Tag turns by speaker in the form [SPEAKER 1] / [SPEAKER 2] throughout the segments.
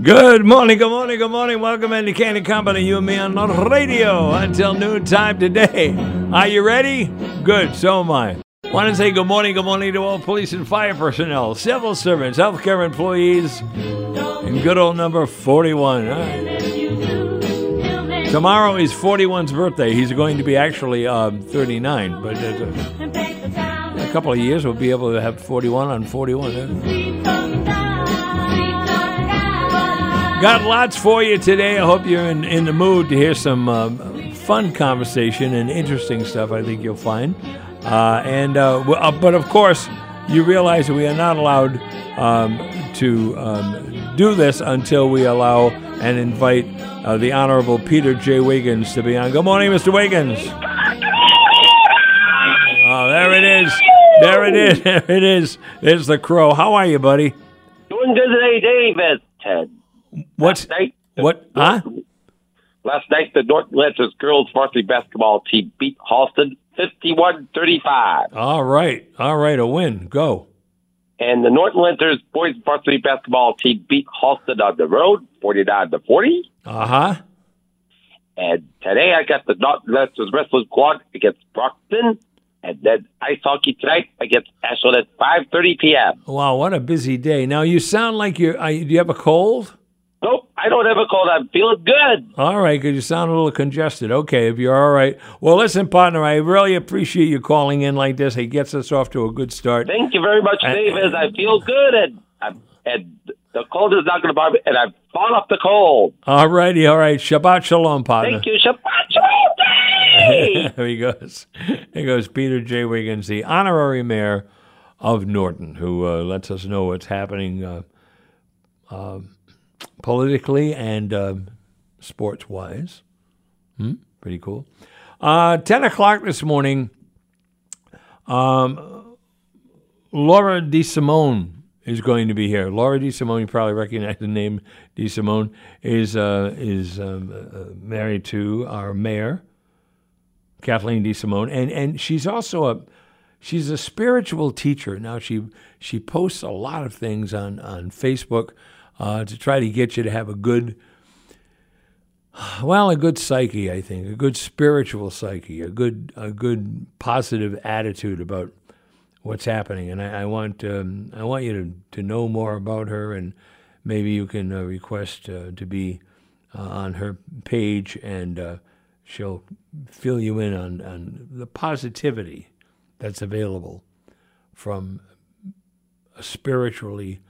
[SPEAKER 1] Good morning, good morning, good morning. Welcome into Kane & Company, you and me on the radio until noon time today. Are you ready? Good, so am I. Want to say good morning, good morning to all police and fire personnel, civil servants, healthcare employees, and good old number 41. All right. Tomorrow is 41's birthday. He's going to be actually um, 39, but uh, a couple of years we'll be able to have 41 on 41. huh? Got lots for you today. I hope you're in, in the mood to hear some um, fun conversation and interesting stuff. I think you'll find. Uh, and uh, uh, but of course, you realize that we are not allowed um, to um, do this until we allow and invite uh, the Honorable Peter J. Wiggins to be on. Good morning, Mr. Wiggins. Oh, there it is. There it is. There it is. There's the crow. How are you, buddy?
[SPEAKER 2] Doing good today, David. Ted.
[SPEAKER 1] What's
[SPEAKER 2] Last night,
[SPEAKER 1] what? Huh?
[SPEAKER 2] Last night, the Norton Lancers girls varsity basketball team beat Holliston 51-35.
[SPEAKER 1] All right. All right. A win. Go.
[SPEAKER 2] And the Norton Lancers boys varsity basketball team beat Holliston on the road 49 to 40.
[SPEAKER 1] Uh huh.
[SPEAKER 2] And today, I got the Norton Lancers wrestling squad against Brockton. And then ice hockey tonight against Ashland at 5.30 p.m.
[SPEAKER 1] Wow. What a busy day. Now you sound like you're. Uh, do you have a cold?
[SPEAKER 2] Nope, I don't have a cold. I'm feeling good.
[SPEAKER 1] All right, because you sound a little congested. Okay, if you're all right. Well, listen, partner, I really appreciate you calling in like this. It gets us off to a good start.
[SPEAKER 2] Thank you very much,
[SPEAKER 1] And-.
[SPEAKER 2] As I feel good, and I'm, and the cold is not going to bother me, and I've fought off the cold.
[SPEAKER 1] All righty, all right. Shabbat shalom, partner.
[SPEAKER 2] Thank you, Shabbat Shalom.
[SPEAKER 1] there he goes. There goes Peter J. Wiggins, the honorary mayor of Norton, who uh, lets us know what's happening uh, um politically and um sports wise. Hmm? Pretty cool. Uh, 10 o'clock this morning, um, Laura DeSimone is going to be here. Laura DeSimone, you probably recognize the name DeSimone, is, uh, is um, uh, married to our mayor, Cathleen DeSimone, and and she's also a she's a spiritual teacher. Now she she posts a lot of things on on Facebook uh, to try to get you to have a good well a good psyche. I think a good spiritual psyche, a good a good positive attitude about what's happening. And I, I want um, I want you to to know more about her, and maybe you can uh, request uh, to be uh, on her page and. Uh, she'll fill you in on, on the positivity that's available from a spiritually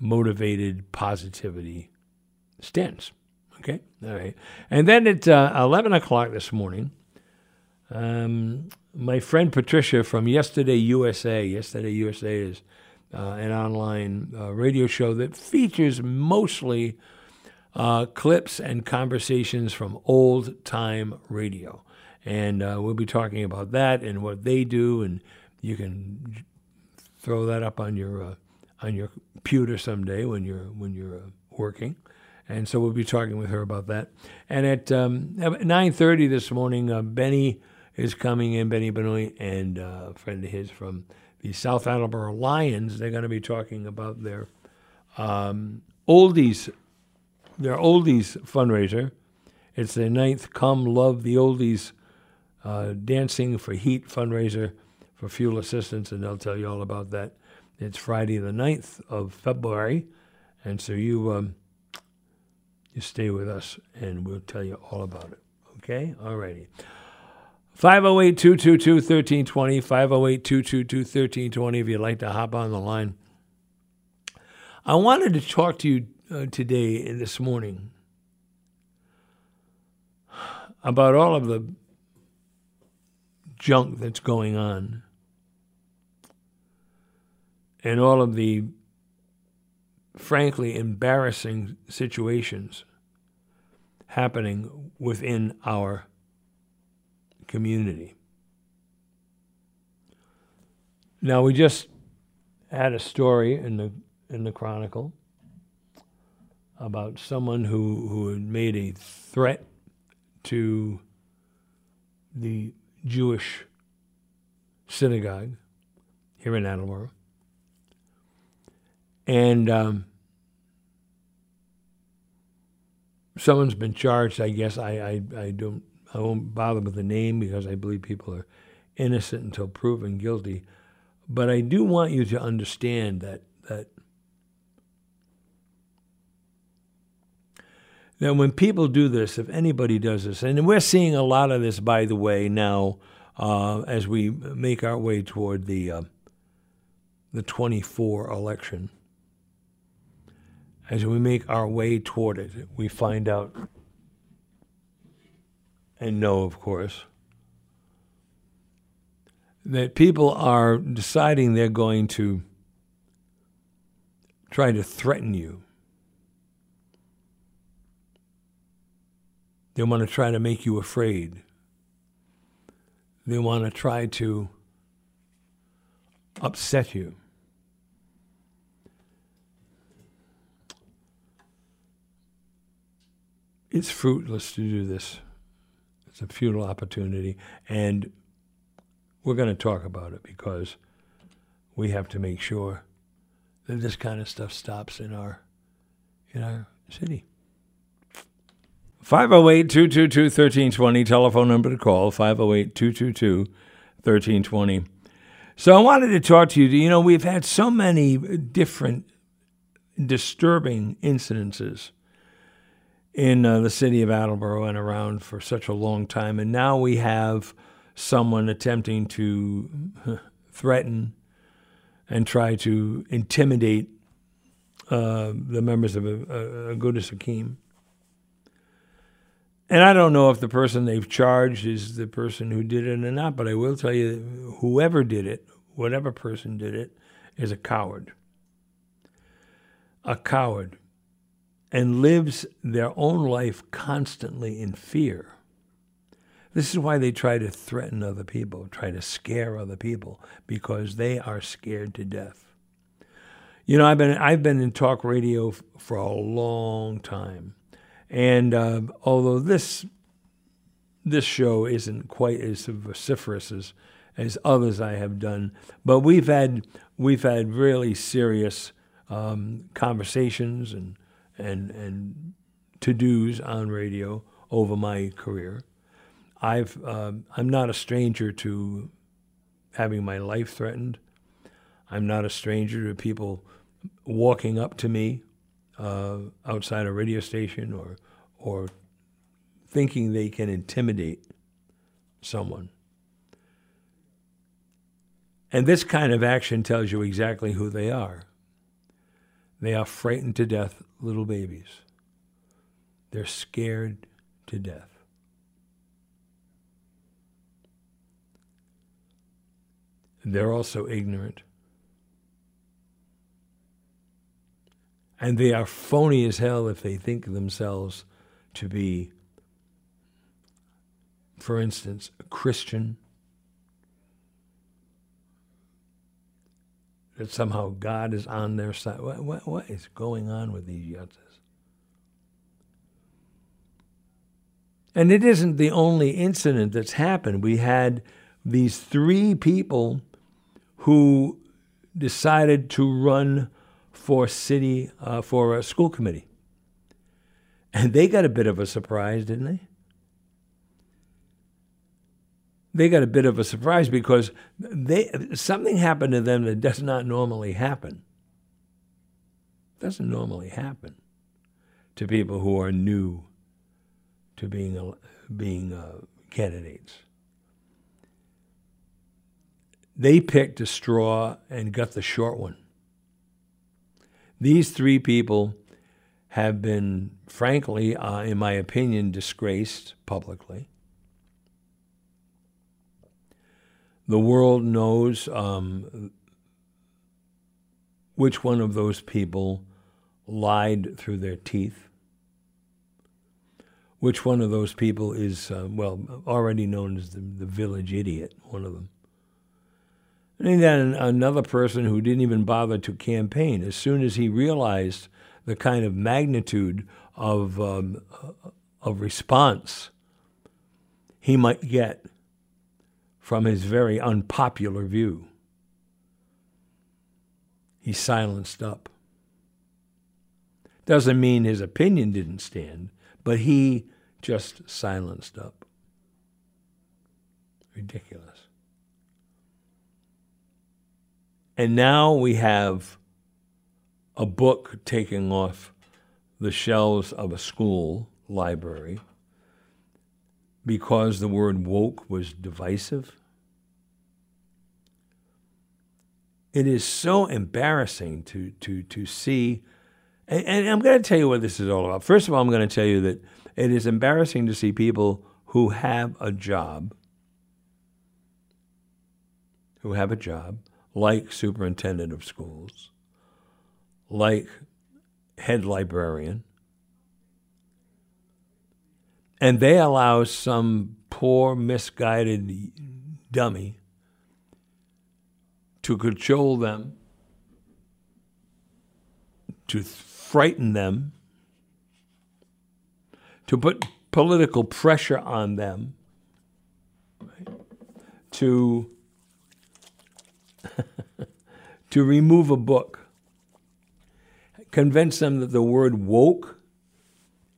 [SPEAKER 1] motivated positivity stance. Okay? All right. And then at uh, 11 o'clock this morning, um, my friend Patricia from Yesterday USA, Yesterday USA is uh, an online uh, radio show that features mostly uh, clips and conversations from old time radio. And uh, we'll be talking about that and what they do, and you can throw that up on your uh, on your computer someday when you're when you're uh, working. And so we'll be talking with her about that. And at um, 9:30 this morning, uh, Benny is coming in, Benny Benoit, and uh, a friend of his from the South Attleboro Lions. They're going to be talking about their um, oldies their oldies fundraiser. It's the ninth Come Love the Oldies uh, Dancing for Heat fundraiser for fuel assistance, and they'll tell you all about that. It's Friday the 9th of February, and so you um, you stay with us, and we'll tell you all about it. Okay? All righty. 508 222 1320, 508 222 1320, if you'd like to hop on the line. I wanted to talk to you uh, today and this morning about all of the junk that's going on and all of the frankly embarrassing situations happening within our community. Now we just had a story in the in the Chronicle about someone who, who had made a threat to the Jewish synagogue here in Attleboro. And um, someone's been charged. I guess I, I, I don't I won't bother with the name because I believe people are innocent until proven guilty. But I do want you to understand that that that when people do this, if anybody does this, and we're seeing a lot of this, by the way, now uh, as we make our way toward the uh, the 24 election. As we make our way toward it, we find out and know, of course, that people are deciding they're going to try to threaten you. They want to try to make you afraid. They want to try to upset you. It's fruitless to do this. It's a futile opportunity. And we're going to talk about it because we have to make sure that this kind of stuff stops in our in our city. 508-222-1320 telephone number to call 508-222-1320. So I wanted to talk to you. You know, we've had so many different disturbing incidences in uh, the city of Attleboro and around for such a long time. And now we have someone attempting to threaten and try to intimidate uh, the members of a, Agudas Achim. And I don't know if the person they've charged is the person who did it or not, but I will tell you whoever did it, whatever person did it, is a coward. A coward and lives their own life constantly in fear. This is why they try to threaten other people, try to scare other people, because they are scared to death. You know, I've been I've been in talk radio f- for a long time, and uh, although this this show isn't quite as vociferous as as others I have done, but we've had we've had really serious um, conversations and and and to dos on radio over my career. I've um, I'm not a stranger to having my life threatened. I'm not a stranger to people walking up to me uh, outside a radio station or or thinking they can intimidate someone. And this kind of action tells you exactly who they are. They are frightened to death little babies. They're scared to death. They're also ignorant. And they are phony as hell if they think themselves to be, for instance, a Christian that somehow God is on their side. What, what, what is going on with these yutzes? And it isn't the only incident that's happened. We had these three people who decided to run for city, uh, for a school committee. And they got a bit of a surprise, didn't they? They got a bit of a surprise because they something happened to them that does not normally happen. Doesn't normally happen to people who are new to being being uh, candidates. They picked a straw and got the short one. These three people have been, frankly, uh, in my opinion, disgraced publicly. The world knows um, which one of those people lied through their teeth. Which one of those people is, uh, well, already known as the, the village idiot, one of them. And then another person who didn't even bother to campaign. As soon as he realized the kind of magnitude of, um, of response he might get from his very unpopular view. He silenced up. Doesn't mean his opinion didn't stand, but he just silenced up. Ridiculous. And now we have a book taking off the shelves of a school library because the word woke was divisive. It is so embarrassing to, to, to see, and, and I'm going to tell you what this is all about. First of all, I'm going to tell you that it is embarrassing to see people who have a job, who have a job, like superintendent of schools, like head librarian, and they allow some poor, misguided dummy to cajole them, to frighten them, to put political pressure on them, right? to to remove a book, convince them that the word woke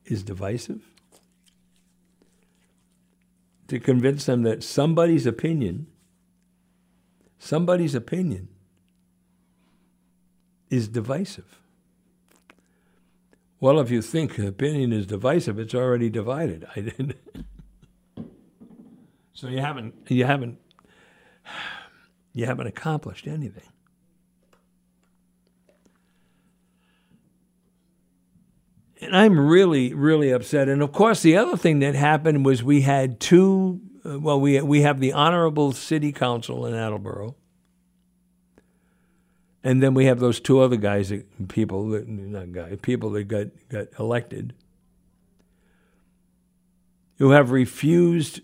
[SPEAKER 1] is divisive, to convince them that somebody's opinion, somebody's opinion is divisive. Well, if you think opinion is divisive, it's already divided. I didn't. so you haven't you haven't you haven't accomplished anything. And I'm really, really upset. And of course, the other thing that happened was we had two. Uh, well, we we have the honorable city council in Attleboro, and then we have those two other guys, that, people that not guys, people that got got elected, who have refused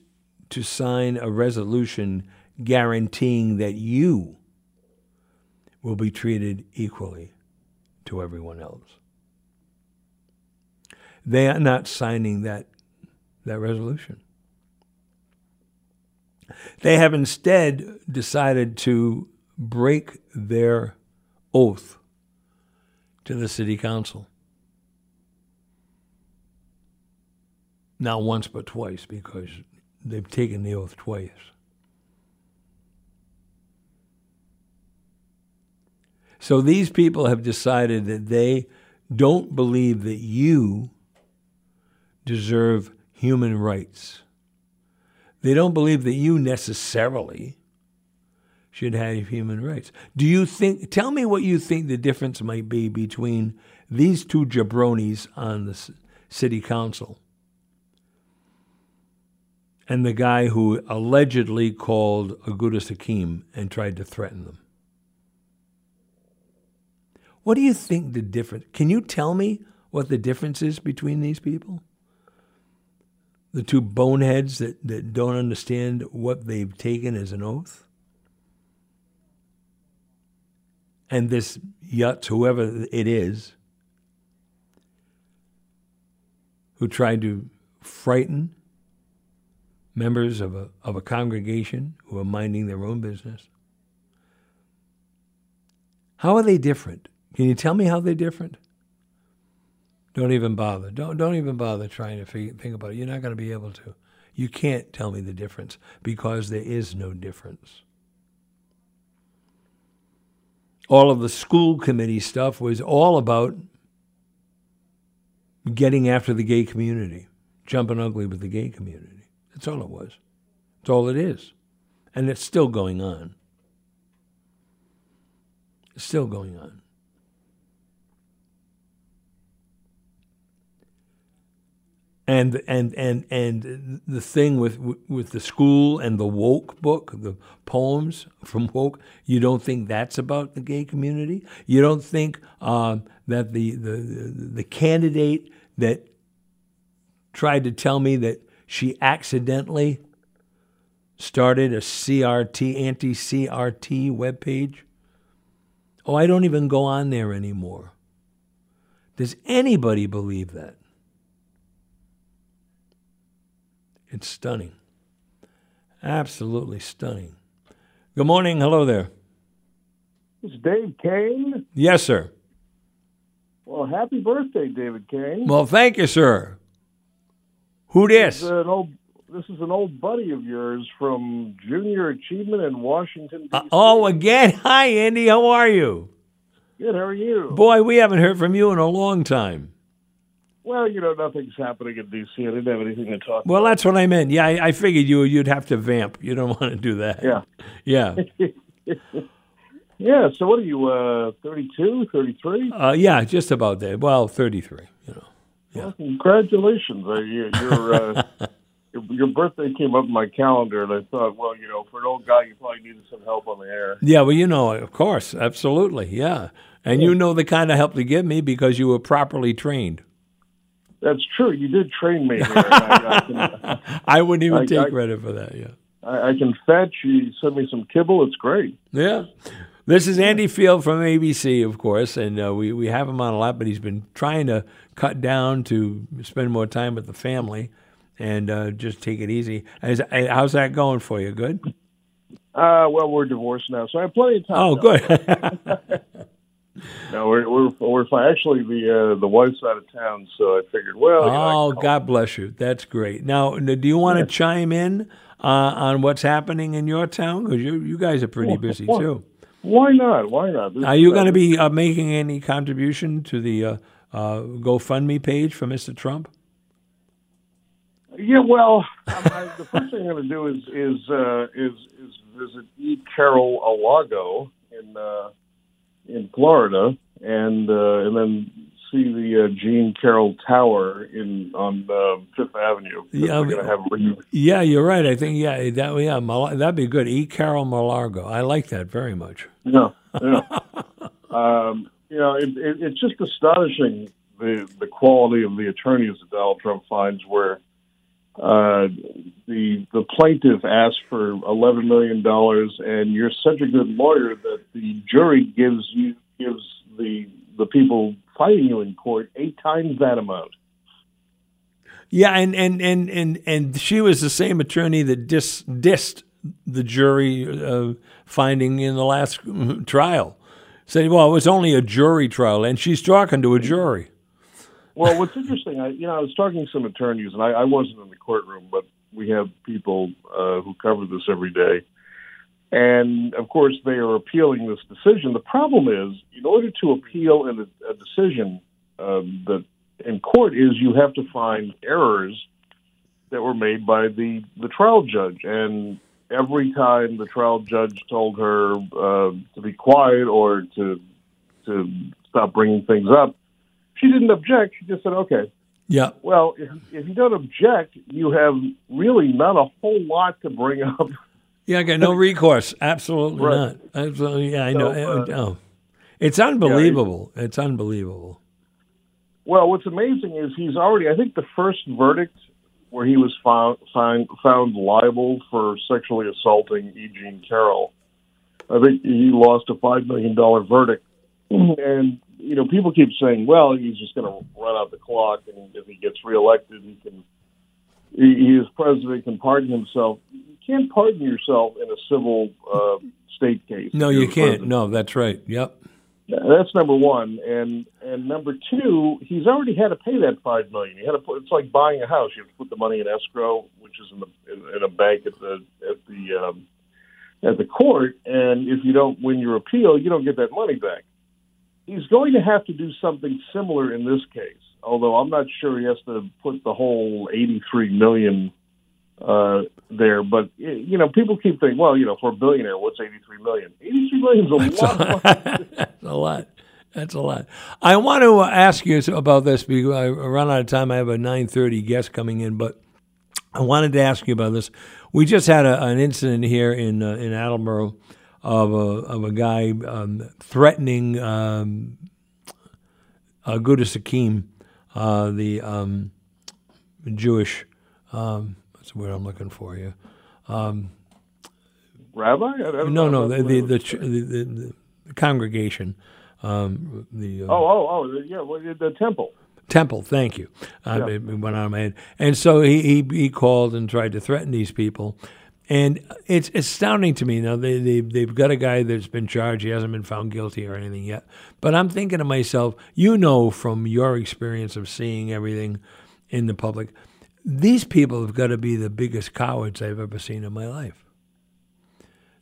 [SPEAKER 1] to sign a resolution guaranteeing that you will be treated equally to everyone else. They are not signing that, that resolution. They have instead decided to break their oath to the city council. Not once, but twice, because they've taken the oath twice. So these people have decided that they don't believe that you deserve human rights. They don't believe that you necessarily should have human rights. Do you think, tell me what you think the difference might be between these two jabronis on the city council and the guy who allegedly called Agudas Achim and tried to threaten them. What do you think the difference? Can you tell me what the difference is between these people? The two boneheads that, that don't understand what they've taken as an oath? And this Yutz, whoever it is, who tried to frighten members of a, of a congregation who are minding their own business. How are they different? Can you tell me how they're different? Don't even bother. Don't don't even bother trying to think about it. You're not going to be able to. You can't tell me the difference because there is no difference. All of the school committee stuff was all about getting after the gay community, jumping ugly with the gay community. That's all it was. That's all it is. And it's still going on. It's still going on. And and and and the thing with with the school and the woke book, the poems from woke, you don't think that's about the gay community. You don't think um, that the, the the candidate that tried to tell me that she accidentally started a CRT anti CRT webpage. Oh, I don't even go on there anymore. Does anybody believe that? It's stunning. Absolutely stunning. Good morning. Hello there.
[SPEAKER 3] It's Dave Kane.
[SPEAKER 1] Yes, sir.
[SPEAKER 3] Well, happy birthday, David Kane.
[SPEAKER 1] Well, thank you, sir. Who this?
[SPEAKER 3] It's an old. This is an old buddy of yours from Junior Achievement in Washington.
[SPEAKER 1] Uh, oh, again. Hi, Andy. How are you?
[SPEAKER 3] Good. How are you?
[SPEAKER 1] Boy, we haven't heard from you in a long time.
[SPEAKER 3] Well, you know, nothing's happening in D.C. I didn't have anything to talk.
[SPEAKER 1] Well, that's what I meant. Yeah, I, I figured you you'd have to vamp. You don't want to do that.
[SPEAKER 3] Yeah.
[SPEAKER 1] Yeah.
[SPEAKER 3] Yeah. So, what are you? Uh, 32, 33?
[SPEAKER 1] Uh, yeah, just about there. Well, 33, you know.
[SPEAKER 3] Well, congratulations. Uh, you, your, uh, your your birthday came up in my calendar, and I thought, well, you know, for an old guy, you probably needed some help on the air.
[SPEAKER 1] Yeah, well, you know, of course, absolutely, yeah. And you know the kind of help to give me because you were properly trained.
[SPEAKER 3] That's true. You did train me. Here, I, I, can,
[SPEAKER 1] I wouldn't even
[SPEAKER 3] I-
[SPEAKER 1] take credit for that, yeah.
[SPEAKER 3] I, I can fetch. You send me some kibble. It's great.
[SPEAKER 1] Yeah. This is Andy Field from ABC, of course, and uh, we, we have him on a lot, but he's been trying to cut down to spend more time with the family and uh, just take it easy. Uh, how's that going for you? Good?
[SPEAKER 3] Uh, well, we're divorced now, so I have plenty of time.
[SPEAKER 1] Oh, good.
[SPEAKER 3] No, we're we're, we're fine. Actually, the uh, the wife's out of town, so I figured, well, you know,
[SPEAKER 1] oh, God bless you. That's great. Now, do you want to chime in uh, on what's happening in your town? Because you, you guys are pretty busy,
[SPEAKER 3] Well,
[SPEAKER 1] too.
[SPEAKER 3] Why not? Why not? This
[SPEAKER 1] Are you going to be uh, making any contribution to the uh, uh, GoFundMe page for Mr. Trump?
[SPEAKER 3] Yeah, well, um, I, the first thing I'm going to do is is uh, is is visit E. Carroll Alago in uh, in Florida, and uh, and then see the uh, Gene Carroll Tower in on uh, Fifth Avenue.
[SPEAKER 1] Yeah,
[SPEAKER 3] we're going to have re-
[SPEAKER 1] Yeah, you're right. I think yeah, that yeah, Mal- that'd be good. E. Carroll Malargo. I like that very much.
[SPEAKER 3] Yeah, yeah. um, you know, it, it, it's just astonishing the the quality of the attorneys that Donald Trump finds. Where uh, the the plaintiff asked for eleven million dollars, and you're such a good lawyer that the jury gives you gives the the people fighting you in court eight times that amount.
[SPEAKER 1] Yeah, and and and and and she was the same attorney that dis, dissed the jury uh, finding in the last mm, trial. Said, well, it was only a jury trial, and she's talking to a jury.
[SPEAKER 3] Well, what's interesting, I you know, I was talking to some attorneys, and I, I wasn't in the courtroom, but we have people uh, who cover this every day, and of course they are appealing this decision. The problem is, in order to appeal in a, a decision um, that in court is, you have to find errors that were made by the the trial judge, and every time the trial judge told her uh, to be quiet or to to stop bringing things up she didn't object. She just said, okay.
[SPEAKER 1] Yeah,
[SPEAKER 3] Well, if, if you don't object, you have really not a whole lot to bring up.
[SPEAKER 1] yeah, I got no recourse. Absolutely
[SPEAKER 3] Right.
[SPEAKER 1] not. Absolutely, yeah, I know.
[SPEAKER 3] Uh,
[SPEAKER 1] oh. It's unbelievable. it's unbelievable.
[SPEAKER 3] Well, what's amazing is he's already, I think the first verdict where he was found, found, found liable for sexually assaulting E. Jean Carroll, I think he lost a $5 million verdict. And, you know, people keep saying, well, he's just going to run out the clock, and if he gets reelected, he can, he, he as president can pardon himself. You can't pardon yourself in a civil uh, state case.
[SPEAKER 1] No, you can't.
[SPEAKER 3] president.
[SPEAKER 1] No, that's right. Yep.
[SPEAKER 3] That's number one, and and number two, he's already had to pay that five million. He had to put. It's like buying a house. You have to put the money in escrow, which is in the in, in a bank at the at the um, at the court, and if you don't win your appeal, you don't get that money back. He's going to have to do something similar in this case, although I'm not sure he has to put the whole eighty three million uh, there. But you know, people keep thinking, well, you know, for a billionaire, what's eighty three million? Eighty three million is a lot. Of money.
[SPEAKER 1] That's a lot. That's a lot. I want to ask you about this because I run out of time. I have a nine thirty guest coming in, but I wanted to ask you about this. We just had a, an incident here in uh, in Attleboro of a of a guy um, threatening um, uh, Sakim, uh, the um, Jewish. Um, what's the word I'm looking for here?
[SPEAKER 3] Rabbi? I, I don't
[SPEAKER 1] No, no, the the the, the, the, the congregation, um, the uh,
[SPEAKER 3] Oh, oh, oh, yeah, well, the temple.
[SPEAKER 1] temple. Thank you. Uh, it, it went out of my head, and so he, he he called and tried to threaten these people, and it's astounding to me. Now they they they've got a guy that's been charged. He hasn't been found guilty or anything yet. But I'm thinking to myself, you know, from your experience of seeing everything in the public. these people have got to be the biggest cowards I've ever seen in my life.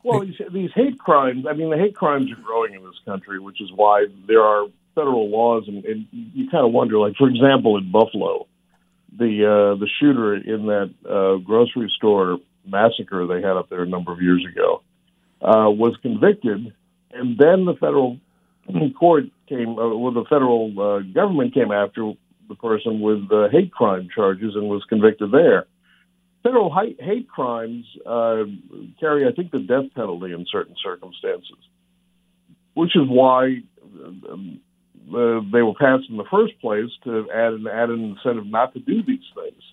[SPEAKER 3] Well, these, these hate crimes, I mean, the hate crimes are growing in this country, which is why there are federal laws, and, and you kind of wonder, like, for example, in Buffalo, the uh, the shooter in that uh, grocery store massacre they had up there a number of years ago uh, was convicted, and then the federal court came, uh, well, the federal uh, government came after the person with uh, hate crime charges and was convicted there. Federal hate, hate crimes uh, carry, I think, the death penalty in certain circumstances, which is why um, uh, they were passed in the first place to add an add an incentive not to do these things.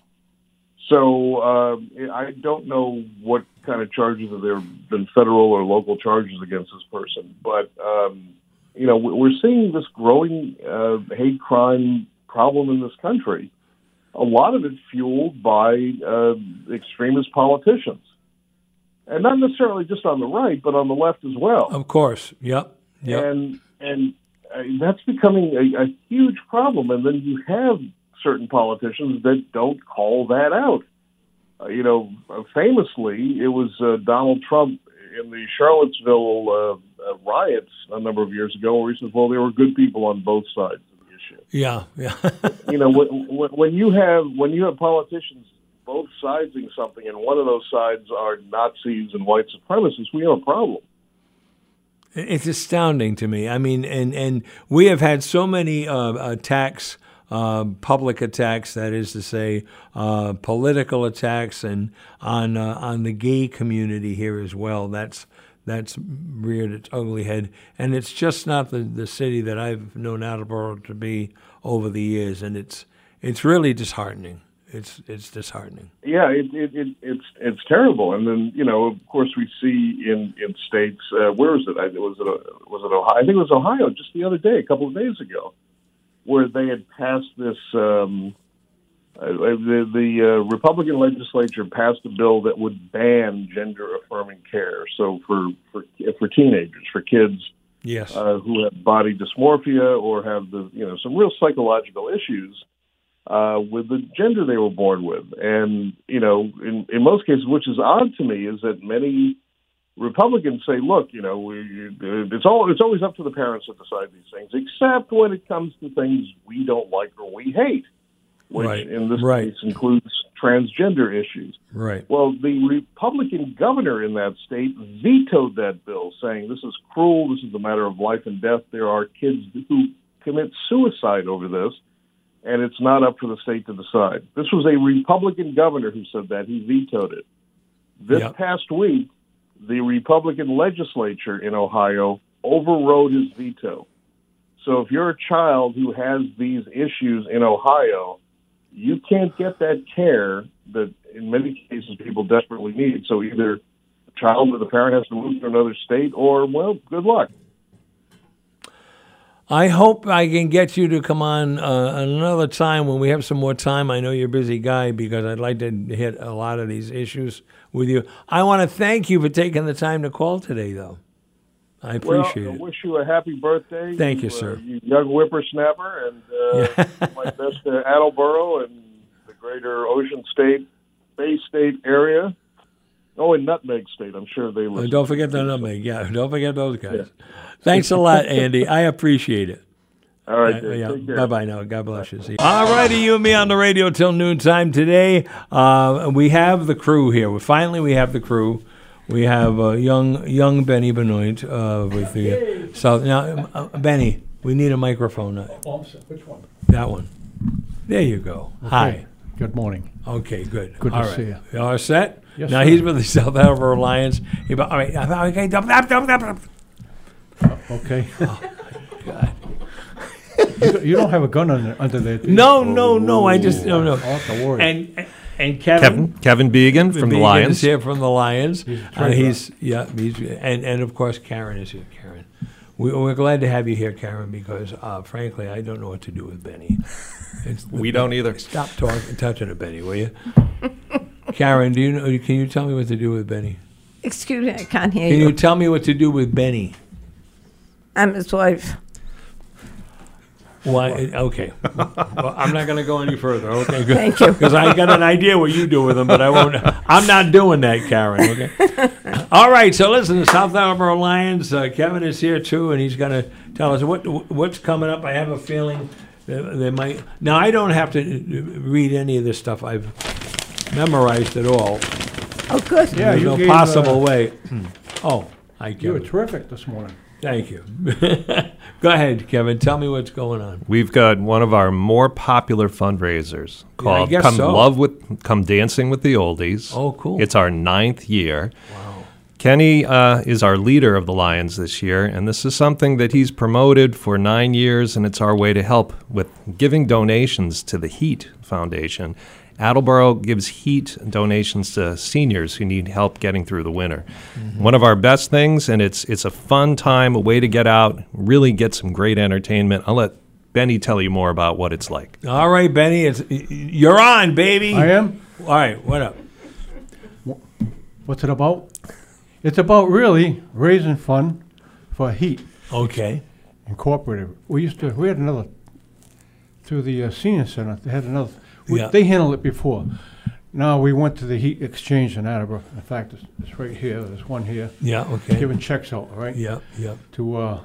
[SPEAKER 3] So uh, I don't know what kind of charges have there been federal or local charges against this person, but um, you know we're seeing this growing uh, hate crime problem in this country. A lot of it fueled by uh, extremist politicians, and not necessarily just on the right, but on the left as well.
[SPEAKER 1] Of course, yep, yep.
[SPEAKER 3] And and uh, that's becoming a, a huge problem. And then you have certain politicians that don't call that out. Uh, you know, uh, famously, it was uh, Donald Trump in the Charlottesville uh, uh, riots a number of years ago, where he says, "Well, there were good people on both sides of the issue."
[SPEAKER 1] Yeah, yeah.
[SPEAKER 3] you know, when, when you have when you have politicians both siding something, and one of those sides are Nazis and white supremacists, we have a problem.
[SPEAKER 1] It's astounding to me. I mean, and and we have had so many uh, attacks. Uh, public attacks, that is to say, uh, political attacks, and on uh, on the gay community here as well. That's that's reared its ugly head, and it's just not the, the city that I've known Attleboro to be over the years, and it's it's really disheartening. It's it's disheartening.
[SPEAKER 3] Yeah, it, it, it, it's it's terrible. And then you know, of course, we see in in states. Uh, where is it? I, was it was it Ohio? I think it was Ohio just the other day, a couple of days ago, where they had passed this. Um, uh, the the uh, Republican legislature passed a bill that would ban gender affirming care. So for for for teenagers, for kids,
[SPEAKER 1] yes,
[SPEAKER 3] uh, who have body dysmorphia or have the you know some real psychological issues uh, with the gender they were born with. And, you know, in, in most cases, which is odd to me, is that many Republicans say, look, you know, we, it's, all, it's always up to the parents to decide these things, except when it comes to things we don't like or we hate, which
[SPEAKER 1] right.
[SPEAKER 3] in this
[SPEAKER 1] right.
[SPEAKER 3] case includes transgender issues.
[SPEAKER 1] Right.
[SPEAKER 3] Well, the Republican governor in that state vetoed that bill, saying this is cruel, this is a matter of life and death. There are kids who commit suicide over this and it's not up for the state to decide. This was a Republican governor who said that. He vetoed it. This
[SPEAKER 1] Yep.
[SPEAKER 3] past week, the Republican legislature in Ohio overrode his veto. So if you're a child who has these issues in Ohio, you can't get that care that in many cases people desperately need. So either the child or the parent has to move to another state or, well, good luck.
[SPEAKER 1] I hope I can get you to come on uh, another time when we have some more time. I know you're a busy guy because I'd like to hit a lot of these issues with you. I want to thank you for taking the time to call today, though. I appreciate
[SPEAKER 3] well, I
[SPEAKER 1] it.
[SPEAKER 3] wish you a happy birthday.
[SPEAKER 1] Thank you,
[SPEAKER 3] uh,
[SPEAKER 1] sir.
[SPEAKER 3] you young whippersnapper, and uh, my best to Attleboro and the greater Ocean State, Bay State area. Oh, and Nutmeg State. I'm sure they
[SPEAKER 1] Oh, don't forget the nutmeg. Yeah, don't forget those guys. Thanks a lot, Andy. I appreciate it.
[SPEAKER 3] All right,
[SPEAKER 1] Uh, yeah.
[SPEAKER 3] Take care.
[SPEAKER 1] Bye bye now. God bless you. See All righty, you and me on the radio till noontime today. Uh, we have the crew here. We finally we have the crew. We have uh, young young Benny Benoit uh, with the South. Now, uh, Benny, we need a microphone. Uh,
[SPEAKER 4] Oh, Which one?
[SPEAKER 1] That one. There you go. Hi.
[SPEAKER 4] Good morning.
[SPEAKER 1] Okay, good.
[SPEAKER 4] Good to
[SPEAKER 1] All right.
[SPEAKER 4] see you.
[SPEAKER 1] You all set?
[SPEAKER 4] Yes,
[SPEAKER 1] now
[SPEAKER 4] sir.
[SPEAKER 1] he's with the South Attleboro Lions. He, all right. Okay.
[SPEAKER 4] Okay. You, you don't have a gun under, under there. do you?
[SPEAKER 1] No, no, no. I just no, no.
[SPEAKER 4] Oh, don't worry.
[SPEAKER 1] And and Kevin.
[SPEAKER 5] Kevin Kevin Began from the
[SPEAKER 1] Began
[SPEAKER 5] Lions.
[SPEAKER 1] is here from the Lions.
[SPEAKER 4] He's a
[SPEAKER 1] Uh,
[SPEAKER 4] treasurer.
[SPEAKER 1] he's yeah, he's and and of course Karen is here. Karen, we, we're glad to have you here, Karen, because uh, frankly, I don't know what to do with Benny. It's,
[SPEAKER 5] We don't either.
[SPEAKER 1] Stop talking, touching it, Benny, will you? Karen, do you know? Can you tell me what to do with Benny?
[SPEAKER 6] Excuse me, I can't hear
[SPEAKER 1] Can
[SPEAKER 6] you.
[SPEAKER 1] you tell me what to do with Benny?
[SPEAKER 6] I'm his wife.
[SPEAKER 1] Why? Okay. well, I'm not going to go any further. Okay, good.
[SPEAKER 6] Thank you.
[SPEAKER 1] Because I got an idea what you do with them, but I won't. I'm not doing that, Karen. Okay. All right. So listen, the South Attleboro Lions. Uh, Kevin is here too, and he's going to tell us what what's coming up. I have a feeling they, they might. Now I don't have to read any of this stuff. I've memorized it all.
[SPEAKER 6] Oh, good.
[SPEAKER 4] Yeah,
[SPEAKER 1] There's
[SPEAKER 4] you
[SPEAKER 1] no
[SPEAKER 4] gave,
[SPEAKER 1] possible
[SPEAKER 4] uh,
[SPEAKER 1] way. Oh, I
[SPEAKER 4] You You were
[SPEAKER 1] Kevin.
[SPEAKER 4] terrific this morning.
[SPEAKER 1] Thank you. Go ahead, Kevin. Tell me what's going on.
[SPEAKER 5] We've got one of our more popular fundraisers called
[SPEAKER 1] guess
[SPEAKER 5] "Come
[SPEAKER 1] so.
[SPEAKER 5] Love with Come Dancing with the Oldies."
[SPEAKER 1] Oh, cool.
[SPEAKER 5] It's our ninth year. Wow. Kenny uh, is our leader of the Lions this year, and this is something that he's promoted for nine years, and it's our way to help with giving donations to the Heat Foundation. Attleboro gives heat donations to seniors who need help getting through the winter. One of our best things, and it's it's a fun time, a way to get out, really get some great entertainment. I'll let Benny tell you more about what it's like.
[SPEAKER 1] All right, Benny, it's you're on, baby.
[SPEAKER 4] I am.
[SPEAKER 1] All right, what up?
[SPEAKER 4] What's it about? It's about really raising fund for Heat
[SPEAKER 1] Okay.
[SPEAKER 4] Incorporated. We used to. We had another through the uh, senior center. They had another. We,
[SPEAKER 1] Yeah.
[SPEAKER 4] They handled it before. Now we went to the Heat Exchange in Attleboro. In fact, it's, it's right here. There's one here.
[SPEAKER 1] Yeah. Okay.
[SPEAKER 4] Giving checks out, right?
[SPEAKER 1] Yeah. Yeah.
[SPEAKER 4] To uh,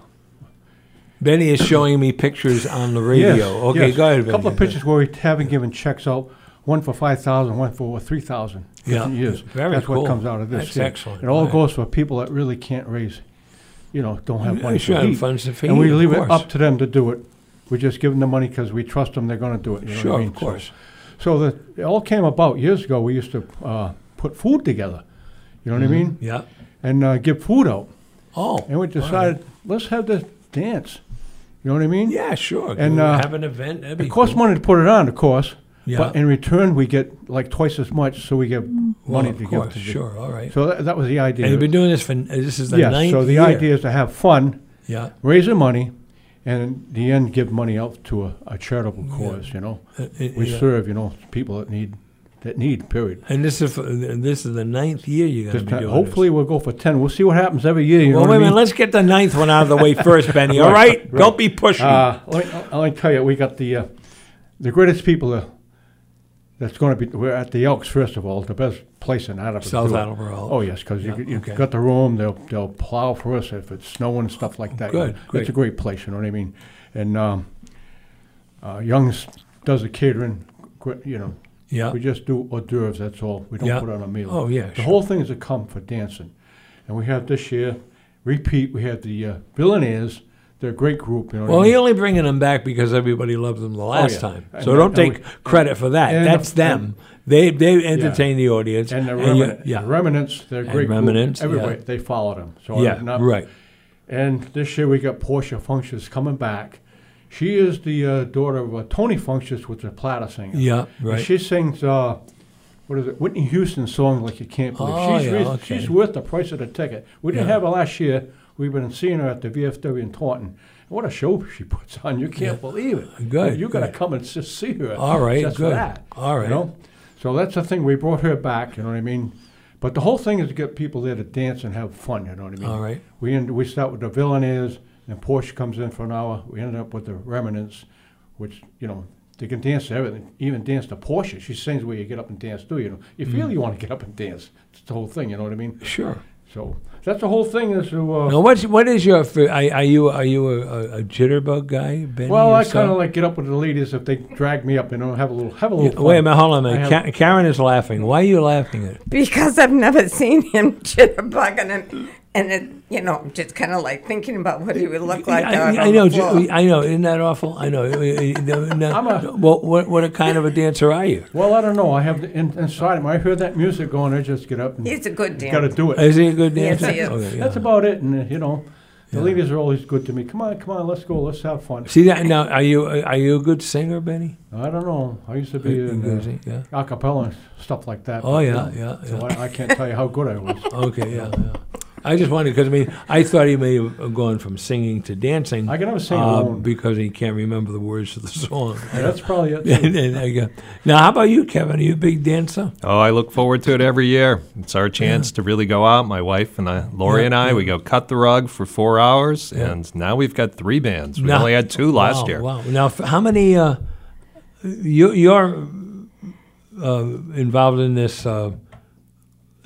[SPEAKER 1] Benny is showing me pictures on the radio.
[SPEAKER 4] Yes,
[SPEAKER 1] okay,
[SPEAKER 4] yes.
[SPEAKER 1] go ahead.
[SPEAKER 4] A couple of pictures where we haven't given checks out. One for five thousand, one for three thousand.
[SPEAKER 1] Yeah,
[SPEAKER 4] years.
[SPEAKER 1] very
[SPEAKER 4] That's
[SPEAKER 1] cool.
[SPEAKER 4] what comes out of this.
[SPEAKER 1] That's
[SPEAKER 4] yeah.
[SPEAKER 1] excellent.
[SPEAKER 4] It all
[SPEAKER 1] Right.
[SPEAKER 4] goes for people that really can't raise, you know, don't have money
[SPEAKER 1] sure,
[SPEAKER 4] heat.
[SPEAKER 1] funds to
[SPEAKER 4] and we leave it up to them to do it. We just give them the money because we trust them. They're going to do it. You know
[SPEAKER 1] Sure,
[SPEAKER 4] I mean?
[SPEAKER 1] of course.
[SPEAKER 4] So, so that it all came about years ago. We used to uh, put food together. You know what I mean?
[SPEAKER 1] Yeah.
[SPEAKER 4] And uh, give food out.
[SPEAKER 1] Oh.
[SPEAKER 4] And we decided let's have this dance. You know what I mean?
[SPEAKER 1] Yeah, sure.
[SPEAKER 4] And, uh,
[SPEAKER 1] have an event.
[SPEAKER 4] It costs
[SPEAKER 1] cool.
[SPEAKER 4] money to put it on, of course.
[SPEAKER 1] Yeah.
[SPEAKER 4] But in return, we get like twice as much, so we get
[SPEAKER 1] Well,
[SPEAKER 4] money to
[SPEAKER 1] course,
[SPEAKER 4] give to
[SPEAKER 1] sure. All right.
[SPEAKER 4] So that, that was the idea.
[SPEAKER 1] and you've been doing this for this is the
[SPEAKER 4] yes.
[SPEAKER 1] ninth
[SPEAKER 4] So the
[SPEAKER 1] year.
[SPEAKER 4] idea is to have fun,
[SPEAKER 1] Yeah.
[SPEAKER 4] raising money, and in the end, give money out to a, a charitable cause. You know,
[SPEAKER 1] Uh, uh,
[SPEAKER 4] we
[SPEAKER 1] yeah.
[SPEAKER 4] serve you know people that need that need. Period.
[SPEAKER 1] And this is for, this is the ninth year you're
[SPEAKER 4] Just
[SPEAKER 1] to be
[SPEAKER 4] kinda-
[SPEAKER 1] doing
[SPEAKER 4] hopefully, we'll go for ten. We'll see what happens every year. You
[SPEAKER 1] This.
[SPEAKER 4] know
[SPEAKER 1] Well,
[SPEAKER 4] what
[SPEAKER 1] wait
[SPEAKER 4] I
[SPEAKER 1] a minute.
[SPEAKER 4] mean?
[SPEAKER 1] Let's get the ninth one out of the way first, Benny. All right? Don't be pushy.
[SPEAKER 4] Uh, let me, let me tell you, we got the uh, the greatest people uh, that's going to be. We're at the Elks first of all, the best place in Attleboro.
[SPEAKER 1] South. Attleboro.
[SPEAKER 4] Oh yes, because
[SPEAKER 1] Yeah,
[SPEAKER 4] you, you
[SPEAKER 1] okay.
[SPEAKER 4] got the room. They'll they'll plow for us if it's snowing and stuff like that.
[SPEAKER 1] Good, great.
[SPEAKER 4] It's a great place. You know what I mean? And um, uh, Young's does the catering. You know,
[SPEAKER 1] yeah.
[SPEAKER 4] we just do hors d'oeuvres. That's all. We don't
[SPEAKER 1] Yeah.
[SPEAKER 4] put on a meal.
[SPEAKER 1] Oh, yeah,
[SPEAKER 4] The
[SPEAKER 1] sure.
[SPEAKER 4] whole thing is a come for dancing, and we have this year. Repeat. We have the uh, Billionaires. They're a great group. You know. what I
[SPEAKER 1] Well,
[SPEAKER 4] mean?
[SPEAKER 1] you're only bringing them back because everybody loved them the last
[SPEAKER 4] Oh, yeah.
[SPEAKER 1] time. So
[SPEAKER 4] that-
[SPEAKER 1] don't
[SPEAKER 4] and
[SPEAKER 1] take
[SPEAKER 4] we-
[SPEAKER 1] credit for that. That's
[SPEAKER 4] the-
[SPEAKER 1] them. They they entertain the audience.
[SPEAKER 4] And the
[SPEAKER 1] you- yeah.
[SPEAKER 4] the remnants, they're a
[SPEAKER 1] And
[SPEAKER 4] great group.
[SPEAKER 1] Remnants,
[SPEAKER 4] Everybody,
[SPEAKER 1] yeah.
[SPEAKER 4] they followed them. So
[SPEAKER 1] yeah.
[SPEAKER 4] Not-
[SPEAKER 1] right.
[SPEAKER 4] And this year we got Portia Funches coming back. She is the uh, daughter of uh, Tony Funches, with the platter singer.
[SPEAKER 1] Yeah.
[SPEAKER 4] And
[SPEAKER 1] Right.
[SPEAKER 4] she sings, uh, what is it, Whitney Houston songs like you can't believe.
[SPEAKER 1] Oh,
[SPEAKER 4] she's,
[SPEAKER 1] yeah,
[SPEAKER 4] re-
[SPEAKER 1] okay.
[SPEAKER 4] she's worth the price of the ticket. We didn't
[SPEAKER 1] Yeah.
[SPEAKER 4] have her last year. We've been seeing her at the VFW in Taunton. What a show she puts on. You can't
[SPEAKER 1] Yeah.
[SPEAKER 4] believe it.
[SPEAKER 1] Good,
[SPEAKER 4] You got to come and just see her.
[SPEAKER 1] All right,
[SPEAKER 4] Just
[SPEAKER 1] good.
[SPEAKER 4] that.
[SPEAKER 1] All right.
[SPEAKER 4] You know? So that's the thing. We brought her back, you know what I mean? But the whole thing is to get people there to dance and have fun, you know what I mean?
[SPEAKER 1] All right.
[SPEAKER 4] We end, we start with the Villainairs, then Portia comes in for an hour. We end up with the Remnants, which, you know, they can dance to everything, even dance to Portia. She sings where you get up and dance too, you know. You feel
[SPEAKER 1] Mm.
[SPEAKER 4] you want to get up and dance. It's the whole thing, you know what I mean?
[SPEAKER 1] Sure.
[SPEAKER 4] So that's the whole thing is to, uh,
[SPEAKER 1] Now, what's what is your? f- Are, are you are you a, a, a jitterbug guy, Benny?
[SPEAKER 4] well, I kind of like get up with the ladies if they drag me up, you know, have a little, have a little
[SPEAKER 1] Yeah. Wait a minute, hold on a
[SPEAKER 4] I
[SPEAKER 1] minute. Ka- Karen is laughing. Why are you laughing at?
[SPEAKER 6] Because I've never seen him jitterbugging and, and it, you know, just kind of like thinking about what he would look like
[SPEAKER 1] I,
[SPEAKER 6] out
[SPEAKER 1] I
[SPEAKER 6] on
[SPEAKER 1] know,
[SPEAKER 6] the floor.
[SPEAKER 1] I know. Isn't that awful? I know. No,
[SPEAKER 4] I'm a-
[SPEAKER 1] what, what what kind of a dancer are you?
[SPEAKER 4] Well, I don't know. I have the, in, inside of me. I hear that music going. I just get up and
[SPEAKER 6] He's a good dancer.
[SPEAKER 4] got to do it.
[SPEAKER 1] Is he a good
[SPEAKER 6] Yes,
[SPEAKER 1] dancer?
[SPEAKER 6] he is.
[SPEAKER 1] Okay, yeah.
[SPEAKER 4] That's about it. And uh, you know, the
[SPEAKER 1] Yeah.
[SPEAKER 4] ladies are always good to me. Come on, come on, let's go. Let's have fun.
[SPEAKER 1] See that now? Are you are you a good singer, Benny?
[SPEAKER 4] I don't know. I used to be
[SPEAKER 1] You
[SPEAKER 4] in
[SPEAKER 1] good
[SPEAKER 4] uh,
[SPEAKER 1] yeah.
[SPEAKER 4] a cappella and stuff like that.
[SPEAKER 1] Oh,
[SPEAKER 4] but, you
[SPEAKER 1] yeah,
[SPEAKER 4] know,
[SPEAKER 1] yeah,
[SPEAKER 4] So. I, I can't tell you how good I was.
[SPEAKER 1] Okay, yeah, yeah. I just wondered because I mean I thought he may have gone from singing to dancing.
[SPEAKER 4] I can never sing
[SPEAKER 1] uh,
[SPEAKER 4] alone.
[SPEAKER 1] because he can't remember the words to the song.
[SPEAKER 4] Yeah, that's probably it.
[SPEAKER 1] And then I go, now, how about you, Kevin? Are you a big dancer?
[SPEAKER 5] Oh, I look forward to it every year. It's our chance to really go out. My wife and I, Lori
[SPEAKER 1] Yeah,
[SPEAKER 5] and I,
[SPEAKER 1] yeah.
[SPEAKER 5] we go cut the rug for four hours,
[SPEAKER 1] Yeah.
[SPEAKER 5] and now we've got three bands. We
[SPEAKER 1] Now-
[SPEAKER 5] only had two last
[SPEAKER 1] wow,
[SPEAKER 5] year.
[SPEAKER 1] Wow. Now, f- how many? Uh, you, you're uh, involved in this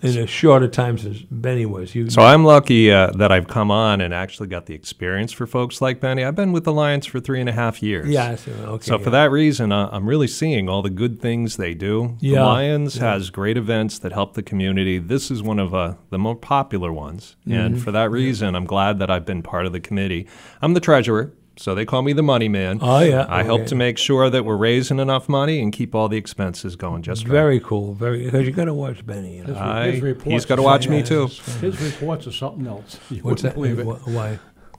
[SPEAKER 1] in a shorter time since Benny was. You,
[SPEAKER 5] So I'm lucky uh, that I've come on and actually got the experience for folks like Benny. I've been with Alliance for three and a half years.
[SPEAKER 1] yeah. See. Okay.
[SPEAKER 5] So for that reason, uh, I'm really seeing all the good things they do. The
[SPEAKER 1] Yeah,
[SPEAKER 5] Lions has great events that help the community. This is one of uh, the more popular ones,
[SPEAKER 1] Mm-hmm.
[SPEAKER 5] and for that reason, I'm glad that I've been part of the committee. I'm the treasurer, so they call me the money man.
[SPEAKER 1] Oh, yeah,
[SPEAKER 5] I help to make sure that we're raising enough money and keep all the expenses going just right.
[SPEAKER 1] Very cool. Very because you got to watch Benny. You know?
[SPEAKER 4] His,
[SPEAKER 5] I-
[SPEAKER 4] his reports
[SPEAKER 5] he's got to watch me too.
[SPEAKER 4] His reports are something else. You
[SPEAKER 1] What's that?
[SPEAKER 4] wouldn't believe it.
[SPEAKER 1] Why?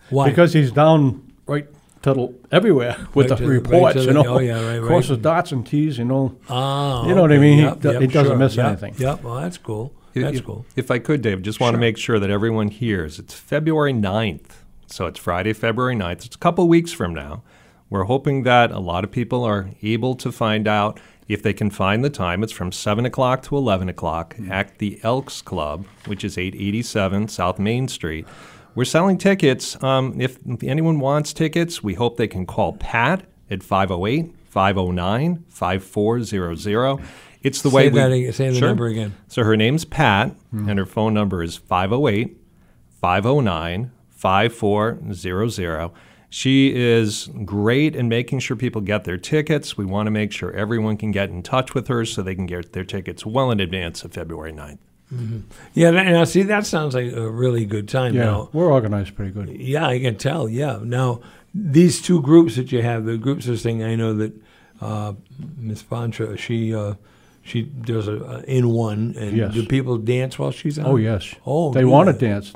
[SPEAKER 1] Why?
[SPEAKER 4] Because he's down right to the, everywhere with
[SPEAKER 1] Right
[SPEAKER 4] the
[SPEAKER 1] to the- right
[SPEAKER 4] reports,
[SPEAKER 1] to
[SPEAKER 4] you
[SPEAKER 1] the-
[SPEAKER 4] know.
[SPEAKER 1] oh, yeah, right, right.
[SPEAKER 4] Crosses dots and T's, you know.
[SPEAKER 1] Ah,
[SPEAKER 4] You know what I
[SPEAKER 1] okay.
[SPEAKER 4] mean? He
[SPEAKER 1] Yep,
[SPEAKER 4] do-
[SPEAKER 1] yep,
[SPEAKER 4] he doesn't
[SPEAKER 1] sure.
[SPEAKER 4] miss
[SPEAKER 1] Yep,
[SPEAKER 4] anything.
[SPEAKER 1] Yep. Well, that's cool.
[SPEAKER 5] If-
[SPEAKER 1] That's
[SPEAKER 5] if,
[SPEAKER 1] cool.
[SPEAKER 5] If I could, Dave, just want to
[SPEAKER 1] Sure.
[SPEAKER 5] make sure that everyone hears. It's February 9th. So it's Friday, February 9th. It's a couple weeks from now. We're hoping that a lot of people are able to find out if they can find the time. It's from 7 o'clock to 11 o'clock at the Elks Club, which is 887 South Main Street. We're selling tickets. Um, if anyone wants tickets, we hope they can call Pat at 508 509 5400. It's the way
[SPEAKER 1] Say
[SPEAKER 5] we
[SPEAKER 1] that again. Say the
[SPEAKER 5] Sure.
[SPEAKER 1] number again.
[SPEAKER 5] So her name's Pat, and her phone number is 508 509 5400. She is great in making sure people get their tickets. We want to make sure everyone can get in touch with her so they can get their tickets well in advance of February 9th.
[SPEAKER 1] Yeah. that- Now, see, that sounds like a really good time.
[SPEAKER 4] Yeah,
[SPEAKER 1] Now,
[SPEAKER 4] we're organized pretty good.
[SPEAKER 1] Yeah, I can tell. Yeah. Now, these two groups that you have, the groups are saying, I know that uh, Miss Fantra, she uh, she does a, a in one, and
[SPEAKER 4] Yes.
[SPEAKER 1] do people dance while she's on?
[SPEAKER 4] Oh, yes.
[SPEAKER 1] Oh,
[SPEAKER 4] they
[SPEAKER 1] do
[SPEAKER 4] want to dance.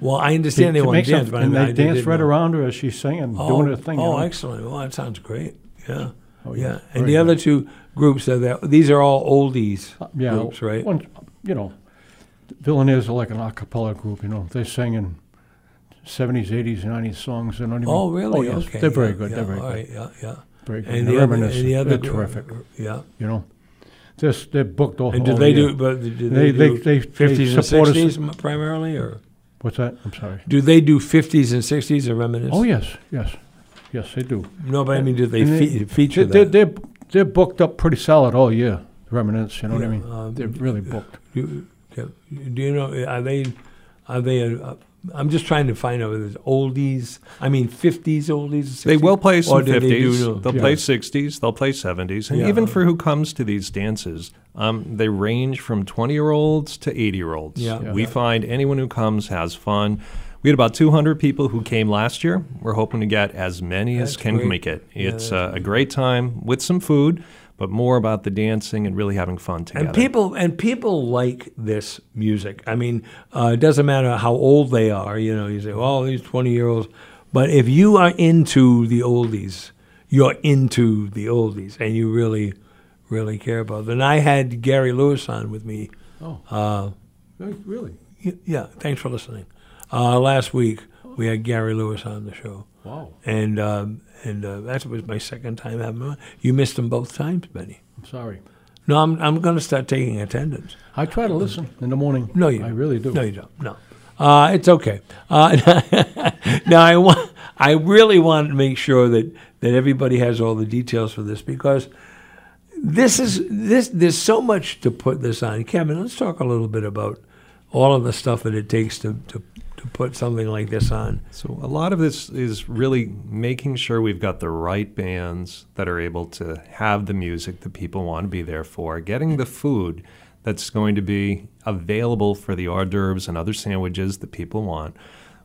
[SPEAKER 1] Well, I understand they want to dance, but
[SPEAKER 4] and
[SPEAKER 1] I,
[SPEAKER 4] they
[SPEAKER 1] I
[SPEAKER 4] dance right
[SPEAKER 1] know.
[SPEAKER 4] around her as she's singing,
[SPEAKER 1] Oh,
[SPEAKER 4] doing her thing. you
[SPEAKER 1] oh,
[SPEAKER 4] know.
[SPEAKER 1] excellent! Well, that sounds great. Yeah,
[SPEAKER 4] Oh,
[SPEAKER 1] yeah.
[SPEAKER 4] yeah.
[SPEAKER 1] And the
[SPEAKER 4] good.
[SPEAKER 1] other two groups are that these are all oldies uh,
[SPEAKER 4] yeah,
[SPEAKER 1] groups, right?
[SPEAKER 4] One, you know, Villanelles are like an a cappella group. You know, they're singing seventies, eighties, nineties songs. They're not even,
[SPEAKER 1] Oh, really?
[SPEAKER 4] Oh, yes.
[SPEAKER 1] Okay.
[SPEAKER 4] They're very
[SPEAKER 1] yeah,
[SPEAKER 4] good.
[SPEAKER 1] yeah,
[SPEAKER 4] they're very
[SPEAKER 1] all
[SPEAKER 4] good.
[SPEAKER 1] right, Yeah, yeah.
[SPEAKER 4] Very good.
[SPEAKER 1] And
[SPEAKER 4] They're
[SPEAKER 1] the, other, and the other
[SPEAKER 4] they're terrific.
[SPEAKER 1] Yeah.
[SPEAKER 4] You know, they're, they're booked all.
[SPEAKER 1] And do they
[SPEAKER 4] year.
[SPEAKER 1] do? But do
[SPEAKER 4] They-
[SPEAKER 1] they,
[SPEAKER 4] they-
[SPEAKER 1] do
[SPEAKER 4] they- they
[SPEAKER 1] fifties and
[SPEAKER 4] support us-
[SPEAKER 1] sixties primarily, or
[SPEAKER 4] What's that? I'm sorry.
[SPEAKER 1] do they do fifties and sixties or reminisce?
[SPEAKER 4] Oh yes, yes, yes, they do.
[SPEAKER 1] No, but I mean, do they
[SPEAKER 4] And
[SPEAKER 1] fe- feature
[SPEAKER 4] They're,
[SPEAKER 1] that?
[SPEAKER 4] they're they're booked up pretty solid all year. Reminisce, you know what I
[SPEAKER 1] Yeah,
[SPEAKER 4] mean?
[SPEAKER 1] um,
[SPEAKER 4] they're really booked.
[SPEAKER 1] Do, do you know? Are they? Are they? Uh, I'm just trying to find out whether it's oldies. I mean, fifties, oldies. 60s,
[SPEAKER 5] They will play some
[SPEAKER 1] do they do
[SPEAKER 5] 50s.
[SPEAKER 1] no-
[SPEAKER 5] They'll
[SPEAKER 4] Yeah.
[SPEAKER 5] play 60s. They'll play 70s. And
[SPEAKER 1] Yeah.
[SPEAKER 5] even for who comes to these dances, um, they range from 20 year olds to 80 year olds.
[SPEAKER 1] Yeah. Yeah.
[SPEAKER 5] We find anyone who comes has fun. We had about 200 people who came last year. We're hoping to get as many as can
[SPEAKER 1] great.
[SPEAKER 5] make it. It's
[SPEAKER 1] that's
[SPEAKER 5] uh, a great time with some food, but more about the dancing and really having fun together.
[SPEAKER 1] And people and people like this music. I mean, uh, it doesn't matter how old they are. You know, you say, "Oh, these twenty year olds," but if you are into the oldies, you're into the oldies, and you really, really care about them. And I had Gary Lewis on with me.
[SPEAKER 4] Oh.
[SPEAKER 1] Uh,
[SPEAKER 4] Really?
[SPEAKER 1] yeah, thanks for listening. Uh, last week we had Gary Lewis on the show,
[SPEAKER 4] Wow.
[SPEAKER 1] and um, and uh, that was my second time having on. You missed them both times, Benny.
[SPEAKER 4] I'm sorry.
[SPEAKER 1] No, I'm I'm going to start taking attendance.
[SPEAKER 4] I try to listen in the morning.
[SPEAKER 1] No, you.
[SPEAKER 4] I really do.
[SPEAKER 1] No, you don't. No, uh, it's okay. Uh, now I want. I really want to make sure that that everybody has all the details for this because this is this. There's so much to put this on. Kevin, let's talk a little bit about all of the stuff that it takes to to, to put something like this on.
[SPEAKER 5] So a lot of this is really making sure we've got the right bands that are able to have the music that people want to be there for, getting the food that's going to be available for the hors d'oeuvres and other sandwiches that people want.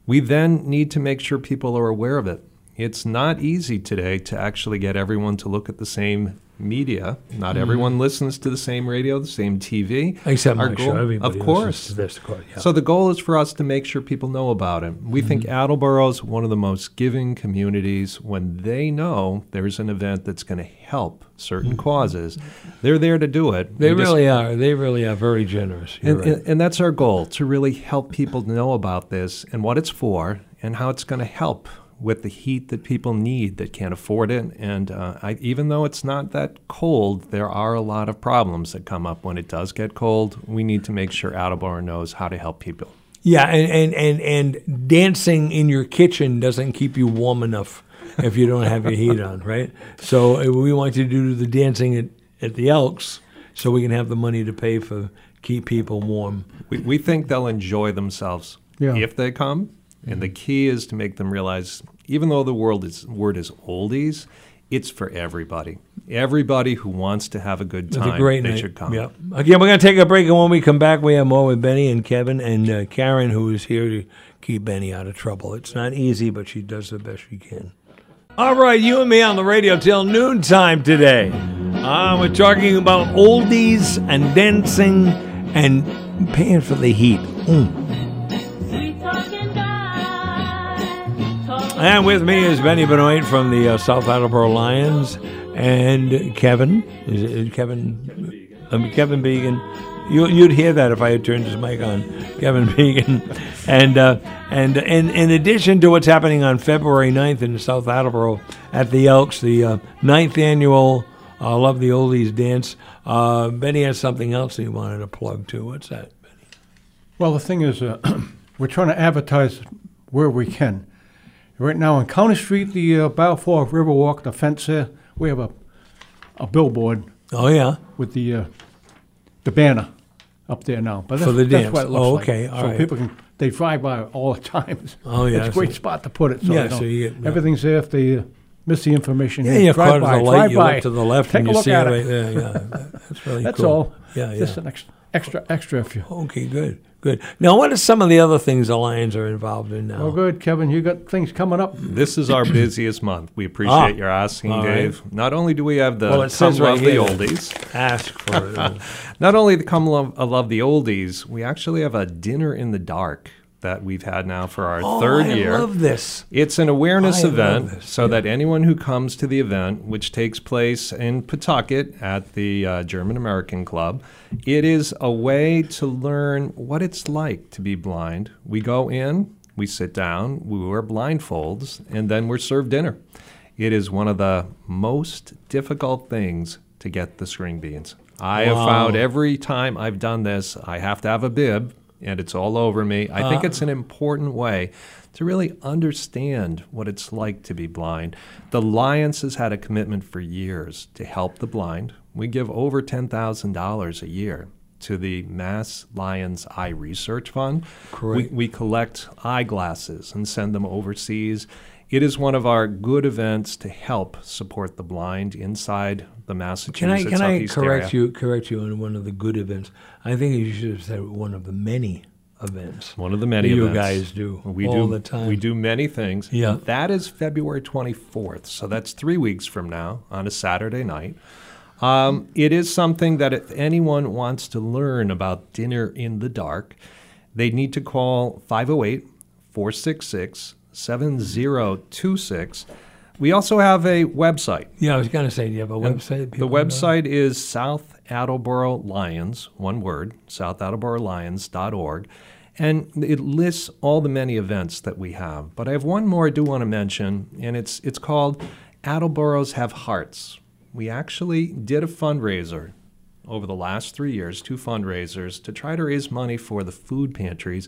[SPEAKER 5] We then need to make sure people are aware of it. It's not easy today to actually get everyone to look at the same media. Not everyone listens to the same radio, the same TV.
[SPEAKER 1] Except
[SPEAKER 5] Our
[SPEAKER 1] my
[SPEAKER 5] goal-
[SPEAKER 1] show. Everybody
[SPEAKER 5] of course.
[SPEAKER 1] to this. Yeah.
[SPEAKER 5] So the goal is for us to make sure people know about it. We think
[SPEAKER 1] Mm-hmm.
[SPEAKER 5] Attleboro is one of the most giving communities. When they know there's an event that's going to help certain causes, they're there to do it.
[SPEAKER 1] They
[SPEAKER 5] We just-
[SPEAKER 1] really are. They really are very generous.
[SPEAKER 5] And,
[SPEAKER 1] right.
[SPEAKER 5] and, and that's our goal to really help people know about this and what it's for and how it's going to help with the heat that people need that can't afford it. And uh, I, even though it's not that cold, there are a lot of problems that come up when it does get cold. We need to make sure Attleboro knows how to help people.
[SPEAKER 1] Yeah, and, and, and, and dancing in your kitchen doesn't keep you warm enough if you don't have your heat on, right? So uh, we want you to do the dancing at, at the Elks so we can have the money to pay for keep people warm.
[SPEAKER 5] We, we think they'll enjoy themselves
[SPEAKER 4] Yeah.
[SPEAKER 5] if they come. And the key is to make them realize, even though the world is, word is oldies, it's for everybody. Everybody who wants to have a good time,
[SPEAKER 1] a great
[SPEAKER 5] they
[SPEAKER 1] night.
[SPEAKER 5] should come.
[SPEAKER 1] Yep. Again, we're going to take a break, and when we come back, we have more with Benny and Kevin and uh, Karen, who is here to keep Benny out of trouble. It's not easy, but she does the best she can. All right, you and me on the radio till noontime today. Uh, we're talking about oldies and dancing and paying for the heat. Mm. And with me is Benny Benoit from the uh, South Attleboro Lions and Kevin. Is it Kevin? Um, Kevin Began. You, you'd hear that if I had turned his mic on. Kevin Began. And, uh, and, and in addition to what's happening on February 9th in South Attleboro at the Elks, the uh, ninth annual uh, Love the Oldies dance, uh, Benny has something else he wanted to plug too. What's that? Benny?
[SPEAKER 4] Well, the thing is, uh, we're trying to advertise where we can. Right now on County Street, the uh, Balfour Riverwalk, the fence there, we have a, a billboard
[SPEAKER 1] Oh, yeah.
[SPEAKER 4] with the uh, the banner up there now. But
[SPEAKER 1] For
[SPEAKER 4] that's,
[SPEAKER 1] the
[SPEAKER 4] that's what it looks
[SPEAKER 1] Oh,
[SPEAKER 4] like.
[SPEAKER 1] okay, all
[SPEAKER 4] so
[SPEAKER 1] right.
[SPEAKER 4] people can they drive by all the time.
[SPEAKER 1] Oh, yeah,
[SPEAKER 4] it's a great spot to put it. So
[SPEAKER 1] Yeah, so you get- yeah.
[SPEAKER 4] everything's there. If they uh, miss the information,
[SPEAKER 1] Yeah,
[SPEAKER 4] here,
[SPEAKER 1] you
[SPEAKER 4] drive
[SPEAKER 1] caught
[SPEAKER 4] by,
[SPEAKER 1] the light,
[SPEAKER 4] drive
[SPEAKER 1] you
[SPEAKER 4] by,
[SPEAKER 1] look to the left
[SPEAKER 4] take
[SPEAKER 1] and you see it right there. Yeah, that's really
[SPEAKER 4] That's
[SPEAKER 1] cool.
[SPEAKER 4] all.
[SPEAKER 1] Yeah, yeah.
[SPEAKER 4] Just an extra, extra, extra. If you.
[SPEAKER 1] Okay, good, good. Now, what are some of the other things the Lions are involved in now?
[SPEAKER 4] Oh, good, Kevin. You got things coming up.
[SPEAKER 5] This is our busiest month. We appreciate
[SPEAKER 1] Ah,
[SPEAKER 5] your asking,
[SPEAKER 1] all right.
[SPEAKER 5] Dave. Not only do we have the
[SPEAKER 1] Well, it says
[SPEAKER 5] Come
[SPEAKER 1] right
[SPEAKER 5] Love
[SPEAKER 1] here.
[SPEAKER 5] the Oldies,
[SPEAKER 1] Ask for it.
[SPEAKER 5] not only the Come Love, uh, Love the Oldies, we actually have a dinner in the dark that we've had now for our
[SPEAKER 1] oh,
[SPEAKER 5] third
[SPEAKER 1] I
[SPEAKER 5] year.
[SPEAKER 1] I love this.
[SPEAKER 5] It's an awareness
[SPEAKER 1] I
[SPEAKER 5] event so that anyone who comes to the event, which takes place in Pawtucket at the uh, German American Club, it is a way to learn what it's like to be blind. We go in, we sit down, we wear blindfolds, and then we're served dinner. It is one of the most difficult things to get the string beans. I have found every time I've done this, I have to have a bib, and it's all over me. I think uh. it's an important way to really understand what it's like to be blind. The Lions has had a commitment for years to help the blind. We give over $10,000 a year to the Mass Lions Eye Research Fund.
[SPEAKER 1] Correct.
[SPEAKER 5] We, we collect eyeglasses and send them overseas. It is one of our good events to help support the blind inside the
[SPEAKER 1] Can I can I correct
[SPEAKER 5] area.
[SPEAKER 1] you correct you on one of the good events? I think you should have said one of the many events.
[SPEAKER 5] One of the many
[SPEAKER 1] you
[SPEAKER 5] events.
[SPEAKER 1] guys do
[SPEAKER 5] We
[SPEAKER 1] all
[SPEAKER 5] do
[SPEAKER 1] the time.
[SPEAKER 5] We do many things.
[SPEAKER 1] Yeah.
[SPEAKER 5] That is February 24th. So that's three weeks from now on a Saturday night. Um, it is something that if anyone wants to learn about dinner in the dark, they need to call 508 466 7026. We also have a website.
[SPEAKER 1] Yeah, I was going to say, do you have a website?
[SPEAKER 5] The
[SPEAKER 1] people know?
[SPEAKER 5] website is South Attleboro Lions, one word, southattleboro.lions.org. And it lists all the many events that we have. But I have one more I do want to mention, and it's, it's called Attleboros Have Hearts. We actually did a fundraiser over the last three years, two fundraisers, to try to raise money for the food pantries.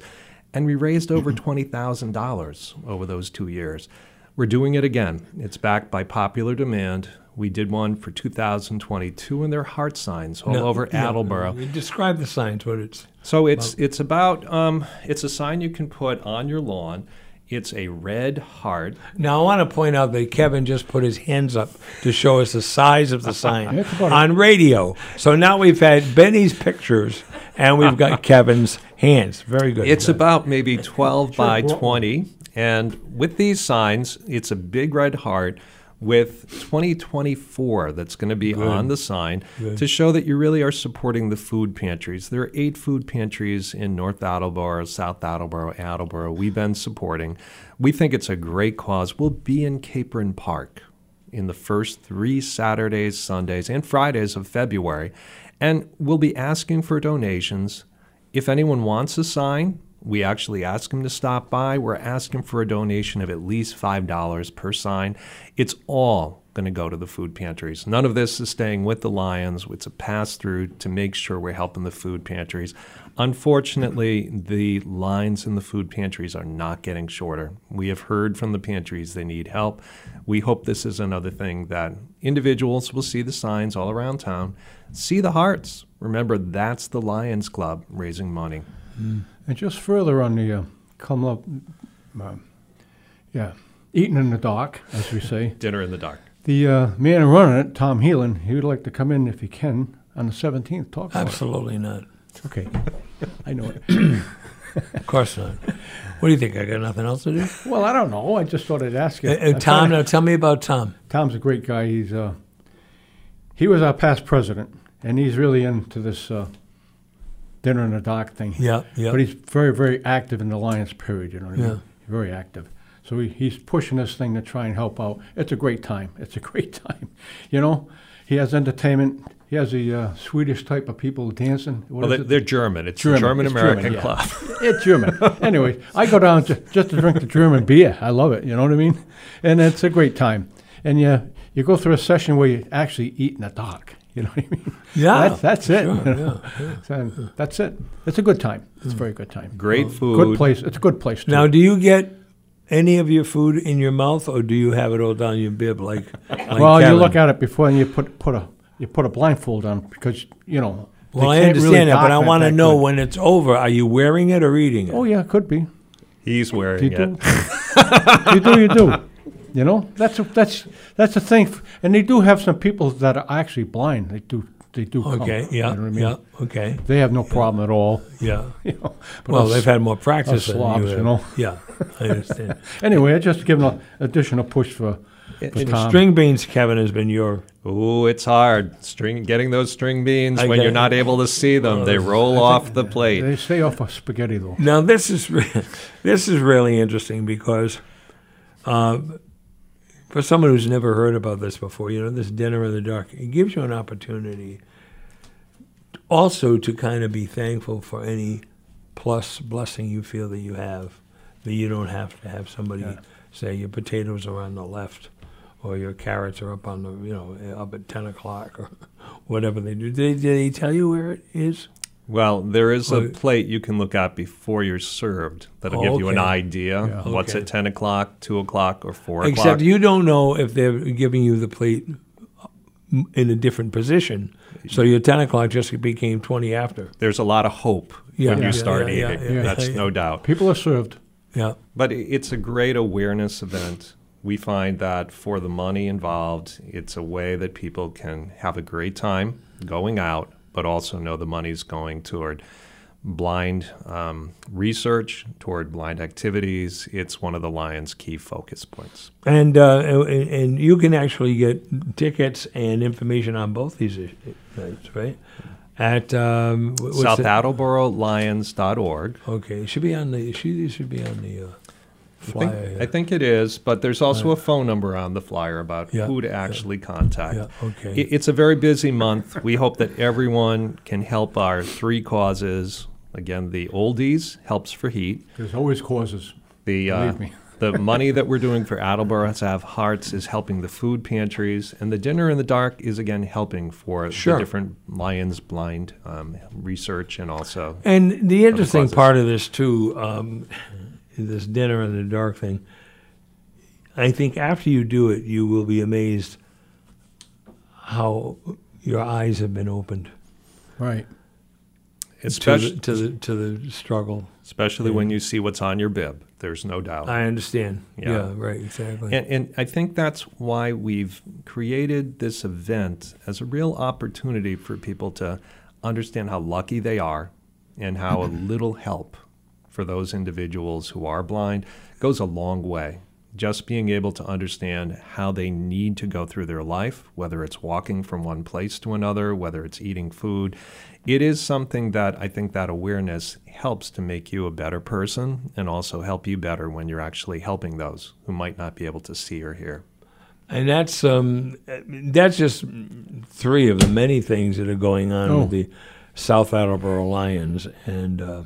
[SPEAKER 5] And we raised over $20,000 over those two years. We're doing it again. It's backed by popular demand. We did one for 2022, and they're heart signs all
[SPEAKER 1] No,
[SPEAKER 5] over
[SPEAKER 1] yeah,
[SPEAKER 5] Attleboro.
[SPEAKER 1] you Describe the signs. What it's.
[SPEAKER 5] So it's it's about um, it's a sign you can put on your lawn. It's a red heart.
[SPEAKER 1] Now I want to point out that Kevin just put his hands up to show us the size of the sign
[SPEAKER 4] about
[SPEAKER 1] on radio. So now we've had Benny's pictures and we've got Kevin's hands. Very good.
[SPEAKER 5] It's about maybe 12 by
[SPEAKER 4] well-
[SPEAKER 5] 20. And with these signs, it's a big red heart. with 2024 that's going to be on the sign to show that you really are supporting the food pantries. There are eight food pantries in North Attleboro, South Attleboro, Attleboro. We've been supporting. We think it's a great cause. We'll be in Capron Park in the first three Saturdays, Sundays, and Fridays of February. And we'll be asking for donations. If anyone wants a sign, we actually ask them to stop by. We're asking for a donation of at least $5 per sign. It's all going to go to the food pantries. None of this is staying with the Lions. It's a pass through to make sure we're helping the food pantries. Unfortunately, the lines in the food pantries are not getting shorter. We have heard from the pantries they need help. We hope this is another thing that individuals will see the signs all around town, see the hearts. Remember, that's the Lions Club raising money. Hmm.
[SPEAKER 4] And just further on the uh, come up, uh, yeah, eating in the dark, as we say.
[SPEAKER 5] Dinner in the dark.
[SPEAKER 4] The uh, man running it, Tom Heelan, he would like to come in if he can on the 17th. Talk about
[SPEAKER 1] Absolutely not.
[SPEAKER 4] Okay, I know it.
[SPEAKER 1] Of course not. What do you think? I got nothing else to do?
[SPEAKER 4] Well, I don't know. I just thought I'd ask you.
[SPEAKER 1] Uh, uh, Tom, now tell me about Tom.
[SPEAKER 4] Tom's a great guy. He's uh, he was our past president, and he's really into this uh, dinner in the dock thing.
[SPEAKER 1] Yeah, yeah.
[SPEAKER 4] But he's very, very active in the Lions period. You know what I mean?
[SPEAKER 1] Yeah.
[SPEAKER 4] Very active. So he, he's pushing this thing to try and help out. It's a great time. It's a great time. You know, he has entertainment. He has the uh, Swedish type of people dancing. What
[SPEAKER 5] Well,
[SPEAKER 4] is
[SPEAKER 5] they-
[SPEAKER 4] it?
[SPEAKER 5] they're German. It's
[SPEAKER 4] German.
[SPEAKER 5] the German
[SPEAKER 4] It's
[SPEAKER 5] American
[SPEAKER 4] German, yeah.
[SPEAKER 5] Club.
[SPEAKER 4] It's German. anyway, I go down to, just to drink the German beer. I love it. You know what I mean? And it's a great time. And you you go through a session where you actually eat in the dark. You know what I mean?
[SPEAKER 1] Yeah,
[SPEAKER 4] That's, that's it.
[SPEAKER 1] sure,
[SPEAKER 4] you know? So, that's it. It's a good time. It's a very good time.
[SPEAKER 5] Great hmm. food.
[SPEAKER 4] Good place. It's a good place. Too.
[SPEAKER 1] Now, do you get any of your food in your mouth, or do you have it all down your bib like? like
[SPEAKER 4] well, you look at it before and you put put a you put a blindfold on because you know.
[SPEAKER 1] Well, I
[SPEAKER 4] can't really
[SPEAKER 1] understand that, but I want to know
[SPEAKER 4] good.
[SPEAKER 1] when it's over. Are you wearing it or eating it?
[SPEAKER 4] Oh yeah, could be.
[SPEAKER 5] He's wearing
[SPEAKER 4] You
[SPEAKER 5] it.
[SPEAKER 4] do. you do. You do. You know, that's a, that's that's the thing, and they do have some people that are actually blind. They do. They do. come,
[SPEAKER 1] Okay.
[SPEAKER 4] you
[SPEAKER 1] Yeah.
[SPEAKER 4] know what I mean?
[SPEAKER 1] Yeah. Okay.
[SPEAKER 4] They have no problem at all.
[SPEAKER 1] Yeah.
[SPEAKER 4] You know. But
[SPEAKER 1] Well,
[SPEAKER 4] us-
[SPEAKER 1] they've had more practice than
[SPEAKER 4] slobs,
[SPEAKER 1] you
[SPEAKER 4] you know.
[SPEAKER 1] Yeah, I understand.
[SPEAKER 4] anyway, I just give them an additional push for, for
[SPEAKER 1] And
[SPEAKER 4] Tom.
[SPEAKER 1] string beans, Kevin, has been your.
[SPEAKER 5] Ooh, it's hard. String getting those string beans
[SPEAKER 1] I
[SPEAKER 5] when you're
[SPEAKER 1] it.
[SPEAKER 5] not able to see them. They roll off the plate.
[SPEAKER 4] They stay off of spaghetti though.
[SPEAKER 1] Now this is re- this is really interesting because, uh, for someone who's never heard about this before, you know, this dinner in the dark, it gives you an opportunity. Also, to kind of be thankful for any plus blessing you feel that you have, that you don't have to have somebody say your potatoes are on the left, or your carrots are up on the you know up at ten o'clock or whatever they do. Did they, did they tell you where it is?
[SPEAKER 5] Well, there is a plate you can look at before you're served that'll
[SPEAKER 1] Oh,
[SPEAKER 5] give you an idea
[SPEAKER 4] Yeah.
[SPEAKER 5] of what's
[SPEAKER 1] Okay.
[SPEAKER 5] at 10 o'clock, 2 o'clock, or 4 o'clock.
[SPEAKER 1] Except you don't know if they're giving you the plate in a different position. So your 10 o'clock just became 20 after.
[SPEAKER 5] There's a lot of hope
[SPEAKER 1] Yeah,
[SPEAKER 5] when you
[SPEAKER 1] yeah,
[SPEAKER 5] start
[SPEAKER 1] yeah,
[SPEAKER 5] eating.
[SPEAKER 1] yeah, yeah,
[SPEAKER 5] That's
[SPEAKER 1] yeah.
[SPEAKER 5] no doubt.
[SPEAKER 4] People are served.
[SPEAKER 1] Yeah.
[SPEAKER 5] But it's a great awareness event. We find that for the money involved, it's a way that people can have a great time going out, but also know the money's going toward blind um, research, toward blind activities. It's one of the Lions' key focus points.
[SPEAKER 1] And, uh, and you can actually get tickets and information on both these nights, right? At um,
[SPEAKER 5] South? Attleboro Lions.org.
[SPEAKER 1] Okay, it should be on the. Should, should be on the uh,
[SPEAKER 5] I
[SPEAKER 1] flyer.
[SPEAKER 5] think, I think it is, but there's also a phone number on the flyer about
[SPEAKER 1] Yeah,
[SPEAKER 5] who to
[SPEAKER 1] yeah.
[SPEAKER 5] actually contact.
[SPEAKER 1] Yeah, okay.
[SPEAKER 5] It- It's a very busy month. We hope that everyone can help our three causes. Again, the oldies helps for heat.
[SPEAKER 4] There's always causes.
[SPEAKER 5] The uh,
[SPEAKER 4] Believe me.
[SPEAKER 5] the money that we're doing for Attleboro to have hearts is helping the food pantries, and the dinner in the dark is again helping for
[SPEAKER 1] Sure.
[SPEAKER 5] the different Lions blind um, research and also
[SPEAKER 1] And the interesting part of this too, um, this dinner in the dark thing. I think after you do it, you will be amazed how your eyes have been opened
[SPEAKER 4] Right.
[SPEAKER 1] to
[SPEAKER 5] especially
[SPEAKER 1] the, to the to the struggle.
[SPEAKER 5] especially when you see what's on your bib. There's no doubt.
[SPEAKER 1] I understand.
[SPEAKER 5] Yeah.
[SPEAKER 1] Yeah, right, exactly.
[SPEAKER 5] And, and I think that's why we've created this event as a real opportunity for people to understand how lucky they are and how a little help for those individuals who are blind goes a long way. just being able to understand how they need to go through their life, whether it's walking from one place to another, whether it's eating food. It is something that I think that awareness helps to make you a better person and also help you better when you're actually helping those who might not be able to see or hear.
[SPEAKER 1] And that's um, that's just three of the many things that are going on
[SPEAKER 4] Oh.
[SPEAKER 1] with the South Attleboro Lions, and uh,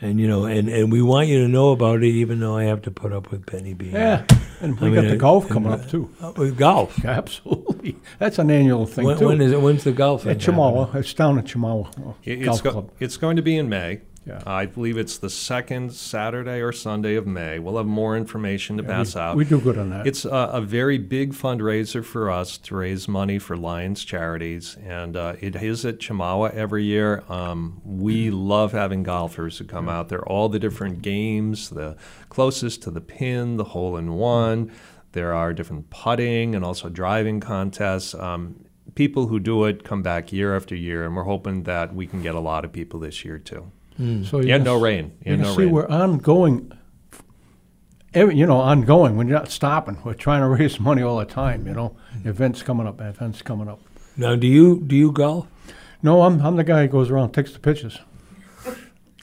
[SPEAKER 1] and you know, and, and we want you to know about it, even though I have to put up with Penny being
[SPEAKER 4] Yeah, and we
[SPEAKER 1] I
[SPEAKER 4] got
[SPEAKER 1] mean,
[SPEAKER 4] the golf
[SPEAKER 1] and,
[SPEAKER 4] coming
[SPEAKER 1] uh,
[SPEAKER 4] up too.
[SPEAKER 1] uh, with golf.
[SPEAKER 4] Absolutely, that's an annual thing
[SPEAKER 1] When,
[SPEAKER 4] too.
[SPEAKER 1] when is it? When's the golf?
[SPEAKER 4] At Chemawa, it's down at Chemawa uh,
[SPEAKER 5] It-
[SPEAKER 4] Golf
[SPEAKER 5] It's, go-
[SPEAKER 4] Club.
[SPEAKER 5] it's going to be in May.
[SPEAKER 4] Yeah.
[SPEAKER 5] I believe it's the second Saturday or Sunday of May. We'll have more information to
[SPEAKER 4] Yeah,
[SPEAKER 5] pass
[SPEAKER 4] we,
[SPEAKER 5] out.
[SPEAKER 4] we do good on that.
[SPEAKER 5] It's a, a very big fundraiser for us to raise money for Lions charities, and uh, it is at Chemawa every year. Um, we love having golfers who come out there. All the different games, the closest to the pin, the hole in one. There are different putting and also driving contests. Um, people who do it come back year after year, and we're hoping that we can get a lot of people this year too. Mm.
[SPEAKER 4] so
[SPEAKER 5] Yeah, no
[SPEAKER 4] can s-
[SPEAKER 5] rain.
[SPEAKER 4] You
[SPEAKER 5] Yeah,
[SPEAKER 4] can
[SPEAKER 5] no
[SPEAKER 4] see
[SPEAKER 5] rain.
[SPEAKER 4] we're ongoing. Every, you know, ongoing. When you're not stopping, we're trying to raise money all the time. You know, mm. events coming up, events coming up.
[SPEAKER 1] Now, do you do you golf?
[SPEAKER 4] No, I'm I'm the guy who goes around takes the pictures.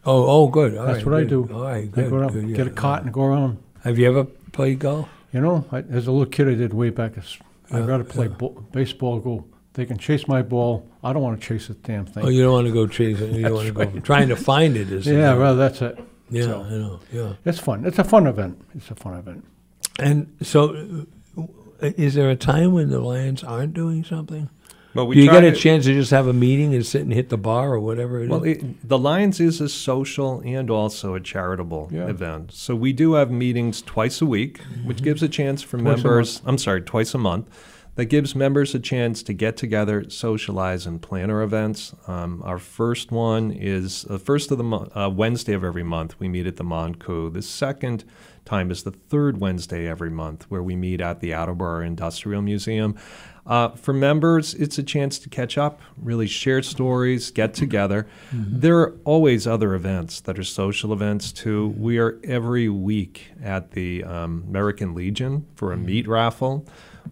[SPEAKER 1] Oh, oh, good. All
[SPEAKER 4] That's
[SPEAKER 1] right,
[SPEAKER 4] what I do.
[SPEAKER 1] All right,
[SPEAKER 4] I go around,
[SPEAKER 1] good,
[SPEAKER 4] get a
[SPEAKER 1] yeah.
[SPEAKER 4] cot and go around.
[SPEAKER 1] Have you ever played golf?
[SPEAKER 4] You know, I, as a little kid, I did way back. as- I'd
[SPEAKER 1] Yeah,
[SPEAKER 4] rather play uh. bo- baseball. Go. They can chase my ball. I don't want to chase the damn thing.
[SPEAKER 1] Oh, you don't want to go chasing. You don't want to go trying to find it. Is
[SPEAKER 4] yeah, well, that's it.
[SPEAKER 1] yeah,
[SPEAKER 4] so-
[SPEAKER 1] I know. Yeah.
[SPEAKER 4] It's fun. It's a fun event. It's a fun event.
[SPEAKER 1] And so, uh, is there a time when the Lions aren't doing something?
[SPEAKER 5] But we
[SPEAKER 1] Do you get a
[SPEAKER 5] to-
[SPEAKER 1] chance to just have a meeting and sit and hit the bar or whatever it is?
[SPEAKER 5] Well, it, the Lions is a social and also a charitable
[SPEAKER 4] Yeah.
[SPEAKER 5] event. So we do have meetings twice a week, which gives a chance for
[SPEAKER 4] Twice a
[SPEAKER 5] members. I'm sorry, twice a month. That gives members a chance to get together, socialize, and plan our events. Um, our first one is the first of the mo- uh, Wednesday of every month. We meet at the Monco. The second time is the third Wednesday every month, where we meet at the Attleboro Industrial Museum. Uh, for members, it's a chance to catch up, really share stories, get together. There are always other events that are social events too. We are every week at the um, American Legion for a meat raffle.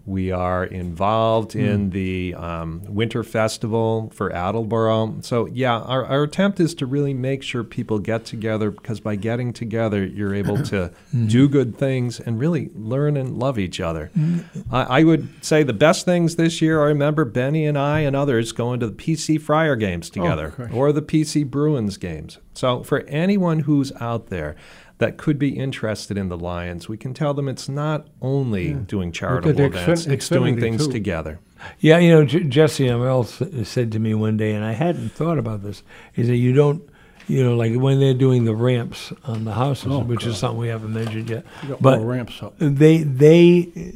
[SPEAKER 5] We are involved in hmm. the um, Winter Festival for Attleboro. So, yeah, our, our attempt is to really make sure people get together because by getting together, you're able to hmm. do good things and really learn and love each other. Hmm. I, I would say the best things this year, I remember Benny and I and others going to the PC Friar games oh, together
[SPEAKER 4] gosh.
[SPEAKER 5] or the PC Bruins games. So, for anyone who's out there, that could be interested in the Lions, we can tell them it's not only doing charitable events,
[SPEAKER 4] Xfin-
[SPEAKER 5] it's doing things
[SPEAKER 4] too.
[SPEAKER 5] together.
[SPEAKER 1] Yeah, you know, J- Jesse Amell s- said to me one day, and I hadn't thought about this, is that you don't, you know, like when they're doing the ramps on the houses,
[SPEAKER 4] Oh,
[SPEAKER 1] which is something we haven't mentioned yet,
[SPEAKER 4] We got
[SPEAKER 1] but
[SPEAKER 4] more ramps up.
[SPEAKER 1] they they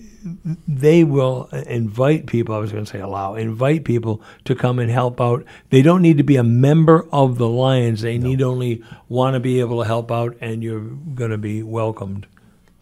[SPEAKER 1] they will invite people. I was going to say allow invite people to come and help out. They don't need to be a member of the Lions. They need only want to be able to help out, and you're going to be welcomed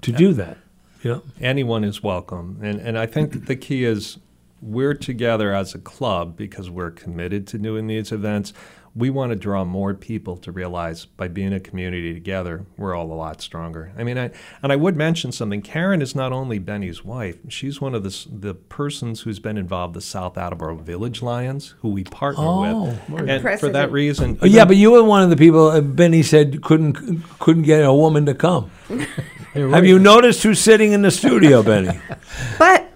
[SPEAKER 1] to do that. Yeah.
[SPEAKER 5] anyone is welcome. And, and I think that the key is we're together as a club because we're committed to doing these events. We want to draw more people to realize by being a community together, we're all a lot stronger. I mean, I, and I would mention something. Karen is not only Benny's wife; she's one of the the persons who's been involved the South Attleboro Village Lions, who we partner
[SPEAKER 1] Oh,
[SPEAKER 5] with. And for that reason,
[SPEAKER 1] Oh, yeah, but you were one of the people. Uh, Benny said couldn't couldn't get a woman to come. Have you noticed who's sitting in the studio, Benny?
[SPEAKER 6] But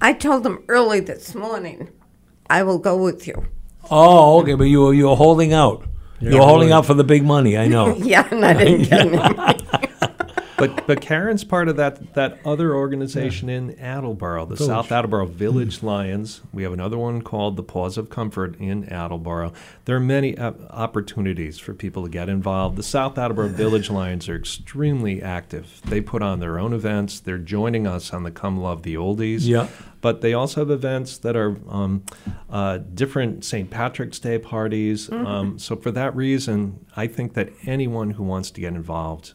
[SPEAKER 6] I told them early this morning, I will go with you.
[SPEAKER 1] Oh, okay, but you were you were holding out. you were holding out for the big money. I know.
[SPEAKER 6] Yeah, and I didn't get any.
[SPEAKER 5] But but Karen's part of that that other organization in Attleboro, the South Attleboro Village Lions. We have another one called the Paws of Comfort in Attleboro. There are many uh, opportunities for people to get involved. The South Attleboro Village Lions are extremely active. They put on their own events. They're joining us on the Come Love the Oldies.
[SPEAKER 1] Yeah.
[SPEAKER 5] But they also have events that are um, uh, different St. Patrick's Day parties. Um, so for that reason, I think that anyone who wants to get involved,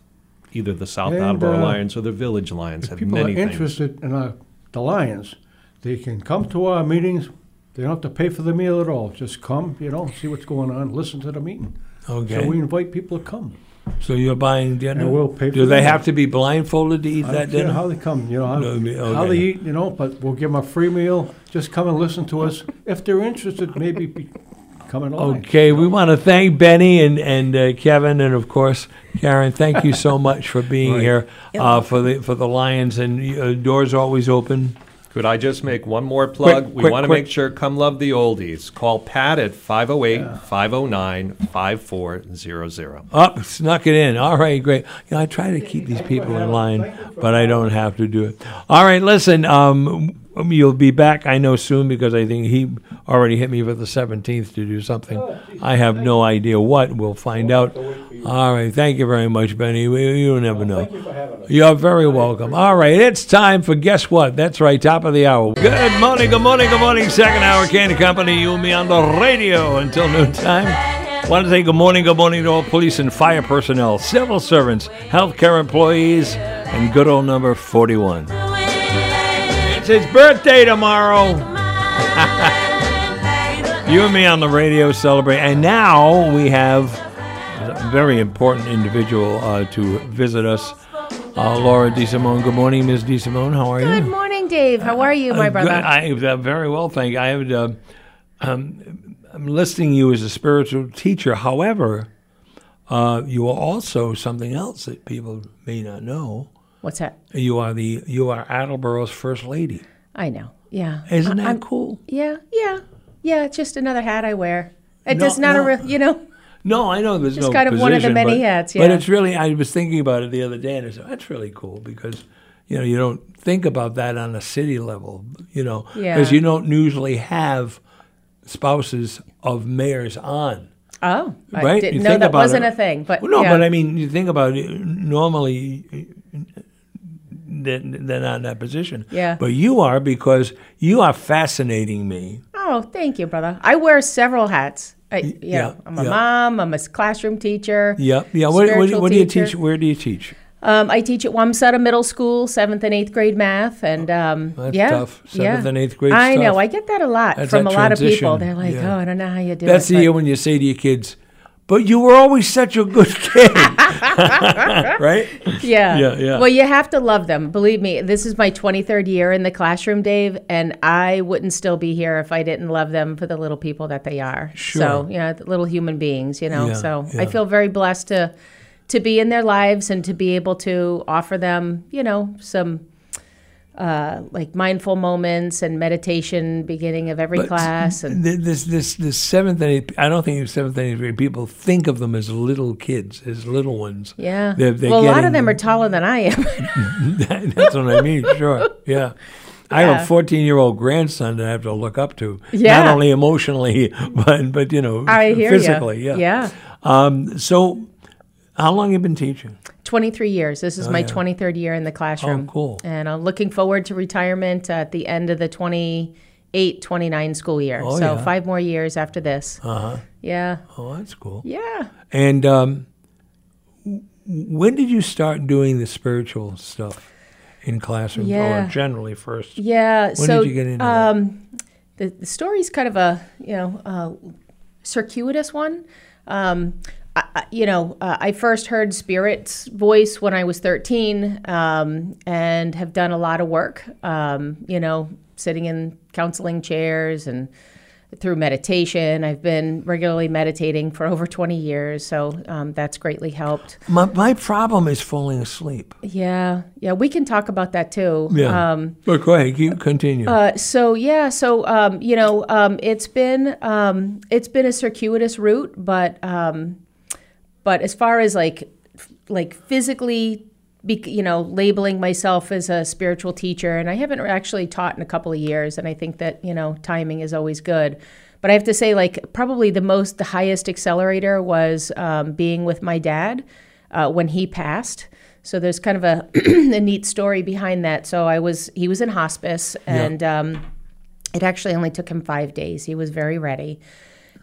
[SPEAKER 5] either the South
[SPEAKER 4] And,
[SPEAKER 5] Attleboro
[SPEAKER 4] uh,
[SPEAKER 5] Lions or the Village Lions,
[SPEAKER 4] If
[SPEAKER 5] have
[SPEAKER 4] people are
[SPEAKER 5] many things.
[SPEAKER 4] interested in uh, the Lions, they can come to our meetings. They don't have to pay for the meal at all. Just come, you know, see what's going on, listen to the meeting.
[SPEAKER 1] Okay.
[SPEAKER 4] So we invite people to come.
[SPEAKER 1] So you're buying dinner.
[SPEAKER 4] And we'll pay
[SPEAKER 1] Do they
[SPEAKER 4] dinner.
[SPEAKER 1] have to be blindfolded to eat
[SPEAKER 4] I
[SPEAKER 1] that
[SPEAKER 4] don't care
[SPEAKER 1] dinner?
[SPEAKER 4] how they come, you know, how,
[SPEAKER 1] No, I mean,
[SPEAKER 4] how they eat, you know, but we'll give them a free meal. Just come and listen to us. If they're interested, maybe be coming along.
[SPEAKER 1] Okay, we want to thank Benny and and uh, Kevin and of course Karen. Thank you so much for being here uh, for the for the Lions and uh, doors always open.
[SPEAKER 5] Could I just make one more plug?
[SPEAKER 1] Quick,
[SPEAKER 5] we
[SPEAKER 1] quick,
[SPEAKER 5] want to
[SPEAKER 1] quick.
[SPEAKER 5] make sure Come Love the Oldies. Call Pat at 508 509 5400.
[SPEAKER 1] Up, snuck it in. All right, great. You know, I try to keep these people in line, but I don't have to do it. All right, listen. Um, Um, you'll be back, I know, soon because I think he already hit me for the 17th to do something. I have no idea what. We'll find out. All right, thank you very much, Benny. We, you never know. You're very welcome. All right, it's time for guess what? That's right, top of the hour. Good morning, good morning, good morning. Second hour Kane & Company. You and me on the radio until noontime. Want to say good morning, good morning to all police and fire personnel, civil servants, healthcare employees, and good old number 41. It's his birthday tomorrow. you and me on the radio celebrate. And now we have a very important individual uh, to visit us. Uh, Laura DeSimone. Good morning, Ms. DeSimone. How are you?
[SPEAKER 7] Good morning, Dave. How are you, my
[SPEAKER 1] Uh,
[SPEAKER 7] brother?
[SPEAKER 1] good. I very well, thank you. I have. Uh, um, I'm listing you as a spiritual teacher. However, uh, you are also something else that people may not know.
[SPEAKER 7] What's that?
[SPEAKER 1] You are the you are Attleboro's first lady.
[SPEAKER 7] I know. Yeah.
[SPEAKER 1] Isn't that
[SPEAKER 7] I'm-
[SPEAKER 1] cool?
[SPEAKER 7] Yeah, yeah, yeah. It's just another hat I wear. It
[SPEAKER 1] No,
[SPEAKER 7] does not
[SPEAKER 1] no.
[SPEAKER 7] a real, you know.
[SPEAKER 1] No, I know there's
[SPEAKER 7] Just
[SPEAKER 1] no
[SPEAKER 7] kind of one of the many
[SPEAKER 1] but,
[SPEAKER 7] hats,
[SPEAKER 1] But
[SPEAKER 7] yeah.
[SPEAKER 1] it's really. I was thinking about it the other day, and I said that's really cool because you know you don't think about that on a city level. You know, because
[SPEAKER 7] Yeah.
[SPEAKER 1] you don't usually have spouses of mayors on.
[SPEAKER 7] Oh, I
[SPEAKER 1] Right?
[SPEAKER 7] didn't
[SPEAKER 1] You
[SPEAKER 7] know that wasn't
[SPEAKER 1] it.
[SPEAKER 7] a thing. But
[SPEAKER 1] Well, no,
[SPEAKER 7] yeah.
[SPEAKER 1] but I mean, you think about it. Normally, they're, they're not in that position.
[SPEAKER 7] Yeah.
[SPEAKER 1] But you are because you are fascinating me.
[SPEAKER 7] Oh, thank you, brother. I wear several hats. I, you
[SPEAKER 1] yeah,
[SPEAKER 7] know, I'm a
[SPEAKER 1] yeah.
[SPEAKER 7] mom. I'm a classroom teacher.
[SPEAKER 1] Yeah, Yeah. What, what, what do you teach? Where do you teach?
[SPEAKER 7] Um, I teach at Wamsutta Middle School, seventh and eighth grade math, and um,
[SPEAKER 1] That's
[SPEAKER 7] yeah,
[SPEAKER 1] tough. Seventh
[SPEAKER 7] yeah.
[SPEAKER 1] and eighth grade's
[SPEAKER 7] I know. I get that a lot
[SPEAKER 1] That's
[SPEAKER 7] from a lot of people. They're like,
[SPEAKER 1] yeah.
[SPEAKER 7] "Oh, I don't know how you do it.
[SPEAKER 1] That's
[SPEAKER 7] it."
[SPEAKER 1] the year when you say to your kids, "But you were always such a good kid." right?
[SPEAKER 7] Yeah.
[SPEAKER 1] Yeah, yeah.
[SPEAKER 7] Well, you have to love them. Believe me, this is my 23rd year in the classroom, Dave, and I wouldn't still be here if I didn't love them for the little people that they are.
[SPEAKER 1] Sure.
[SPEAKER 7] So, you know, the little human beings, you know.
[SPEAKER 1] Yeah,
[SPEAKER 7] so
[SPEAKER 1] yeah.
[SPEAKER 7] I feel very blessed to to be in their lives and to be able to offer them, you know, some uh, like mindful moments and meditation beginning of every
[SPEAKER 1] But
[SPEAKER 7] class and
[SPEAKER 1] th- this this this seventh and eighth. I don't think seventh and eighth grade people think of them as little kids, as little ones.
[SPEAKER 7] yeah.
[SPEAKER 1] They're- they're
[SPEAKER 7] well, a lot of them are taller than I am.
[SPEAKER 1] That's what I mean. Sure. Yeah. I have a 14 year old grandson that I have to look up to.
[SPEAKER 7] Yeah.
[SPEAKER 1] Not only emotionally, but but you know,
[SPEAKER 7] I hear
[SPEAKER 1] physically.
[SPEAKER 7] you.
[SPEAKER 1] Yeah.
[SPEAKER 7] Yeah.
[SPEAKER 1] Um, so, how long have you been teaching?
[SPEAKER 7] 23 years. This is
[SPEAKER 1] Oh,
[SPEAKER 7] my
[SPEAKER 1] yeah.
[SPEAKER 7] 23rd year in the classroom.
[SPEAKER 1] Oh, cool.
[SPEAKER 7] And I'm looking forward to retirement at the end of the 28 29 school year.
[SPEAKER 1] Oh,
[SPEAKER 7] so,
[SPEAKER 1] yeah.
[SPEAKER 7] five more years after this.
[SPEAKER 1] Uh huh.
[SPEAKER 7] Yeah.
[SPEAKER 1] Oh, that's cool.
[SPEAKER 7] Yeah.
[SPEAKER 1] And um, when did you start doing the spiritual stuff in classrooms,
[SPEAKER 7] Yeah.
[SPEAKER 1] or generally first?
[SPEAKER 7] Yeah.
[SPEAKER 1] When
[SPEAKER 7] so,
[SPEAKER 1] did you get into that?
[SPEAKER 7] um, the, the story's kind of a, you know, uh, circuitous one. Um, I, you know, uh, I first heard Spirit's voice when I was 13 um, and have done a lot of work, um, you know, sitting in counseling chairs and through meditation. I've been regularly meditating for over 20 years, so um, that's greatly helped.
[SPEAKER 1] My, my problem is falling asleep.
[SPEAKER 7] Yeah, yeah, we can talk about that too.
[SPEAKER 1] Yeah.
[SPEAKER 7] Um,
[SPEAKER 1] but go ahead, keep continue.
[SPEAKER 7] uh, so yeah, so um, you know, um, it's been um, it's been a circuitous route, but um, but as far as like like physically, be, you know, labeling myself as a spiritual teacher, and I haven't actually taught in a couple of years, and I think that you know, timing is always good. But I have to say, like, probably the most, the highest accelerator was um, being with my dad uh, when he passed. So there's kind of a, a neat story behind that. So I was, he was in hospice, and um, it actually only took him five days. He was very ready.